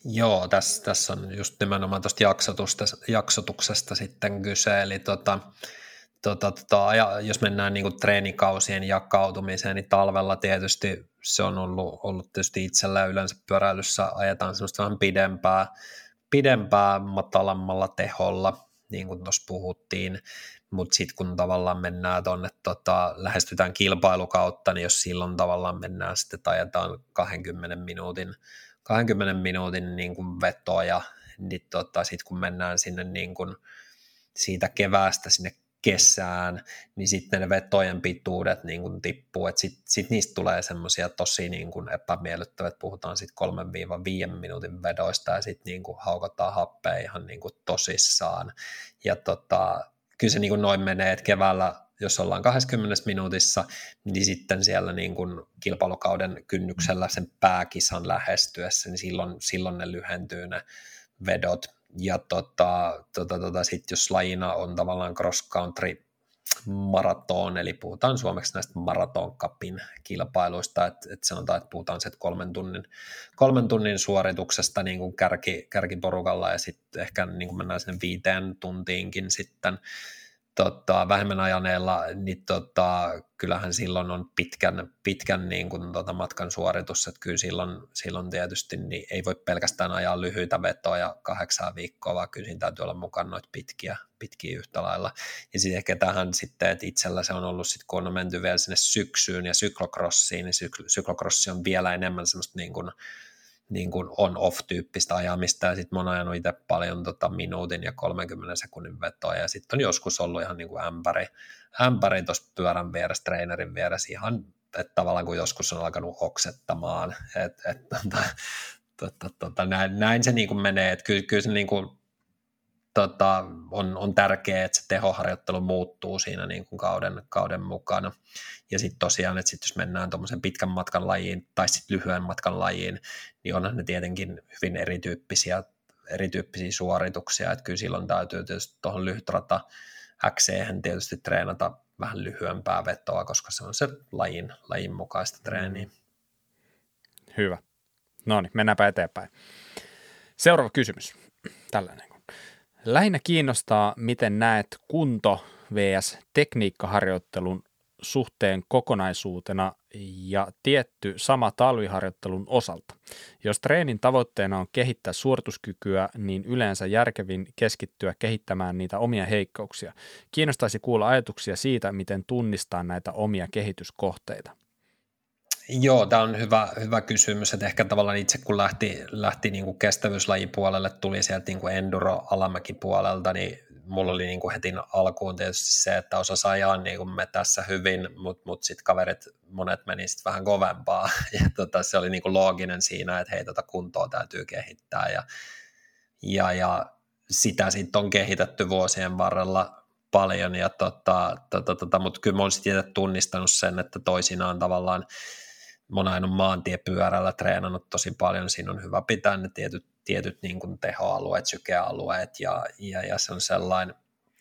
Joo, tässä, tässä on just nimenomaan tuosta jaksotuksesta sitten kyse, eli tota, tota, tota, jos mennään niin kuin treenikausien jakautumiseen, niin talvella tietysti se on ollut, ollut tietysti itsellä yleensä pyöräilyssä ajetaan semmoista vähän pidempää, pidempää matalammalla teholla, niin kuin tuossa puhuttiin, mutta sitten kun tavallaan mennään tuonne, tota, lähestytään kilpailukautta, niin jos silloin tavallaan mennään sitten tai ajetaan 20 minuutin, 20 minuutin niin kuin vetoja, niin tota, sitten kun mennään sinne niin kuin siitä keväästä sinne kesään, niin sitten ne vetojen pituudet niin kuin tippuu, että sitten sit niistä tulee semmoisia tosi niin kuin epämiellyttäviä, että puhutaan sitten 3-5 minuutin vedoista ja sitten niin kuin haukotaan happea ihan niin kuin tosissaan. Ja tota, kyllä se niin kuin noin menee, että keväällä jos ollaan 20 minuutissa, niin sitten siellä niin kuin kilpailukauden kynnyksellä sen pääkisan lähestyessä, niin silloin, silloin ne lyhentyy ne vedot. Ja tota, tota, tota, sitten jos lajina on tavallaan cross country maraton, eli puhutaan suomeksi näistä maraton cupin kilpailuista, että et sanotaan, että puhutaan se kolmen tunnin, kolmen tunnin suorituksesta niin kuin kärki, kärkiporukalla ja sitten ehkä niin kuin mennään sinne viiteen tuntiinkin sitten, tota, vähemmän ajaneella, niin tota, kyllähän silloin on pitkän, pitkän niin kuin, tota, matkan suoritus, että kyllä silloin, silloin tietysti niin ei voi pelkästään ajaa lyhyitä vetoja kahdeksan viikkoa, vaan kyllä siinä täytyy olla mukana noita pitkiä, pitkiä yhtä lailla. Ja sitten ehkä tähän sitten, että itsellä se on ollut sitten, kun on menty vielä sinne syksyyn ja syklokrossiin, niin syk- syklokrossi on vielä enemmän semmoista niin kuin, niin kuin on-off-tyyppistä ajamista, ja sitten mä oon ajanut itse paljon tota, minuutin ja 30 sekunnin vetoa, ja sitten on joskus ollut ihan niin kuin ämpäri, ämpäri tuossa pyörän vieressä, treenerin vieressä, ihan, että tavallaan kun joskus on alkanut oksettamaan, että et, tota, tota, tota, näin, näin se niin kuin menee, että kyllä, kyllä se niin kuin, tota, on, on tärkeää, että se tehoharjoittelu muuttuu siinä niin kuin kauden, kauden mukana. Ja sitten tosiaan, että sit jos mennään tuommoisen pitkän matkan lajiin tai sitten lyhyen matkan lajiin, niin onhan ne tietenkin hyvin erityyppisiä, erityyppisiä suorituksia. Että kyllä silloin täytyy tietysti tuohon lyhytrata x tietysti treenata vähän lyhyempää vetoa, koska se on se lajin, lajin mukaista treeniä. Hyvä. No niin, mennäänpä eteenpäin. Seuraava kysymys. Tällainen Lähinnä kiinnostaa, miten näet kunto vs. tekniikkaharjoittelun suhteen kokonaisuutena ja tietty sama talviharjoittelun osalta. Jos treenin tavoitteena on kehittää suorituskykyä, niin yleensä järkevin keskittyä kehittämään niitä omia heikkouksia. Kiinnostaisi kuulla ajatuksia siitä, miten tunnistaa näitä omia kehityskohteita. Joo, tämä on hyvä, hyvä kysymys, että ehkä tavallaan itse kun lähti, lähti niin kuin kestävyyslajipuolelle, tuli sieltä niin kuin enduro-alamäkipuolelta, niin mulla oli niin kuin heti alkuun tietysti se, että osa ajaa niin kuin me tässä hyvin, mutta mut sitten kaverit, monet meni sitten vähän kovempaa, ja tota, se oli niin kuin looginen siinä, että hei, tota kuntoa täytyy kehittää, ja, ja, ja sitä sitten on kehitetty vuosien varrella paljon, ja tota, tota, tota, mutta kyllä mä olen sitten tunnistanut sen, että toisinaan tavallaan monain on maantiepyörällä treenannut tosi paljon, siinä on hyvä pitää ne tietyt, tietyt niin kuin tehoalueet, sykealueet ja, ja, ja se on sellainen,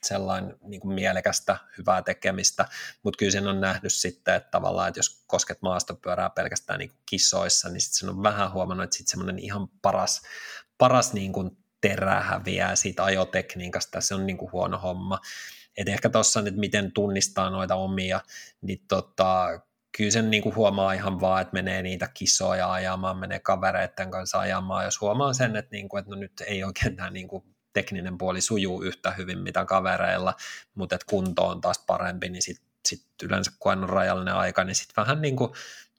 sellainen niin kuin mielekästä, hyvää tekemistä, mutta kyllä sen on nähnyt sitten, että tavallaan, että jos kosket maastopyörää pelkästään niin kuin kisoissa, niin sitten sen on vähän huomannut, että sitten semmoinen ihan paras, paras niin kuin terä häviää siitä ajotekniikasta, se on niin kuin huono homma. Et ehkä tuossa nyt miten tunnistaa noita omia, niin tota, kyllä sen niin kuin huomaa ihan vaan, että menee niitä kisoja ajamaan, menee kavereiden kanssa ajamaan, jos huomaa sen, että, niin kuin, että no nyt ei oikein tämä niin kuin tekninen puoli sujuu yhtä hyvin mitä kavereilla, mutta että kunto on taas parempi, niin sitten sit yleensä kun on rajallinen aika, niin sitten vähän, niin kuin,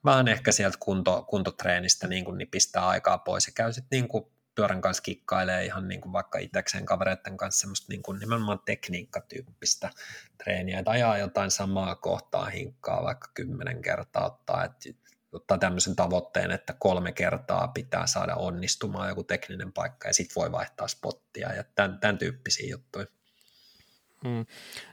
vähän ehkä sieltä kunto, kuntotreenistä niin kuin, niin pistää aikaa pois ja käy sitten niin kuin pyörän kanssa kikkailee ihan niin kuin vaikka itsekseen kavereiden kanssa semmoista niin kuin nimenomaan tekniikkatyyppistä treeniä, että ajaa jotain samaa kohtaa hinkkaa vaikka kymmenen kertaa ottaa, että ottaa tämmöisen tavoitteen, että kolme kertaa pitää saada onnistumaan joku tekninen paikka ja sitten voi vaihtaa spottia ja tämän, tämän tyyppisiä juttuja. Mm.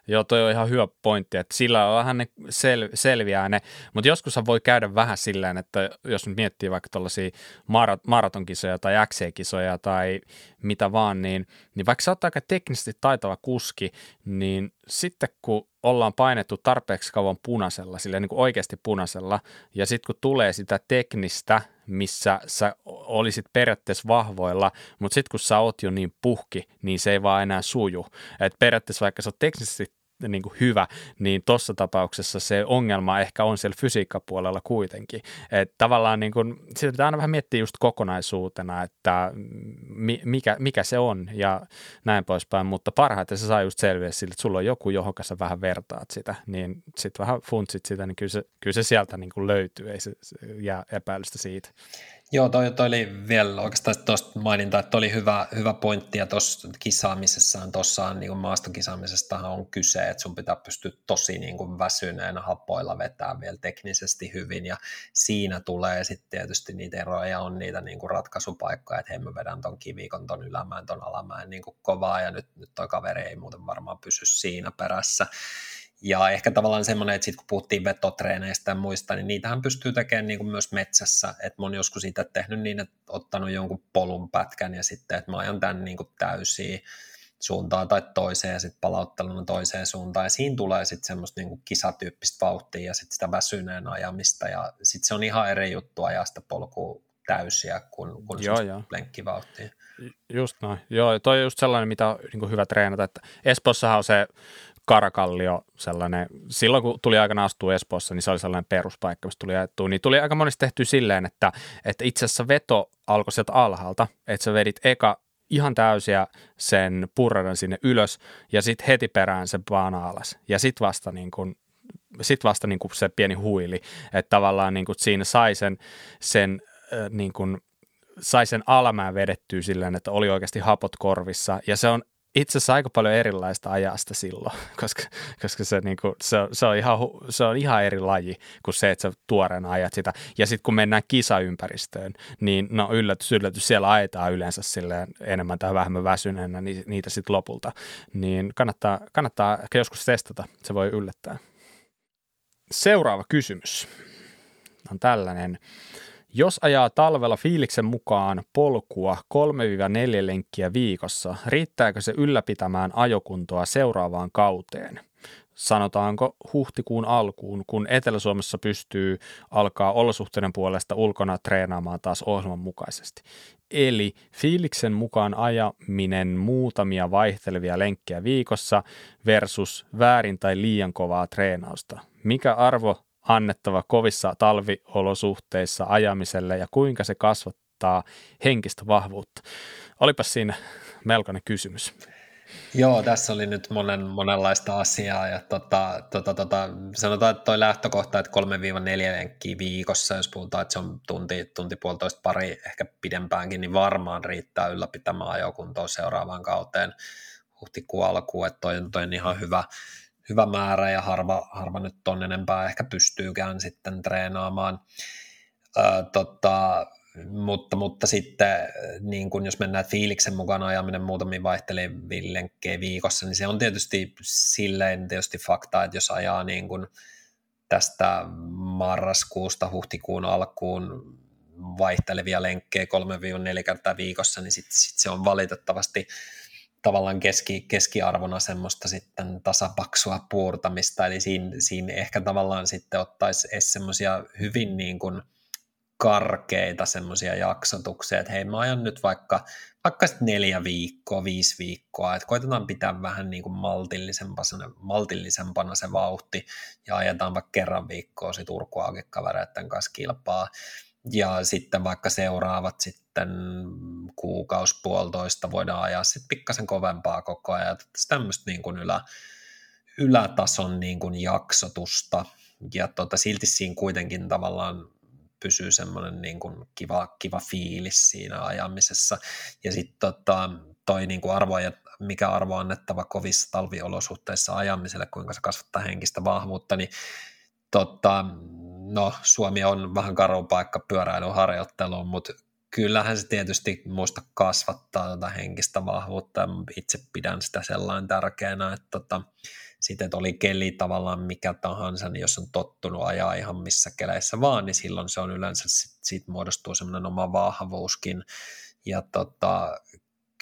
Joo, toi on ihan hyvä pointti, että sillä on vähän ne sel, selviää ne, mutta joskus voi käydä vähän silleen, että jos nyt miettii vaikka tuollaisia marat, maratonkisoja tai XC-kisoja tai mitä vaan, niin, niin vaikka sä oot aika teknisesti taitava kuski, niin sitten kun ollaan painettu tarpeeksi kauan punaisella, sillä niin kuin oikeasti punaisella, ja sitten kun tulee sitä teknistä, missä sä olisit periaatteessa vahvoilla, mutta sitten kun sä oot jo niin puhki, niin se ei vaan enää suju. Et periaatteessa vaikka sä oot teknisesti niin kuin hyvä, niin tuossa tapauksessa se ongelma ehkä on siellä fysiikkapuolella kuitenkin. Että tavallaan niin kuin, sitä pitää aina vähän miettiä just kokonaisuutena, että mikä, mikä se on ja näin poispäin, mutta parhaiten se saa just selviä sillä, että sulla on joku, johon sä vähän vertaat sitä, niin sitten vähän funtsit sitä, niin kyllä se, kyllä se sieltä niin kuin löytyy, ei se, se jää epäilystä siitä. Joo, toi, toi oli vielä oikeastaan tuosta maininta, että oli hyvä, hyvä pointti ja tuossa kisaamisessaan, tuossa niin maastokisaamisestahan on kyse, että sun pitää pystyä tosi niin kuin väsyneenä happoilla vetää vielä teknisesti hyvin ja siinä tulee sitten tietysti niitä eroja on niitä niin kuin ratkaisupaikkoja, että hei mä vedän ton kivikon, ton ylämään, ton alamäen niin kuin kovaa ja nyt, nyt toi kaveri ei muuten varmaan pysy siinä perässä ja ehkä tavallaan semmoinen, että sitten kun puhuttiin vetotreeneistä ja muista, niin niitähän pystyy tekemään niin kuin myös metsässä. Että mä oon joskus itse tehnyt niin, että ottanut jonkun polun pätkän ja sitten, että mä ajan tämän niin kuin täysiä suuntaan tai toiseen ja sitten palautteluna toiseen suuntaan. Ja siinä tulee sitten semmoista niin kuin kisatyyppistä vauhtia ja sitten sitä väsyneen ajamista. Ja sitten se on ihan eri juttu ajaa sitä polkua täysiä kuin, kuin joo, joo. lenkkivauhtia. Just noin. Joo, toi on just sellainen, mitä on niin hyvä treenata. Että Espossahan on se Karakallio sellainen, silloin kun tuli aikana astua Espoossa, niin se oli sellainen peruspaikka, mistä tuli ajettua, niin tuli aika monesti tehty silleen, että, että itse asiassa veto alkoi sieltä alhaalta, että sä vedit eka ihan täysiä sen purradan sinne ylös ja sitten heti perään se baana alas. Ja sitten vasta niin kun, sit vasta niin kuin se pieni huili, että tavallaan niin kuin siinä sai sen, sen niin kuin, sai sen alamään vedettyä silleen, että oli oikeasti hapot korvissa. Ja se on itse asiassa aika paljon erilaista ajasta silloin, koska, koska se, niin kuin, se, se, on ihan, se on ihan eri laji kuin se, että sä tuoreena ajat sitä. Ja sitten kun mennään kisaympäristöön, niin no yllätys, yllätys, siellä ajetaan yleensä silleen enemmän tai vähemmän väsyneenä niitä sitten lopulta. Niin kannattaa, kannattaa ehkä joskus testata, se voi yllättää. Seuraava kysymys on tällainen. Jos ajaa talvella fiiliksen mukaan polkua 3-4 lenkkiä viikossa, riittääkö se ylläpitämään ajokuntoa seuraavaan kauteen? sanotaanko huhtikuun alkuun, kun Etelä-Suomessa pystyy alkaa olosuhteiden puolesta ulkona treenaamaan taas ohjelman mukaisesti. Eli fiiliksen mukaan ajaminen muutamia vaihtelevia lenkkejä viikossa versus väärin tai liian kovaa treenausta. Mikä arvo annettava kovissa talviolosuhteissa ajamiselle ja kuinka se kasvattaa henkistä vahvuutta? Olipas siinä melkoinen kysymys. Joo, tässä oli nyt monen, monenlaista asiaa ja tota, tota, tota, sanotaan, että tuo lähtökohta, että 3-4 lenkkiä viikossa, jos puhutaan, että se on tunti, tunti puolitoista pari, ehkä pidempäänkin, niin varmaan riittää ylläpitämään ajokuntoa seuraavaan kauteen huhtikuun alkuun, että toi, toi on ihan hyvä, hyvä määrä ja harva, harva nyt ton enempää ehkä pystyykään sitten treenaamaan. Ää, tota, mutta, mutta sitten niin kun jos mennään fiiliksen mukana ajaminen muutamiin vaihteleviin lenkkejä viikossa, niin se on tietysti silleen tietysti fakta, että jos ajaa niin kun tästä marraskuusta huhtikuun alkuun vaihtelevia lenkkejä 3-4 kertaa viikossa, niin sitten sit se on valitettavasti tavallaan keski, keskiarvona semmoista sitten tasapaksua puurtamista, eli siinä, siinä ehkä tavallaan sitten ottaisi semmoisia hyvin niin kuin – karkeita semmoisia jaksotuksia, että hei mä ajan nyt vaikka, vaikka neljä viikkoa, viisi viikkoa, että koitetaan pitää vähän niin kuin maltillisempana, maltillisempana se vauhti ja ajetaan vaikka kerran viikkoa sit urkuakin kavereiden kanssa kilpaa ja sitten vaikka seuraavat sitten kuukaus puolitoista voidaan ajaa sitten pikkasen kovempaa koko ajan, että tämmöistä niin kuin ylä, ylätason niin kuin jaksotusta ja tota, silti siinä kuitenkin tavallaan pysyy semmoinen niin kuin kiva, kiva fiilis siinä ajamisessa. Ja sitten tota, toi niin kuin arvo, mikä arvo annettava kovissa talviolosuhteissa ajamiselle, kuinka se kasvattaa henkistä vahvuutta, niin tota, no, Suomi on vähän karu paikka pyöräilyharjoitteluun, mutta kyllähän se tietysti muista kasvattaa tätä henkistä vahvuutta. Itse pidän sitä sellainen tärkeänä, että tota, sitten, että oli keli tavallaan mikä tahansa, niin jos on tottunut ajaa ihan missä keleissä vaan, niin silloin se on yleensä, siitä muodostuu semmoinen oma vahvuuskin, ja tota,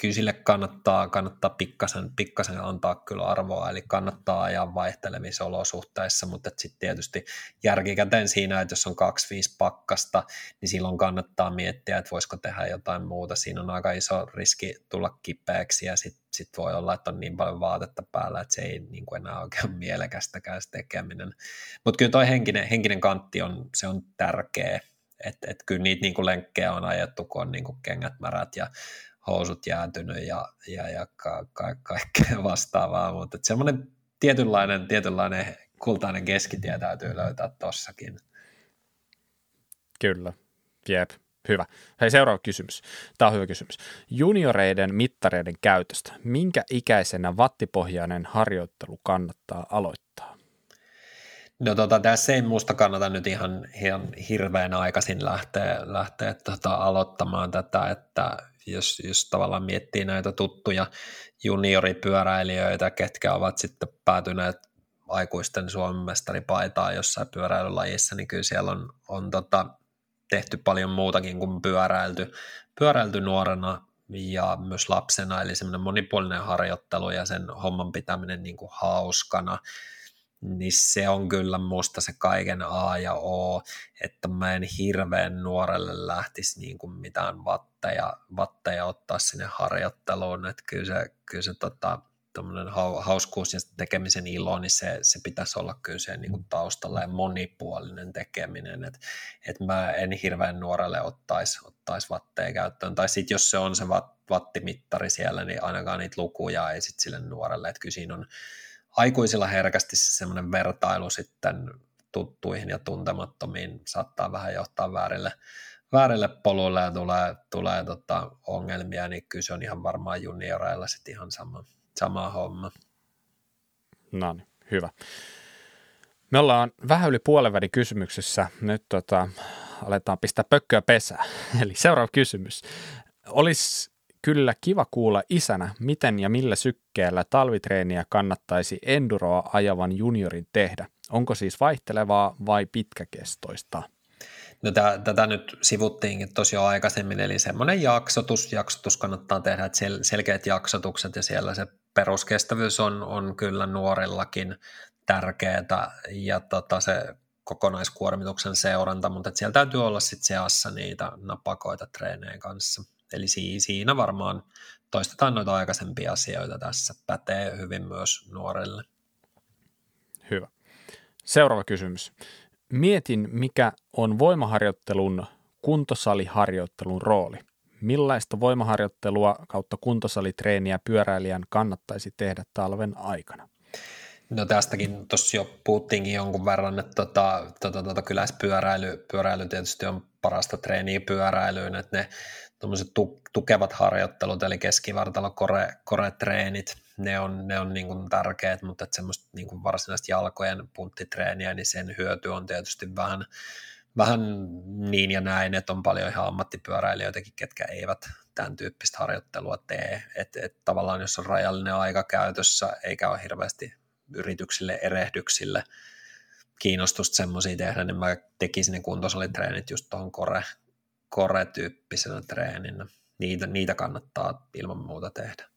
kyllä sille kannattaa, kannattaa pikkasen, pikkasen antaa kyllä arvoa, eli kannattaa ajaa vaihtelevissa olosuhteissa, mutta sitten tietysti järkikäteen siinä, että jos on 2-5 pakkasta, niin silloin kannattaa miettiä, että voisiko tehdä jotain muuta. Siinä on aika iso riski tulla kipeäksi ja sitten sit voi olla, että on niin paljon vaatetta päällä, että se ei niin kuin enää oikein mielekästäkään se tekeminen. Mutta kyllä tuo henkinen, henkinen kantti on, se on tärkeä, että et kyllä niitä niin kuin lenkkejä on ajettu, kun on niin kuin kengät märät ja housut jäätynyt ja, ja, ja ka, ka, kaikkea vastaavaa, mutta semmoinen tietynlainen, tietynlainen kultainen keskitie täytyy löytää tossakin. Kyllä, jep, hyvä. Hei, seuraava kysymys. Tämä on hyvä kysymys. Junioreiden mittareiden käytöstä. Minkä ikäisenä vattipohjainen harjoittelu kannattaa aloittaa? No tota, tässä ei musta kannata nyt ihan, ihan hirveän aikaisin lähteä, lähteä tota, aloittamaan tätä, että jos, jos tavallaan miettii näitä tuttuja junioripyöräilijöitä, ketkä ovat sitten päätyneet aikuisten Suomen mestaripaitaan jossain pyöräilylajissa, niin kyllä siellä on, on tota, tehty paljon muutakin kuin pyöräilty, pyöräilty nuorena ja myös lapsena, eli semmoinen monipuolinen harjoittelu ja sen homman pitäminen niin kuin hauskana niin se on kyllä musta se kaiken A ja O, että mä en hirveän nuorelle lähtisi niin kuin mitään vatteja, vatteja ottaa sinne harjoitteluun, että kyllä se, kyllä se tota, hauskuus ja tekemisen ilo, niin se, se pitäisi olla kyllä se niin kuin taustalla ja monipuolinen tekeminen, että et mä en hirveän nuorelle ottaisi ottais vatteja käyttöön, tai sitten jos se on se vattimittari siellä, niin ainakaan niitä lukuja ei sitten sille nuorelle, että kyllä siinä on aikuisilla herkästi se semmoinen vertailu sitten tuttuihin ja tuntemattomiin saattaa vähän johtaa väärille, väärille poluille ja tulee, tulee tota ongelmia, niin kyllä se on ihan varmaan junioreilla sitten ihan sama, sama homma. No niin, hyvä. Me ollaan vähän yli puolen kysymyksessä. Nyt tota, aletaan pistää pökköä pesää. Eli seuraava kysymys. Olisi kyllä kiva kuulla isänä, miten ja millä sykkeellä talvitreeniä kannattaisi enduroa ajavan juniorin tehdä. Onko siis vaihtelevaa vai pitkäkestoista? No tätä, tätä nyt sivuttiinkin tosiaan aikaisemmin, eli semmoinen jaksotus, jaksotus kannattaa tehdä, että sel, selkeät jaksotukset ja siellä se peruskestävyys on, on kyllä nuorillakin tärkeää ja tota, se kokonaiskuormituksen seuranta, mutta siellä täytyy olla sitten seassa niitä napakoita treeneen kanssa. Eli siinä varmaan toistetaan noita aikaisempia asioita tässä, pätee hyvin myös nuorille. Hyvä. Seuraava kysymys. Mietin, mikä on voimaharjoittelun kuntosaliharjoittelun rooli. Millaista voimaharjoittelua kautta kuntosalitreeniä pyöräilijän kannattaisi tehdä talven aikana? No tästäkin tuossa jo puhuttiinkin jonkun verran, että tota, tota, tota, kyllä pyöräily, pyöräily tietysti on parasta treeniä pyöräilyyn, että ne tu, tukevat harjoittelut, eli keskivartalo kore, kore-treenit, ne on, ne on niin kuin tärkeät, mutta että semmoista niin kuin varsinaista jalkojen punttitreeniä, niin sen hyöty on tietysti vähän, vähän niin ja näin, että on paljon ihan ammattipyöräilijöitäkin, ketkä eivät tämän tyyppistä harjoittelua tee, että et tavallaan jos on rajallinen aika käytössä, eikä ole hirveästi yrityksille, erehdyksille kiinnostusta semmoisia tehdä, niin mä tekisin ne kuntosalitreenit just tuohon kore, kore-tyyppisenä treeninä. Niitä, niitä kannattaa ilman muuta tehdä.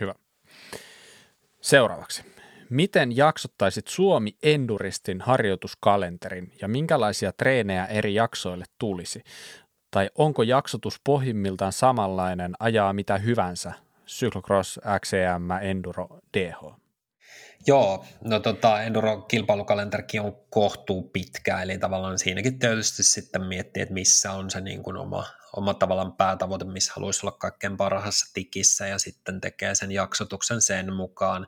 Hyvä. Seuraavaksi. Miten jaksottaisit Suomi Enduristin harjoituskalenterin ja minkälaisia treenejä eri jaksoille tulisi? Tai onko jaksotus pohjimmiltaan samanlainen ajaa mitä hyvänsä, Cyclocross, XCM, Enduro, DH? Joo, no tota, Enduro-kilpailukalenterikin on kohtuu pitkä, eli tavallaan siinäkin tietysti sitten miettii, että missä on se niin kuin oma, oma tavallaan päätavoite, missä haluaisi olla kaikkein parhaassa tikissä ja sitten tekee sen jaksotuksen sen mukaan.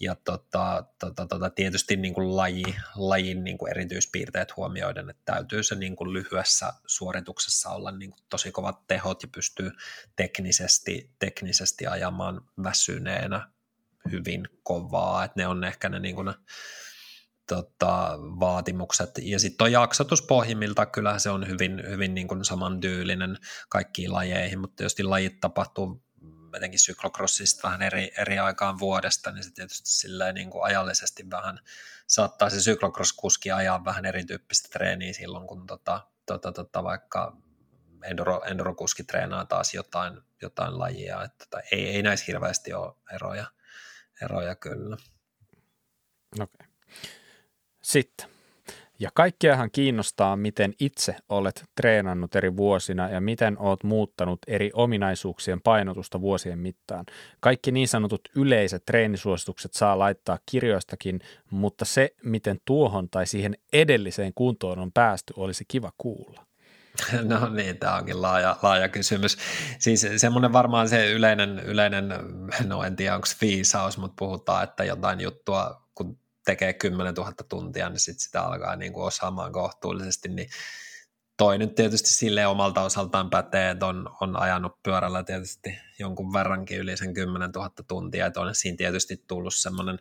Ja tota, tota, tota, tietysti niin kuin laji, lajin niin kuin erityispiirteet huomioiden, että täytyy se niin kuin lyhyessä suorituksessa olla niin kuin tosi kovat tehot ja pystyy teknisesti, teknisesti ajamaan väsyneenä hyvin kovaa, että ne on ehkä ne, niin kuin ne tota, vaatimukset. Ja sitten tuo jaksotus pohjimmilta, kyllä se on hyvin, hyvin niin kuin samantyylinen kaikkiin lajeihin, mutta tietysti lajit tapahtuu etenkin syklokrossista vähän eri, eri aikaan vuodesta, niin se tietysti silleen niin kuin ajallisesti vähän saattaa se syklokross-kuski ajaa vähän erityyppistä treeniä silloin, kun tota, tota, tota, vaikka enduro, endurokuski treenaa taas jotain, jotain lajia, että tota, ei, ei näissä hirveästi ole eroja eroja kyllä. Okay. Sitten. Ja kaikkiahan kiinnostaa, miten itse olet treenannut eri vuosina ja miten olet muuttanut eri ominaisuuksien painotusta vuosien mittaan. Kaikki niin sanotut yleiset treenisuositukset saa laittaa kirjoistakin, mutta se, miten tuohon tai siihen edelliseen kuntoon on päästy, olisi kiva kuulla. No niin, tämä onkin laaja, laaja kysymys. Siis semmoinen varmaan se yleinen, yleinen, no en tiedä onko viisaus, mutta puhutaan, että jotain juttua, kun tekee 10 000 tuntia, niin sit sitä alkaa niin kuin osaamaan kohtuullisesti, niin toi nyt tietysti sille omalta osaltaan pätee, että on, on ajanut pyörällä tietysti jonkun verrankin yli sen 10 000 tuntia, että on siinä tietysti tullut semmoinen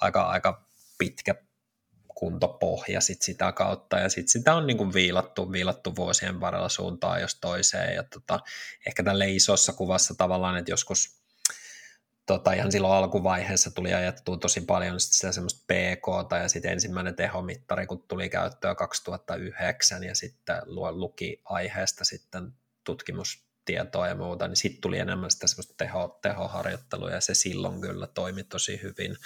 aika, aika pitkä kuntopohja sit sitä kautta, ja sitten sitä on niin kuin viilattu, viilattu vuosien varrella suuntaan jos toiseen, ja tota, ehkä tälle isossa kuvassa tavallaan, että joskus tota, ihan silloin alkuvaiheessa tuli ajettua tosi paljon sit sitä semmoista PK, ja sitten ensimmäinen tehomittari, kun tuli käyttöön 2009, ja sitten luki aiheesta sitten tutkimustietoa ja muuta, niin sitten tuli enemmän sitä semmoista teho, tehoharjoittelua, ja se silloin kyllä toimi tosi hyvin.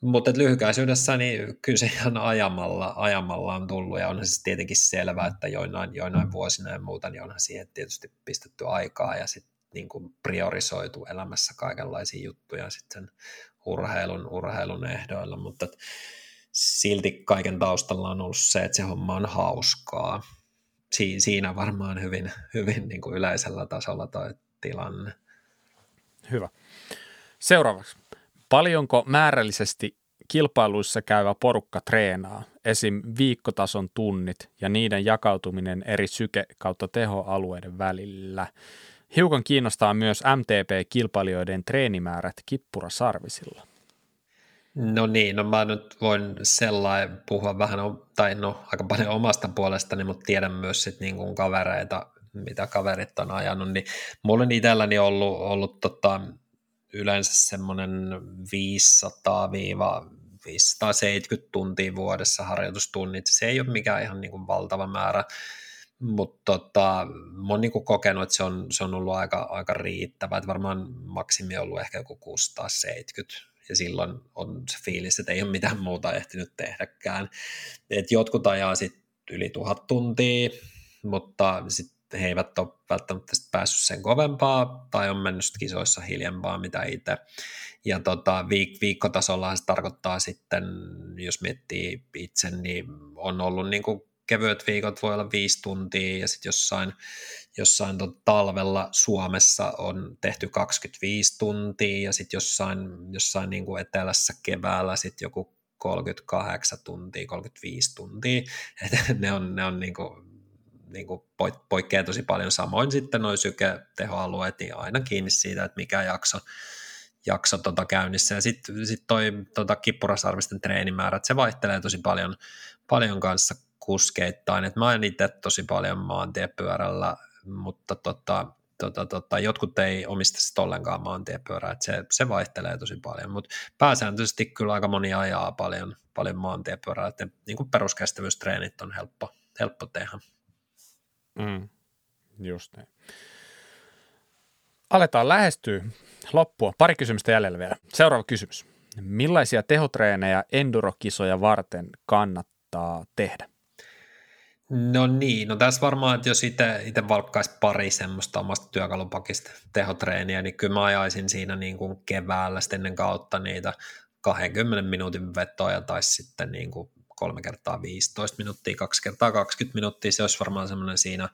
Mutta lyhykäisyydessä niin kyllä se ihan ajamalla, ajamalla on tullut ja onhan se tietenkin selvää, että joinain, joinain vuosina ja muuta, niin onhan siihen tietysti pistetty aikaa ja sitten niin kuin priorisoitu elämässä kaikenlaisia juttuja sitten urheilun, urheilun ehdoilla, mutta silti kaiken taustalla on ollut se, että se homma on hauskaa. Si- siinä varmaan hyvin, hyvin niin kuin yleisellä tasolla tuo tilanne. Hyvä. Seuraavaksi. Paljonko määrällisesti kilpailuissa käyvä porukka treenaa, esim. viikkotason tunnit ja niiden jakautuminen eri syke- kautta tehoalueiden välillä? Hiukan kiinnostaa myös MTP-kilpailijoiden treenimäärät kippurasarvisilla. No niin, no mä nyt voin sellainen puhua vähän, tai no aika paljon omasta puolestani, mutta tiedän myös sit niin kuin kavereita, mitä kaverit on ajanut, niin mulla on itselläni ollut, ollut tota, yleensä semmoinen 500-570 tuntia vuodessa harjoitustunnit. Se ei ole mikään ihan niin kuin valtava määrä, mutta tota, mä oon niin kuin kokenut, että se on, se on ollut aika, aika riittävä. Että varmaan maksimi on ollut ehkä joku 670 ja silloin on se fiilis, että ei ole mitään muuta ehtinyt tehdäkään. Et jotkut ajaa sitten yli tuhat tuntia, mutta sitten he eivät ole välttämättä päässyt sen kovempaa tai on mennyt kisoissa hiljempaa mitä itse. Ja tota, viik- viikkotasolla se tarkoittaa sitten, jos miettii itse, niin on ollut niin kuin kevyet viikot voi olla viisi tuntia ja sitten jossain, jossain tota talvella Suomessa on tehty 25 tuntia ja sitten jossain, jossain niin kuin etelässä keväällä sitten joku 38 tuntia, 35 tuntia. Ne on, ne on niin kuin, niin kuin poikkeaa tosi paljon. Samoin sitten noin syke-tehoalueet, niin aina kiinni siitä, että mikä jakso, jakso tota käynnissä. Ja sitten sit toi tota kippurasarvisten treenimäärät, se vaihtelee tosi paljon, paljon kanssa kuskeittain. Et mä en itse tosi paljon maantiepyörällä, mutta tota, tota, tota, jotkut ei omista sitä ollenkaan maantiepyörää, että se, se vaihtelee tosi paljon, mutta pääsääntöisesti kyllä aika moni ajaa paljon, paljon maantiepyörää, että niin peruskestävyystreenit on helppo, helppo tehdä. Mm, just niin. Aletaan lähestyä loppua. Pari kysymystä jäljellä vielä. Seuraava kysymys. Millaisia tehotreenejä endurokisoja varten kannattaa tehdä? No niin, no tässä varmaan, että jos itse valkkaisi pari semmoista omasta työkalupakista tehotreeniä, niin kyllä mä ajaisin siinä niin kuin keväällä sitten ennen kautta niitä 20 minuutin vetoja tai sitten niin kuin kolme kertaa 15 minuuttia, kaksi kertaa 20 minuuttia, se olisi varmaan semmoinen siinä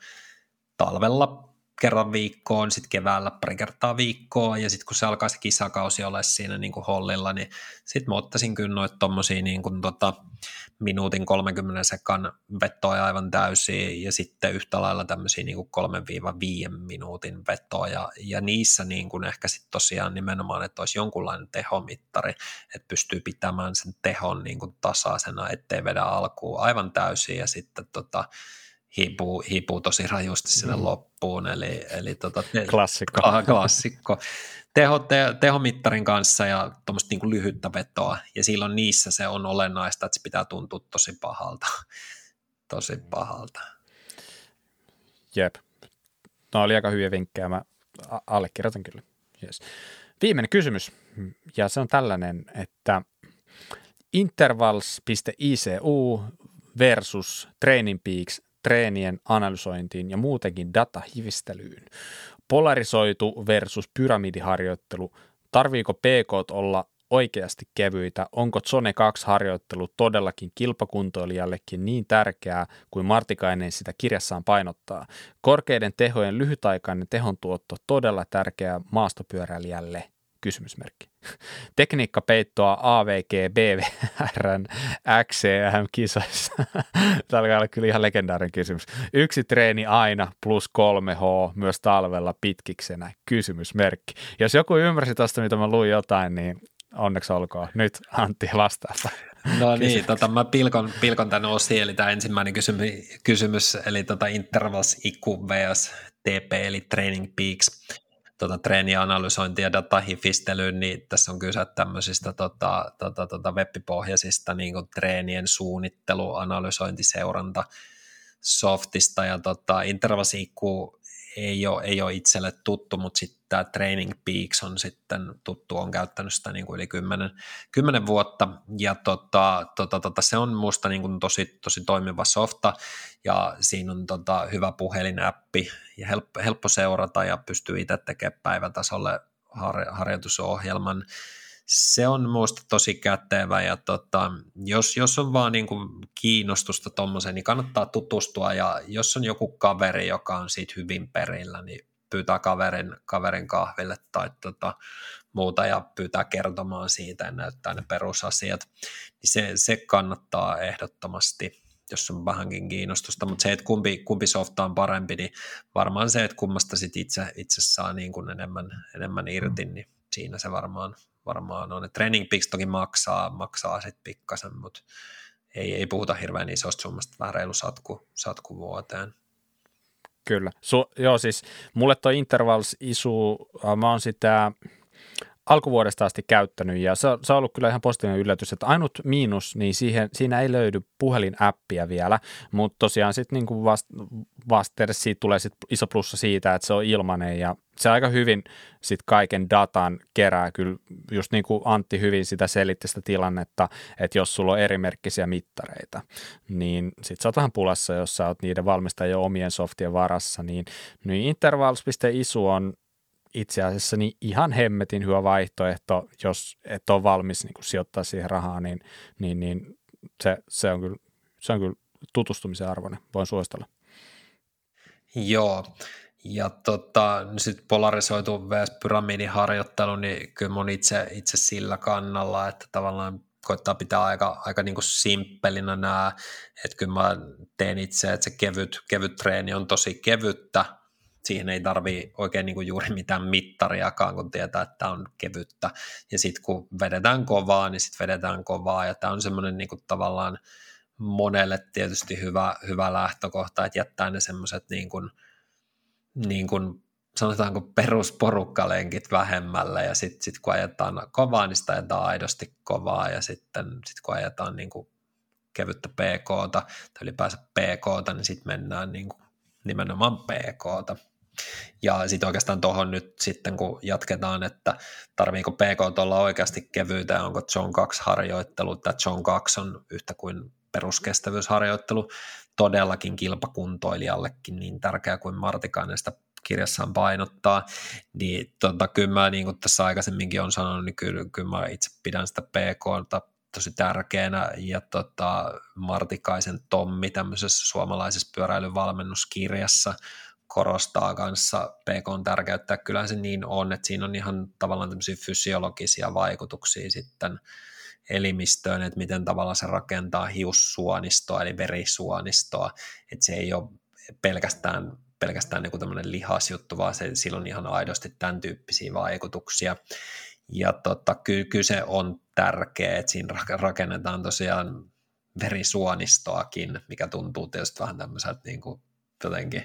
talvella kerran viikkoon, sitten keväällä pari kertaa viikkoon, ja sitten kun se alkaa se kisakausi olla siinä niin kuin hollilla, niin sitten mä ottaisin kyllä noita tommosia niin kuin tota, minuutin 30 sekan vetoja aivan täysiä, ja sitten yhtä lailla tämmöisiä niin 3-5 minuutin vetoja, ja niissä niin kuin ehkä sitten tosiaan nimenomaan, että olisi jonkunlainen tehomittari, että pystyy pitämään sen tehon niin kuin tasaisena, ettei vedä alkuun aivan täysin, ja sitten tota, hiipuu, hiipuu tosi rajusti sinne mm. loppuun, eli, eli tota, te, klassikko. klassikko. Teho, te, tehomittarin kanssa ja tuommoista niin lyhyttä vetoa, ja silloin niissä se on olennaista, että se pitää tuntua tosi pahalta. tosi pahalta. Jep. No oli aika hyviä vinkkejä, mä allekirjoitan kyllä. Yes. Viimeinen kysymys, ja se on tällainen, että intervals.icu versus Training Peaks treenien analysointiin ja muutenkin datahivistelyyn. Polarisoitu versus pyramidiharjoittelu. Tarviiko PK olla oikeasti kevyitä? Onko Zone 2-harjoittelu todellakin kilpakuntoilijallekin niin tärkeää kuin Martikainen sitä kirjassaan painottaa? Korkeiden tehojen lyhytaikainen tehontuotto todella tärkeää maastopyöräilijälle? Kysymysmerkki. Tekniikka peittoa AVG BVRn XCM-kisoissa. Tämä on kyllä ihan legendaarinen kysymys. Yksi treeni aina plus 3H myös talvella pitkiksenä. Kysymysmerkki. Jos joku ymmärsi tuosta, mitä mä luin jotain, niin onneksi olkoon. Nyt Antti vastaapa. No niin, tota, mä pilkon, pilkon tämän osiin, eli tämä ensimmäinen kysymys, kysymys eli tota Intervals IQ vs TP, eli Training Peaks tota, ja datahifistelyyn, niin tässä on kyse tämmöisistä tota, tota, tota webbipohjaisista niin kuin treenien suunnittelu, analysointi, seuranta, softista. Ja tota, intervasiikku ei ole, ei ole itselle tuttu, mutta sitten tämä Training Peaks on sitten tuttu, on käyttänyt sitä niin kuin yli 10, 10 vuotta, ja tota, tota, tota, se on minusta niin tosi, tosi toimiva softa, ja siinä on tota, hyvä puhelinäppi, ja helppo, helppo seurata, ja pystyy itse tekemään päivätasolle har, harjoitusohjelman, se on minusta tosi kätevä ja tota, jos, jos on vaan niin kuin kiinnostusta tuommoiseen, niin kannattaa tutustua. Ja jos on joku kaveri, joka on siitä hyvin perillä, niin pyytää kaverin, kaverin kahville tai tota, muuta ja pyytää kertomaan siitä ja näyttää ne perusasiat, niin se, se kannattaa ehdottomasti jos on vähänkin kiinnostusta, mutta se, että kumpi, kumpi softa on parempi, niin varmaan se, että kummasta sit itse, itse saa niin kuin enemmän, enemmän irti, niin siinä se varmaan, varmaan on. Training Peaks toki maksaa, maksaa sitten pikkasen, mutta ei, ei puhuta hirveän isosta summasta, vähän reilu satku, satku vuoteen. Kyllä. Su, joo, siis mulle toi Intervals isu, mä oon sitä alkuvuodesta asti käyttänyt ja se, se on ollut kyllä ihan positiivinen yllätys, että ainut miinus, niin siihen, siinä ei löydy puhelinäppiä vielä, mutta tosiaan sitten niin vast, vastedes siitä tulee sit iso plussa siitä, että se on ilmanen ja se aika hyvin sitten kaiken datan kerää. Kyllä, just niin kuin Antti hyvin sitä selitti sitä tilannetta, että jos sulla on erimerkkisiä mittareita, niin sitten sä oot vähän pulassa, jos sä oot niiden valmistajien omien softien varassa, niin, niin intervals.isu on itse asiassa niin ihan hemmetin hyvä vaihtoehto, jos et ole valmis niin kuin sijoittaa siihen rahaa, niin, niin, niin se, se, on kyllä, se on kyllä tutustumisen arvoinen, voin suositella. Joo, ja tota, sitten polarisoitu vs. pyramidiharjoittelu, niin kyllä mun itse, itse sillä kannalla, että tavallaan koittaa pitää aika, aika niin kuin simppelinä nämä, että kyllä mä teen itse, että se kevyt, kevyt treeni on tosi kevyttä, siihen ei tarvi oikein niin kuin juuri mitään mittariakaan, kun tietää, että on kevyttä. Ja sitten kun vedetään kovaa, niin sitten vedetään kovaa. Ja tämä on semmoinen niin kuin tavallaan monelle tietysti hyvä, hyvä lähtökohta, että jättää ne semmoiset niin kuin, niin kuin sanotaanko perusporukkalenkit vähemmälle ja sitten sit kun ajetaan kovaa, niin sitä ajetaan aidosti kovaa ja sitten sit kun ajetaan niin kuin kevyttä PK tai ylipäänsä PK, niin sitten mennään niin kuin nimenomaan PK. Ja sitten oikeastaan tuohon nyt sitten, kun jatketaan, että tarviiko PK olla oikeasti kevyytä, onko John 2 harjoittelu, tai John 2 on yhtä kuin peruskestävyysharjoittelu todellakin kilpakuntoilijallekin niin tärkeä kuin Martikainen sitä kirjassaan painottaa, niin tota, kyllä mä niin kuin tässä aikaisemminkin on sanonut, niin kyllä, kyllä mä itse pidän sitä PK tosi tärkeänä. Ja tota, Martikaisen Tommi tämmöisessä suomalaisessa pyöräilyvalmennuskirjassa korostaa kanssa PK tärkeyttä. Kyllä se niin on, että siinä on ihan tavallaan tämmöisiä fysiologisia vaikutuksia sitten elimistöön, että miten tavallaan se rakentaa hiussuonistoa eli verisuonistoa, että se ei ole pelkästään pelkästään niin tämmöinen lihasjuttu, vaan se, sillä on ihan aidosti tämän tyyppisiä vaikutuksia. Ja tota, ky- kyse on tärkeä, että siinä rakennetaan tosiaan verisuonistoakin, mikä tuntuu tietysti vähän tämmöiseltä niin kuin jotenkin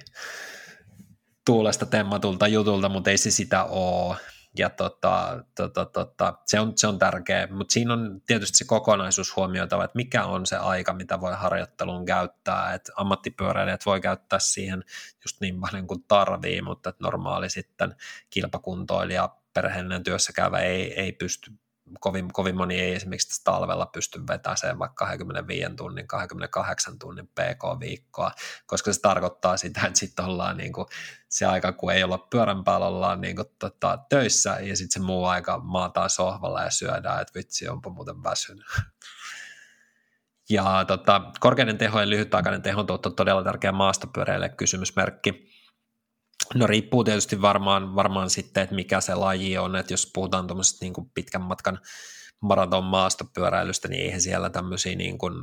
tuulesta temmatulta jutulta, mutta ei se sitä ole. Ja tota, tota, tota, se, on, se on tärkeä, mutta siinä on tietysti se kokonaisuus huomioitava, että mikä on se aika, mitä voi harjoitteluun käyttää, että ammattipyöräilijät voi käyttää siihen just niin paljon kuin tarvii, mutta että normaali sitten kilpakuntoilija, perheellinen työssä käyvä ei, ei pysty kovin, kovin moni ei esimerkiksi tässä talvella pysty vetämään vaikka 25 tunnin, 28 tunnin PK-viikkoa, koska se tarkoittaa sitä, että sitten ollaan niin kuin se aika, kun ei olla pyörän päällä, ollaan niin kuin tota, töissä ja sitten se muu aika maataan sohvalla ja syödään, että vitsi, onpa muuten väsynyt. Ja tota, korkeiden teho ja lyhytaikainen tuotto on todella tärkeä maastopyöräille kysymysmerkki. No riippuu tietysti varmaan, varmaan sitten, että mikä se laji on, että jos puhutaan tuommoisesta niin kuin pitkän matkan maraton maastopyöräilystä, niin eihän siellä tämmöisiä niin kuin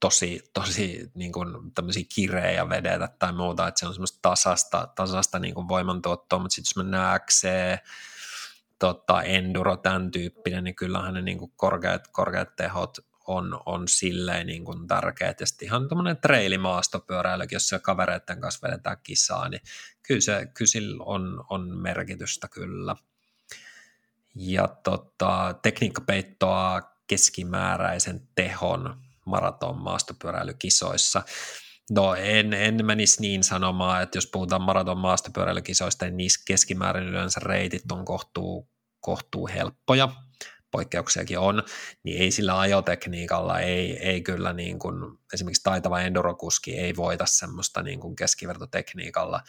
tosi, tosi niin kuin tämmöisiä kirejä vedetä tai muuta, että se on semmoista tasasta, tasasta niin kuin voimantuottoa, mutta sitten jos mennään XC, tota, enduro, tämän tyyppinen, niin kyllähän ne niin kuin korkeat, korkeat tehot on, on silleen niin kuin tärkeät. Ja sitten ihan tämmöinen treilimaastopyöräilykin, jos se kavereiden kanssa vedetään kisaa, niin kyllä, se, kyllä sillä on, on merkitystä kyllä. Ja tota, tekniikka peittoa keskimääräisen tehon maraton maastopyöräilykisoissa. No en, en menisi niin sanomaan, että jos puhutaan maraton maastopyöräilykisoista, niin niissä keskimäärin yleensä reitit on kohtuu, kohtuu helppoja poikkeuksiakin on, niin ei sillä ajotekniikalla, ei, ei kyllä niin kuin, esimerkiksi taitava endurokuski ei voita semmoista niin kuin keskivertotekniikalla,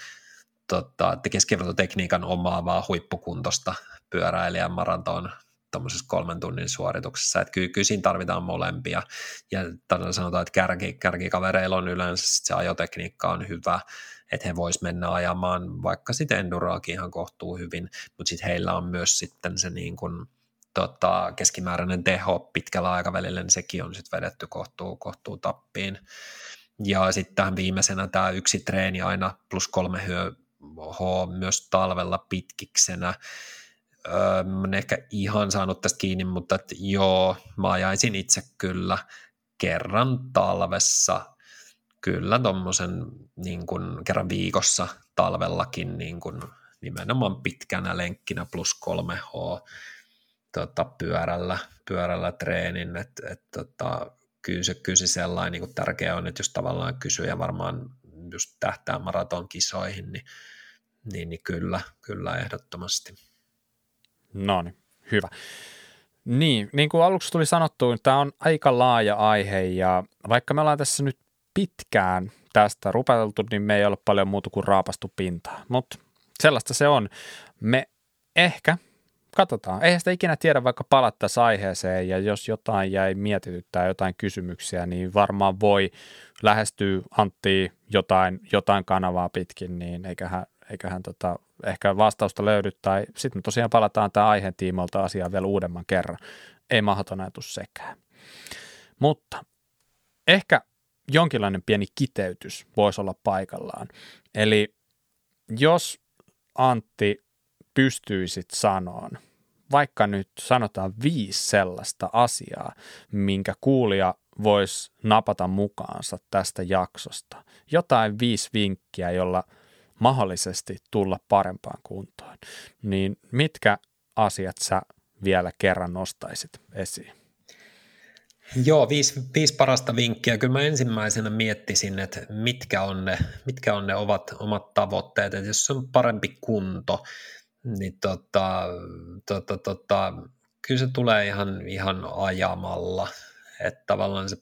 tota, keskivertotekniikan omaavaa huippukuntosta pyöräilijän maraton tuommoisessa kolmen tunnin suorituksessa, että kyllä, kyllä siinä tarvitaan molempia, ja todella sanotaan, että kärki, kärkikavereilla on yleensä sit se ajotekniikka on hyvä, että he vois mennä ajamaan vaikka sitten enduroakin ihan kohtuu hyvin, mutta sitten heillä on myös sitten se niin kuin, tota, keskimääräinen teho pitkällä aikavälillä, niin sekin on sitten vedetty kohtuu, kohtuu tappiin. Ja sitten tähän viimeisenä tämä yksi treeni aina plus kolme hyö, H myös talvella pitkiksenä. Öö, en ehkä ihan saanut tästä kiinni, mutta että joo, mä ajaisin itse kyllä kerran talvessa, kyllä tuommoisen niin kerran viikossa talvellakin niin kun, nimenomaan pitkänä lenkkinä plus 3H tota, pyörällä, pyörällä treenin, että et, tota, kyllä, se, kyllä se sellainen niin tärkeä on, että jos tavallaan kysyy ja varmaan just tähtää maratonkisoihin, niin, niin, niin kyllä, kyllä ehdottomasti. No niin, hyvä. Niin, niin kuin aluksi tuli sanottu, tämä on aika laaja aihe ja vaikka me ollaan tässä nyt pitkään tästä rupeteltu, niin me ei ole paljon muuta kuin raapastu pintaa. Mutta sellaista se on. Me ehkä, katsotaan, eihän sitä ikinä tiedä, vaikka palattaisiin aiheeseen ja jos jotain jäi mietityttää jotain kysymyksiä, niin varmaan voi lähestyä Antti jotain, jotain kanavaa pitkin, niin eiköhän, eiköhän tota, ehkä vastausta löydy tai sitten me tosiaan palataan tämä aiheen tiimoilta asiaan vielä uudemman kerran. Ei mahdoton ajatus sekään. Mutta ehkä jonkinlainen pieni kiteytys voisi olla paikallaan. Eli jos Antti pystyisit sanoon, vaikka nyt sanotaan viisi sellaista asiaa, minkä kuulija voisi napata mukaansa tästä jaksosta. Jotain viisi vinkkiä, jolla mahdollisesti tulla parempaan kuntoon. Niin mitkä asiat sä vielä kerran nostaisit esiin? Joo, viisi, viisi parasta vinkkiä. Kyllä mä ensimmäisenä miettisin, että mitkä on ne, mitkä on ne ovat, omat tavoitteet. Että jos on parempi kunto, niin tota, tota, tota, kyllä se tulee ihan, ihan ajamalla. Että tavallaan se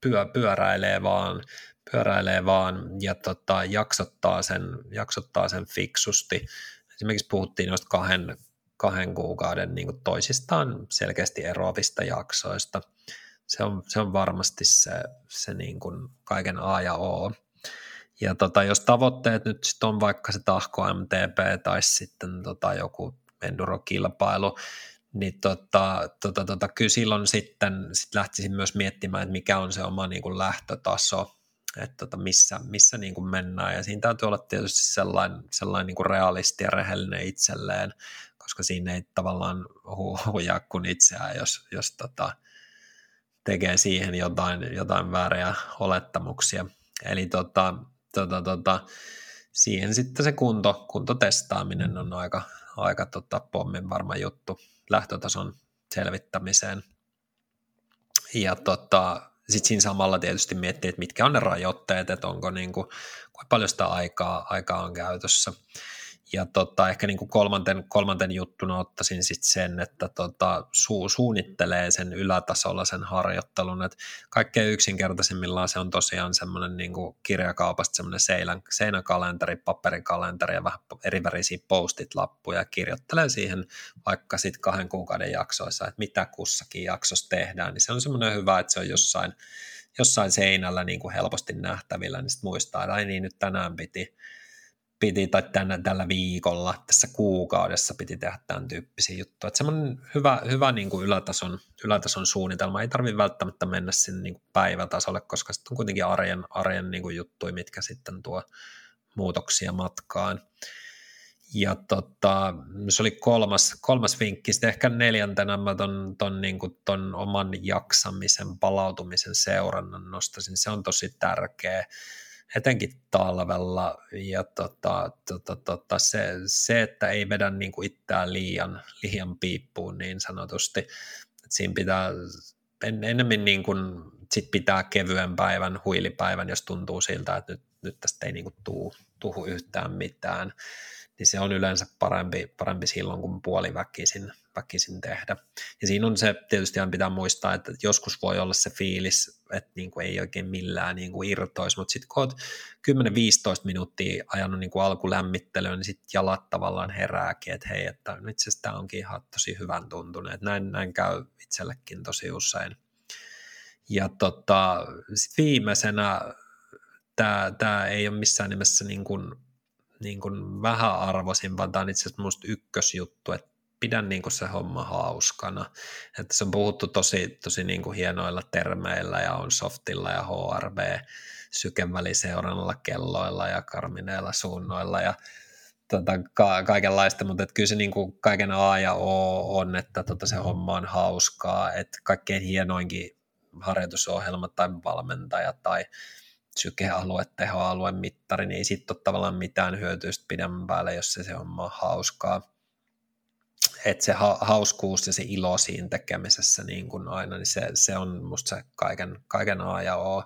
pyö, pyöräilee vaan, pyöräilee vaan ja tota, jaksottaa, sen, jaksottaa sen fiksusti. Esimerkiksi puhuttiin noista kahden, kahden kuukauden niin toisistaan selkeästi eroavista jaksoista – se on, se on varmasti se, se niin kuin kaiken A ja O. Ja tota, jos tavoitteet nyt sit on vaikka se tahko MTP tai sitten tota joku endurokilpailu, niin tota, tota, tota, kyllä silloin sitten sit lähtisin myös miettimään, että mikä on se oma niin kuin lähtötaso, että tota, missä, missä niin kuin mennään. Ja siinä täytyy olla tietysti sellainen, sellainen niin kuin realisti ja rehellinen itselleen, koska siinä ei tavallaan huijaa kuin itseään, jos, jos tota, tekee siihen jotain, jotain vääriä olettamuksia. Eli tota, tota, tota, siihen sitten se kunto, kuntotestaaminen on aika, aika tota, pommin varma juttu lähtötason selvittämiseen. Ja tota, sitten siinä samalla tietysti miettii, että mitkä on ne rajoitteet, että onko niin kuin, kuinka paljon sitä aikaa, aikaa on käytössä. Ja tota, ehkä niin kuin kolmanten, kolmanten juttuna ottaisin sit sen, että tota, su, suunnittelee sen ylätasolla sen harjoittelun. Et kaikkein yksinkertaisimmillaan se on tosiaan semmoinen niin kirjakaupasta semmoinen seinän, seinäkalenteri, paperikalenteri ja vähän erivärisiä postit-lappuja. Kirjoittelee siihen vaikka sitten kahden kuukauden jaksoissa, että mitä kussakin jaksossa tehdään. Niin se on semmoinen hyvä, että se on jossain, jossain seinällä niin kuin helposti nähtävillä, niin sitten muistaa, että ai niin, nyt tänään piti piti, tai tänä, tällä viikolla, tässä kuukaudessa piti tehdä tämän tyyppisiä juttuja. Että semmoinen hyvä, hyvä niin kuin ylätason, ylätason suunnitelma. Ei tarvitse välttämättä mennä sinne niin kuin päivätasolle, koska sitten on kuitenkin arjen, arjen niin kuin juttuja, mitkä sitten tuo muutoksia matkaan. Ja tota, se oli kolmas, kolmas vinkki. Sitten ehkä neljäntenä mä ton, ton, niin kuin ton oman jaksamisen, palautumisen seurannan nostaisin. Se on tosi tärkeä etenkin talvella, ja tota, tota, tota, se, se, että ei vedä niin kuin itseään liian, liian piippuun niin sanotusti, että siinä pitää en, enemmän niin kuin, sit pitää kevyen päivän, huilipäivän, jos tuntuu siltä, että nyt, nyt tästä ei niin kuin tuu, tuhu yhtään mitään, niin se on yleensä parempi, parempi silloin kuin puoliväkisin väkisin tehdä. Ja siinä on se, tietysti aina pitää muistaa, että joskus voi olla se fiilis, että niin kuin ei oikein millään niin kuin irtoisi, mutta sitten kun olet 10-15 minuuttia ajanut niin kuin alkulämmittelyyn, niin sitten jalat tavallaan herääkin, että hei, että nyt se tämä onkin ihan tosi hyvän tuntunut, että näin, näin käy itsellekin tosi usein. Ja tota, sit viimeisenä tämä, tämä ei ole missään nimessä niin kuin niin kuin vähäarvoisin, vaan tämä on itse asiassa minusta ykkösjuttu, että pidän niin kuin se homma hauskana. Että se on puhuttu tosi, tosi niin kuin hienoilla termeillä ja on softilla ja HRV sykeväliseurannalla kelloilla ja karmineilla suunnoilla ja tota, ka- kaikenlaista, mutta että kyllä se niin kuin kaiken A ja O on, että tota, se homma on hauskaa, että kaikkein hienoinkin harjoitusohjelma tai valmentaja tai sykealue, tehoalue, mittari, niin ei siitä ole tavallaan mitään hyötyä pidemmän päälle, jos se, se homma on hauskaa. Että se hauskuus ja se ilo siinä tekemisessä niin kuin aina, niin se, se on musta se kaiken, kaiken A ja O.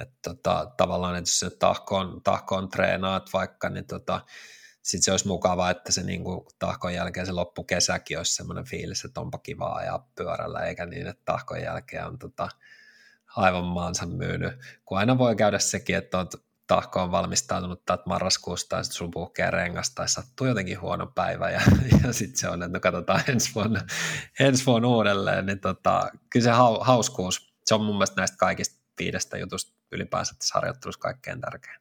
Että tota, tavallaan, että jos se tahkoon, tahkoon treenaat vaikka, niin tota, sitten se olisi mukavaa, että se niin kuin tahkon jälkeen se loppukesäkin olisi semmoinen fiilis, että onpa kivaa ja pyörällä, eikä niin, että tahkon jälkeen on tota, aivan maansa myynyt. Kun aina voi käydä sekin, että olet tahkoon valmistautunut tai marraskuusta tai sitten sun puhkee rengas tai sattuu jotenkin huono päivä ja, ja sitten se on, että no katsotaan ensi vuonna, ensi vuonna uudelleen, niin tota, kyllä se hauskuus, se on mun mielestä näistä kaikista viidestä jutusta ylipäänsä tässä harjoittelussa kaikkein tärkein.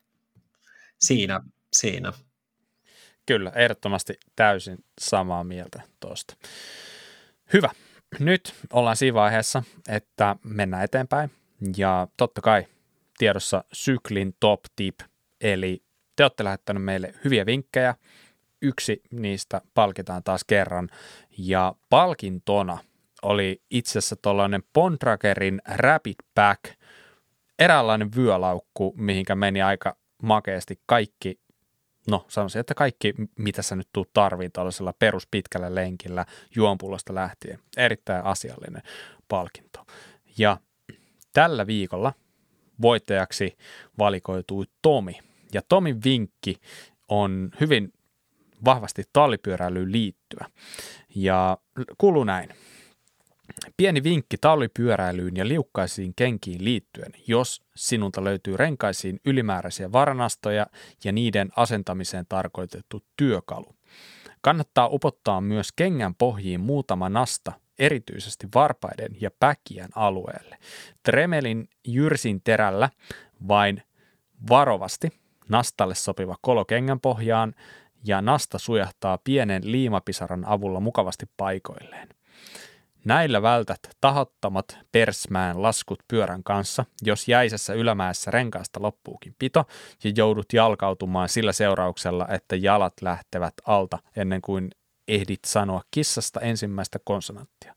Siinä, siinä. Kyllä, ehdottomasti täysin samaa mieltä tuosta. Hyvä. Nyt ollaan siinä vaiheessa, että mennään eteenpäin. Ja totta kai tiedossa syklin top tip, eli te olette lähettäneet meille hyviä vinkkejä. Yksi niistä palkitaan taas kerran. Ja palkintona oli itse asiassa tuollainen Pondragerin Rapid Pack, eräänlainen vyölaukku, mihinkä meni aika makeasti kaikki no sanoisin, että kaikki, mitä sä nyt tuut tarviin tällaisella peruspitkällä lenkillä juonpullosta lähtien. Erittäin asiallinen palkinto. Ja tällä viikolla voittajaksi valikoitui Tomi. Ja Tomin vinkki on hyvin vahvasti tallipyöräilyyn liittyvä. Ja kuuluu näin. Pieni vinkki tallipyöräilyyn ja liukkaisiin kenkiin liittyen, jos sinulta löytyy renkaisiin ylimääräisiä varanastoja ja niiden asentamiseen tarkoitettu työkalu. Kannattaa upottaa myös kengän pohjiin muutama nasta, erityisesti varpaiden ja päkien alueelle. Tremelin jyrsin terällä vain varovasti nastalle sopiva kolo kengän pohjaan ja nasta sujahtaa pienen liimapisaran avulla mukavasti paikoilleen. Näillä vältät tahottomat persmään laskut pyörän kanssa, jos jäisessä ylämäessä renkaasta loppuukin pito ja joudut jalkautumaan sillä seurauksella, että jalat lähtevät alta ennen kuin ehdit sanoa kissasta ensimmäistä konsonanttia.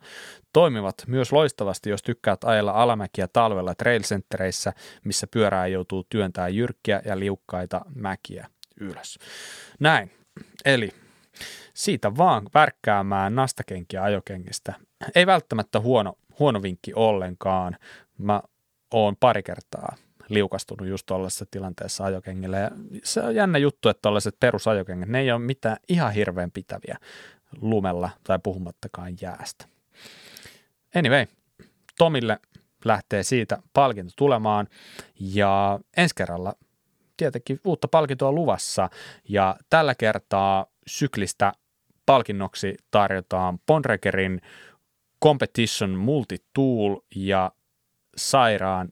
Toimivat myös loistavasti, jos tykkäät ajella alamäkiä talvella trailcenttereissä, missä pyörää joutuu työntämään jyrkkiä ja liukkaita mäkiä ylös. Näin. Eli siitä vaan värkkäämään nastakenkiä ajokengistä. Ei välttämättä huono, huono vinkki ollenkaan. Mä oon pari kertaa liukastunut just tuollaisessa tilanteessa ajokengillä. Ja se on jännä juttu, että tällaiset perusajokengät, ne ei ole mitään ihan hirveän pitäviä lumella tai puhumattakaan jäästä. Anyway, Tomille lähtee siitä palkinto tulemaan ja ensi kerralla tietenkin uutta palkintoa luvassa ja tällä kertaa syklistä palkinnoksi tarjotaan Pondregerin Competition Multitool ja sairaan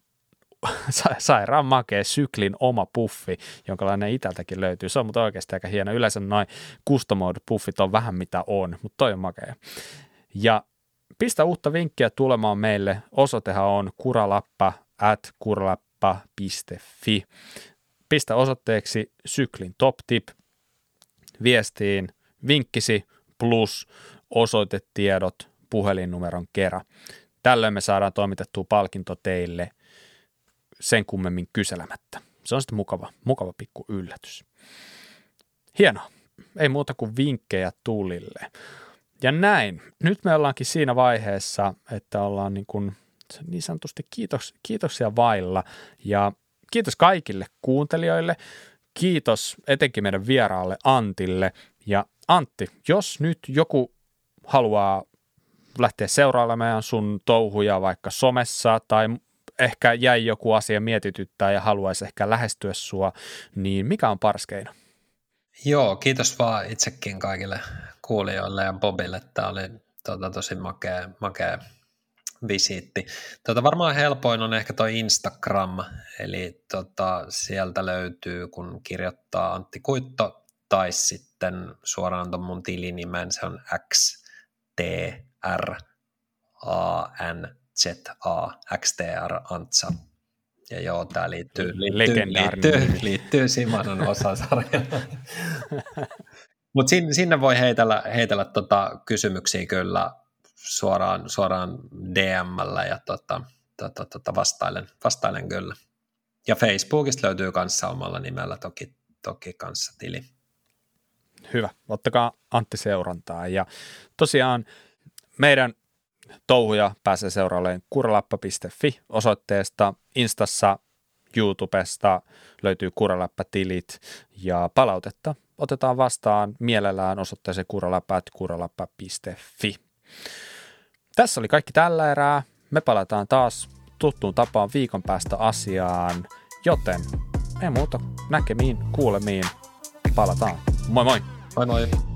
sa- sairaan makea syklin oma puffi, jonkalainen itältäkin löytyy. Se on mutta oikeasti aika hieno. Yleensä noin customoid puffit on vähän mitä on, mutta toi on makea. Ja pistä uutta vinkkiä tulemaan meille. Osoitehan on kuralappa at kuralappa.fi. Pistä osoitteeksi syklin top tip viestiin vinkkisi plus osoitetiedot puhelinnumeron kerran. Tällöin me saadaan toimitettua palkinto teille sen kummemmin kyselemättä. Se on sitten mukava, mukava pikku yllätys. Hienoa. Ei muuta kuin vinkkejä tulille. Ja näin. Nyt me ollaankin siinä vaiheessa, että ollaan niin, kuin, niin sanotusti kiitos, kiitoksia vailla. Ja kiitos kaikille kuuntelijoille. Kiitos etenkin meidän vieraalle Antille. Ja Antti, jos nyt joku haluaa lähteä seuraamaan sun touhuja vaikka somessa tai ehkä jäi joku asia mietityttää ja haluaisi ehkä lähestyä sua, niin mikä on paras keino? Joo, kiitos vaan itsekin kaikille kuulijoille ja Bobille. Tämä oli tota, tosi makea, makea visiitti. Tota, varmaan helpoin on ehkä tuo Instagram, eli tota, sieltä löytyy, kun kirjoittaa Antti Kuitto tai sitten suoraan tuon mun tilinimen, se on X T R A N Z A X T R Antsa. Ja joo, tämä liittyy, liittyy, liittyy, liittyy Simanon osasarjaan. Mutta sinne, sinne voi heitellä, heitellä tota kysymyksiä kyllä suoraan, suoraan DMllä ja tota, tota, tota vastailen, vastailen kyllä. Ja Facebookista löytyy kanssa omalla nimellä toki, toki kanssa tili. Hyvä. Ottakaa Antti seurantaa. Ja tosiaan meidän touhuja pääsee seuraamaan kuralappa.fi osoitteesta, Instassa, YouTubesta löytyy Kuraläppä-tilit ja palautetta otetaan vastaan mielellään osoitteeseen kuralappa.kuralappa.fi. Tässä oli kaikki tällä erää. Me palataan taas tuttuun tapaan viikon päästä asiaan, joten ei muuta näkemiin, kuulemiin, palataan. Moi moi! Moi moi!